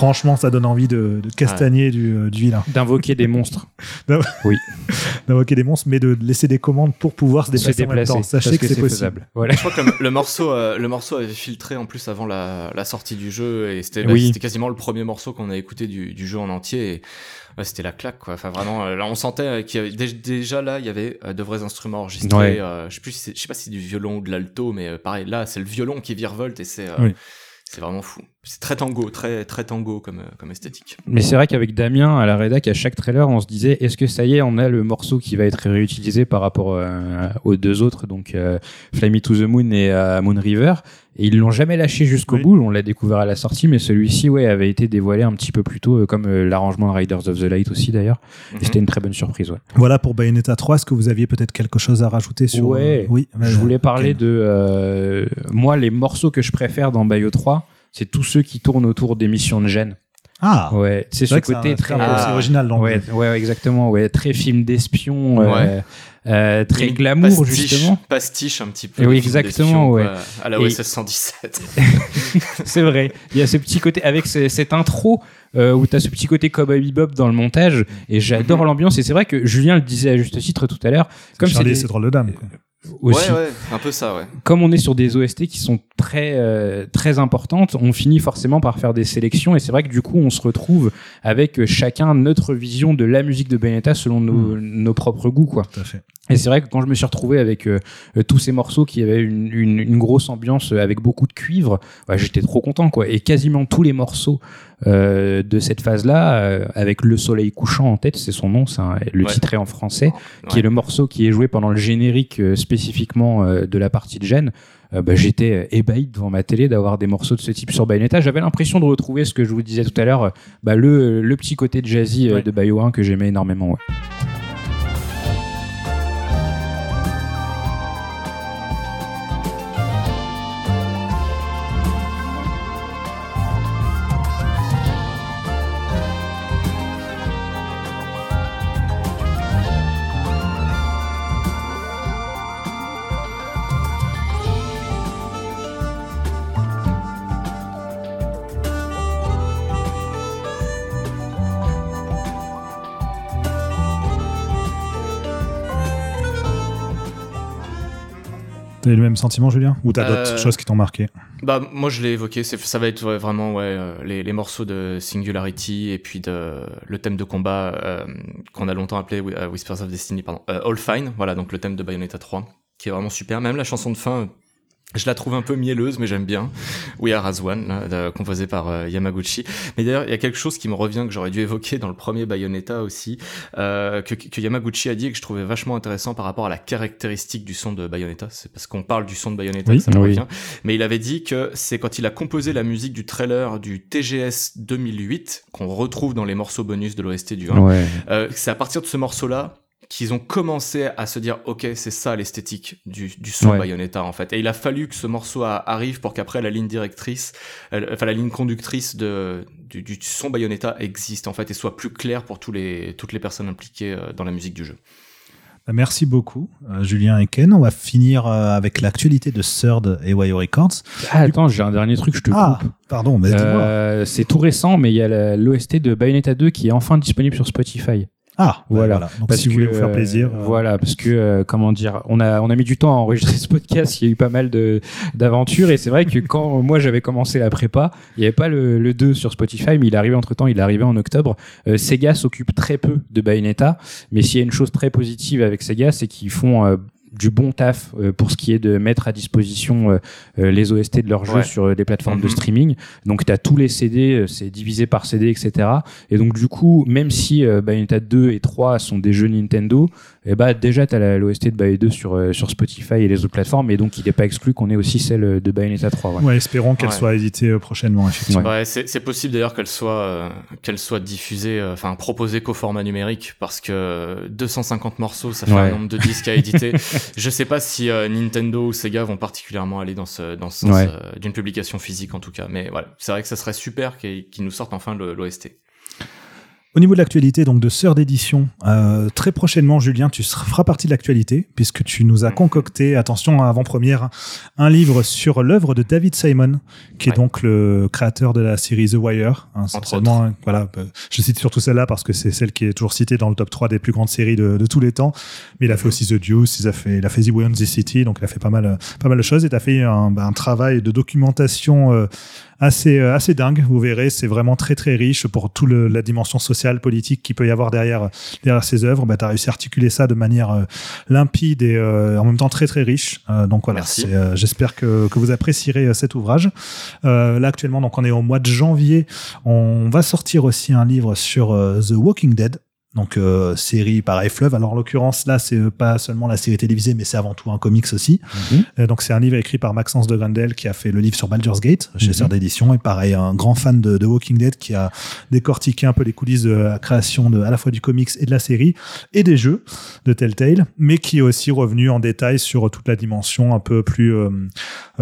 Franchement, ça donne envie de, de castagner du, euh, du vilain, D'invoquer des monstres. <laughs> <laughs> d'invoquer des monstres, mais de laisser des commandes pour pouvoir se Se déplacer, en même déplacer. temps. Sachez que, c'est possible. faisable. Voilà. Je crois que le, <laughs> morceau, euh, le morceau avait filtré en plus avant la, la sortie du jeu et c'était Oui. c'était quasiment le premier morceau qu'on a écouté du, du jeu en entier. Et, ouais, c'était la claque quoi. Enfin vraiment, euh, là on sentait qu'il y avait dé- déjà là il y avait de vrais instruments enregistrés. Ouais. euh, je sais plus, si c'est- je sais pas si c'est du violon ou de l'alto, mais euh, pareil là c'est le violon qui virevolte et c'est euh, Oui. c'est vraiment fou. C'est très tango, très très tango comme euh, comme esthétique. Mais c'est vrai qu'avec Damien à la rédac, à chaque trailer, on se disait est-ce que ça y est, on a le morceau qui va être réutilisé par rapport euh, aux deux autres, donc euh, Fly Me to the Moon et euh, Moon River. Et ils l'ont jamais lâché jusqu'au Oui. bout. On l'a découvert à la sortie, mais celui-ci, ouais, avait été dévoilé un petit peu plus tôt, euh, comme euh, l'arrangement de Riders of the Light aussi d'ailleurs. Mhm. C'était une très bonne surprise. Ouais. Voilà pour Bayonetta 3. Est-ce que vous aviez peut-être quelque chose à rajouter sur Ouais. Oui. Je voulais parler ok. de euh, moi les morceaux que je préfère dans Bayo 3, c'est tous ceux qui tournent autour des missions de Gênes. Ah. Ouais, c'est ce côté très Ah. original. Donc, ouais, ouais, exactement, ouais, très film d'espion, euh, Ouais. euh, très glamour pastiche, justement. Pastiche un petit peu. Et oui, exactement, ouais. quoi, À la OSS 117. <laughs> c'est vrai. Il y a ce petit côté avec ce- cette intro euh, où tu as ce petit côté cowboy bebop dans le montage et j'adore Mhm. l'ambiance et c'est vrai que Julien le disait à juste titre tout à l'heure comme c'est des- drôle de dame. quoi. Aussi Ouais, ouais, un peu ça, ouais. comme on est sur des OST qui sont très euh, très importantes, on finit forcément par faire des sélections et c'est vrai que du coup on se retrouve avec chacun notre vision de la musique de Bayonetta selon nos, nos propres goûts quoi. Tout à fait. Et c'est vrai que quand je me suis retrouvé avec euh, euh, tous ces morceaux qui avaient une, une, une grosse ambiance euh, avec beaucoup de cuivre, ouais, j'étais trop content quoi. Et quasiment tous les morceaux euh, de cette phase-là, euh, avec le soleil couchant en tête, c'est son nom, c'est le Ouais. est en français, qui est le morceau qui est joué pendant le générique spécifiquement de la partie de Gênes. Bah, j'étais ébahi devant ma télé d'avoir des morceaux de ce type sur Bayonetta. J'avais l'impression de retrouver ce que je vous disais tout à l'heure, bah, le, le petit côté jazzy euh, Ouais. de Bayo 1 que j'aimais énormément. Eu le même sentiment, Julien? Ou t'as Euh, d'autres choses qui t'ont marqué? Bah, moi, je l'ai évoqué. Ça va être ouais, vraiment ouais, euh, les, les morceaux de Singularity et puis de, le thème de combat euh, qu'on a longtemps appelé euh, Whispers of Destiny, pardon. Euh, All Fine, voilà, donc le thème de Bayonetta 3, qui est vraiment super. Même la chanson de fin, euh, je la trouve un peu mielleuse, mais j'aime bien. We Are As One, là, composée par euh, Yamaguchi. Mais d'ailleurs, il y a quelque chose qui me revient que j'aurais dû évoquer dans le premier Bayonetta aussi, euh, que, que Yamaguchi a dit et que je trouvais vachement intéressant par rapport à la caractéristique du son de Bayonetta. C'est parce qu'on parle du son de Bayonetta Oui. que ça me Oui. revient. Mais il avait dit que c'est quand il a composé la musique du trailer du TGS 2008, qu'on retrouve dans les morceaux bonus de l'OST du 1, Ouais. euh, c'est à partir de ce morceau-là qu'ils ont commencé à se dire ok c'est ça l'esthétique du, du son Ouais. Bayonetta en fait et il a fallu que ce morceau a- arrive pour qu'après la ligne directrice enfin la ligne conductrice de du, du son Bayonetta existe en fait et soit plus clair pour tous les toutes les personnes impliquées euh, dans la musique du jeu Bah, Merci beaucoup, euh, Julien et Ken. On va finir euh, avec l'actualité de Third et Wire Records. Ah, attends, j'ai un dernier truc, je te Ah, coupe. pardon, mais dis-moi. Euh, c'est tout récent, mais il y a l'OST de Bayonetta 2 qui est enfin disponible sur Spotify. Ah, voilà. Donc Parce si vous voulez vous faire plaisir. euh, euh, voilà, parce que euh, comment dire, on a on a mis du temps à enregistrer ce podcast. Il y a eu pas mal de d'aventures et c'est vrai que quand moi j'avais commencé la prépa, il n'y avait pas le, le 2 sur Spotify, mais il est arrivé entre temps. Il est arrivé en octobre. Euh, Sega s'occupe très peu de Bayonetta, mais s'il y a une chose très positive avec Sega, c'est qu'ils font euh, du bon taf euh, pour ce qui est de mettre à disposition euh, euh, les OST de leurs jeux Ouais. sur des plateformes de Mhm. streaming. Donc tu as tous les CD, euh, c'est divisé par CD, etc. Et donc du coup, même si euh, Bayonetta 2 et 3 sont des jeux Nintendo, et bah déjà tu as l'OST de Bayonetta 2 sur, euh, sur Spotify et les autres plateformes, et donc il n'est pas exclu qu'on ait aussi celle de Bayonetta 3. ouais. Ouais, espérons qu'elle Ouais. soit éditée euh, prochainement, effectivement. Ouais, c'est c'est possible d'ailleurs qu'elle soit euh, qu'elle soit diffusée, euh, enfin proposée qu'au format numérique, parce que 250 morceaux, ça fait Ouais. un nombre de disques à éditer. <laughs> Je sais pas si euh, Nintendo ou Sega vont particulièrement aller dans ce dans ce sens Ouais. euh, d'une publication physique en tout cas. Mais voilà, c'est vrai que ça serait super qu'ils qu'ils nous sortent enfin le- l'OST. Au niveau de l'actualité, donc de Sœur d'édition, euh, très prochainement, Julien, tu feras partie de l'actualité, puisque tu nous as Mhm. concocté, attention, avant-première, un livre sur l'œuvre de David Simon, qui est Ouais. donc le créateur de la série The Wire. hein, hein, voilà, euh, je cite surtout celle-là parce que c'est celle qui est toujours citée dans le top 3 des plus grandes séries de, de tous les temps. Mais il a fait aussi The Deuce, il a fait, il a fait The Way on the City, donc il a fait pas mal, pas mal de choses. Et tu as fait un, bah, un travail de documentation euh, assez, euh, assez dingue. Vous verrez, c'est vraiment très très riche pour toute la dimension sociale, politique qui peut y avoir derrière, derrière ces œuvres. Bah, tu as réussi à articuler ça de manière euh, limpide et euh, en même temps très très riche. Euh, donc voilà, euh, j'espère que, que vous apprécierez cet ouvrage. Euh, là actuellement, donc on est au mois de janvier. On va sortir aussi un livre sur The Walking Dead. Donc euh, série pareil fleuve. Alors en l'occurrence là c'est euh, pas seulement la série télévisée mais c'est avant tout un comics aussi. Mhm. Euh, donc c'est un livre écrit par Maxence de Grendel qui a fait le livre sur Baldur's Gate chez. Sœur d'édition et pareil un grand fan de, de Walking Dead qui a décortiqué un peu les coulisses de la création de à la fois du comics et de la série et des jeux de Telltale mais qui est aussi revenu en détail sur toute la dimension un peu plus euh,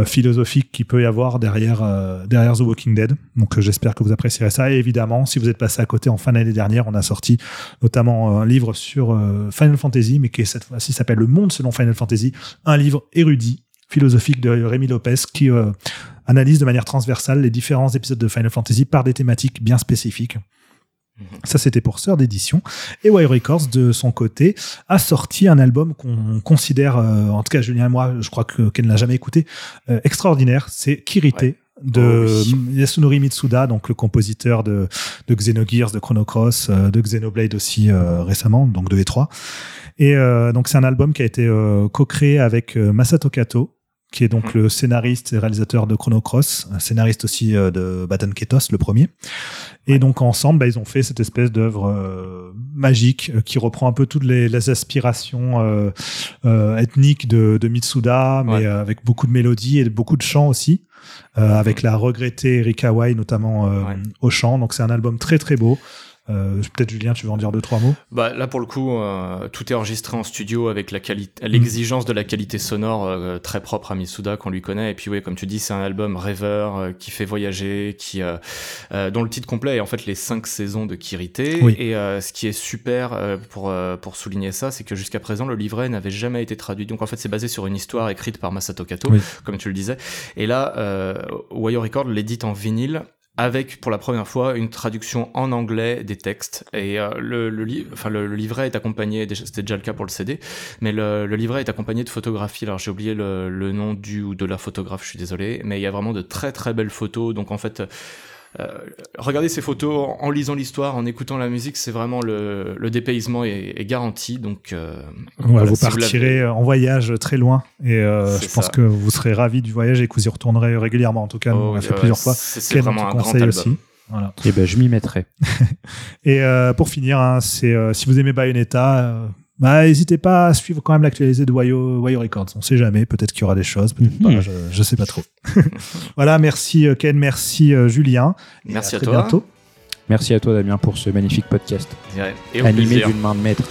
philosophique qu'il peut y avoir derrière derrière The Walking Dead. Donc j'espère que vous apprécierez ça et évidemment si vous êtes passé à côté en fin d'année dernière on a sorti notamment euh, un livre sur euh, Final Fantasy, mais qui cette fois-ci s'appelle Le Monde selon Final Fantasy, un livre érudit, philosophique de Rémi Lopez, qui euh, analyse de manière transversale les différents épisodes de Final Fantasy par des thématiques bien spécifiques. Ça, c'était pour Sœur d'édition. Et Wire Records, de son côté, a sorti un album qu'on considère, euh, en tout cas Julien et moi, je crois que Ken ne l'a jamais écouté, euh, extraordinaire. C'est Kirite Ouais. de Oh Yasunori Mitsuda, donc le compositeur de, de Xenogears, de Chrono Cross, euh, de Xenoblade aussi euh, récemment, donc de E3. Et euh, donc c'est un album qui a été euh, co-créé avec Masato Kato, qui est donc Mhm. le scénariste et réalisateur de Chrono Cross, un scénariste aussi euh, de Baton Ketos, le premier. Et donc ensemble, bah, ils ont fait cette espèce d'œuvre euh, magique euh, qui reprend un peu toutes les, les aspirations ethniques de, de Mitsuda, mais Ouais. avec beaucoup de mélodies et beaucoup de chants aussi, avec la regrettée Erika Wai notamment Ouais. au chant. Donc c'est un album très très beau. Euh, Peut-être Julien, tu veux en dire deux trois mots? Bah, là, pour le coup, euh, tout est enregistré en studio avec la qualité, l'exigence de la qualité sonore euh, très propre à Mitsuda qu'on lui connaît. Et puis, oui, comme tu dis, c'est un album rêveur euh, qui fait voyager, qui, euh, euh, dont le titre complet est en fait les cinq saisons de Kirite. Oui. Et euh, ce qui est super euh, pour, euh, pour souligner ça, c'est que jusqu'à présent, le livret n'avait jamais été traduit. Donc, en fait, c'est basé sur une histoire écrite par Masato Kato, Oui. comme tu le disais. Et là, euh, Wire Record l'édite en vinyle avec pour la première fois une traduction en anglais des textes. Et euh, le, le, enfin, le, le livret est accompagné c'était déjà le cas pour le CD mais le, livret est accompagné de photographies. Alors j'ai oublié le, le nom du ou de la photographe je suis désolé mais il y a vraiment de très très belles photos. Donc en fait euh, regardez ces photos en, lisant l'histoire en écoutant la musique c'est vraiment le, le dépaysement est, est garanti donc euh, Ouais, voilà, vous si partirez en voyage très loin et euh, je pense ça. que vous serez ravis du voyage et que vous y retournerez régulièrement. En tout cas, nous, Oh, on l'a oui, fait ouais, plusieurs fois. c'est vraiment un grand album aussi. Voilà. Et ben, je m'y mettrai. <laughs> Et euh, pour finir, hein, c'est euh, si vous aimez Bayonetta, euh, bah, n'hésitez pas à suivre quand même l'actualité de Wayo, Wayo Records. On sait jamais, peut-être qu'il y aura des choses, peut-être Mhm. pas, je, je sais pas trop. <laughs> voilà, merci euh, Ken, merci euh, Julien. Et Merci à très toi. bientôt. Merci à toi, Damien, pour ce magnifique podcast, Ouais, et au animé d'une main de maître.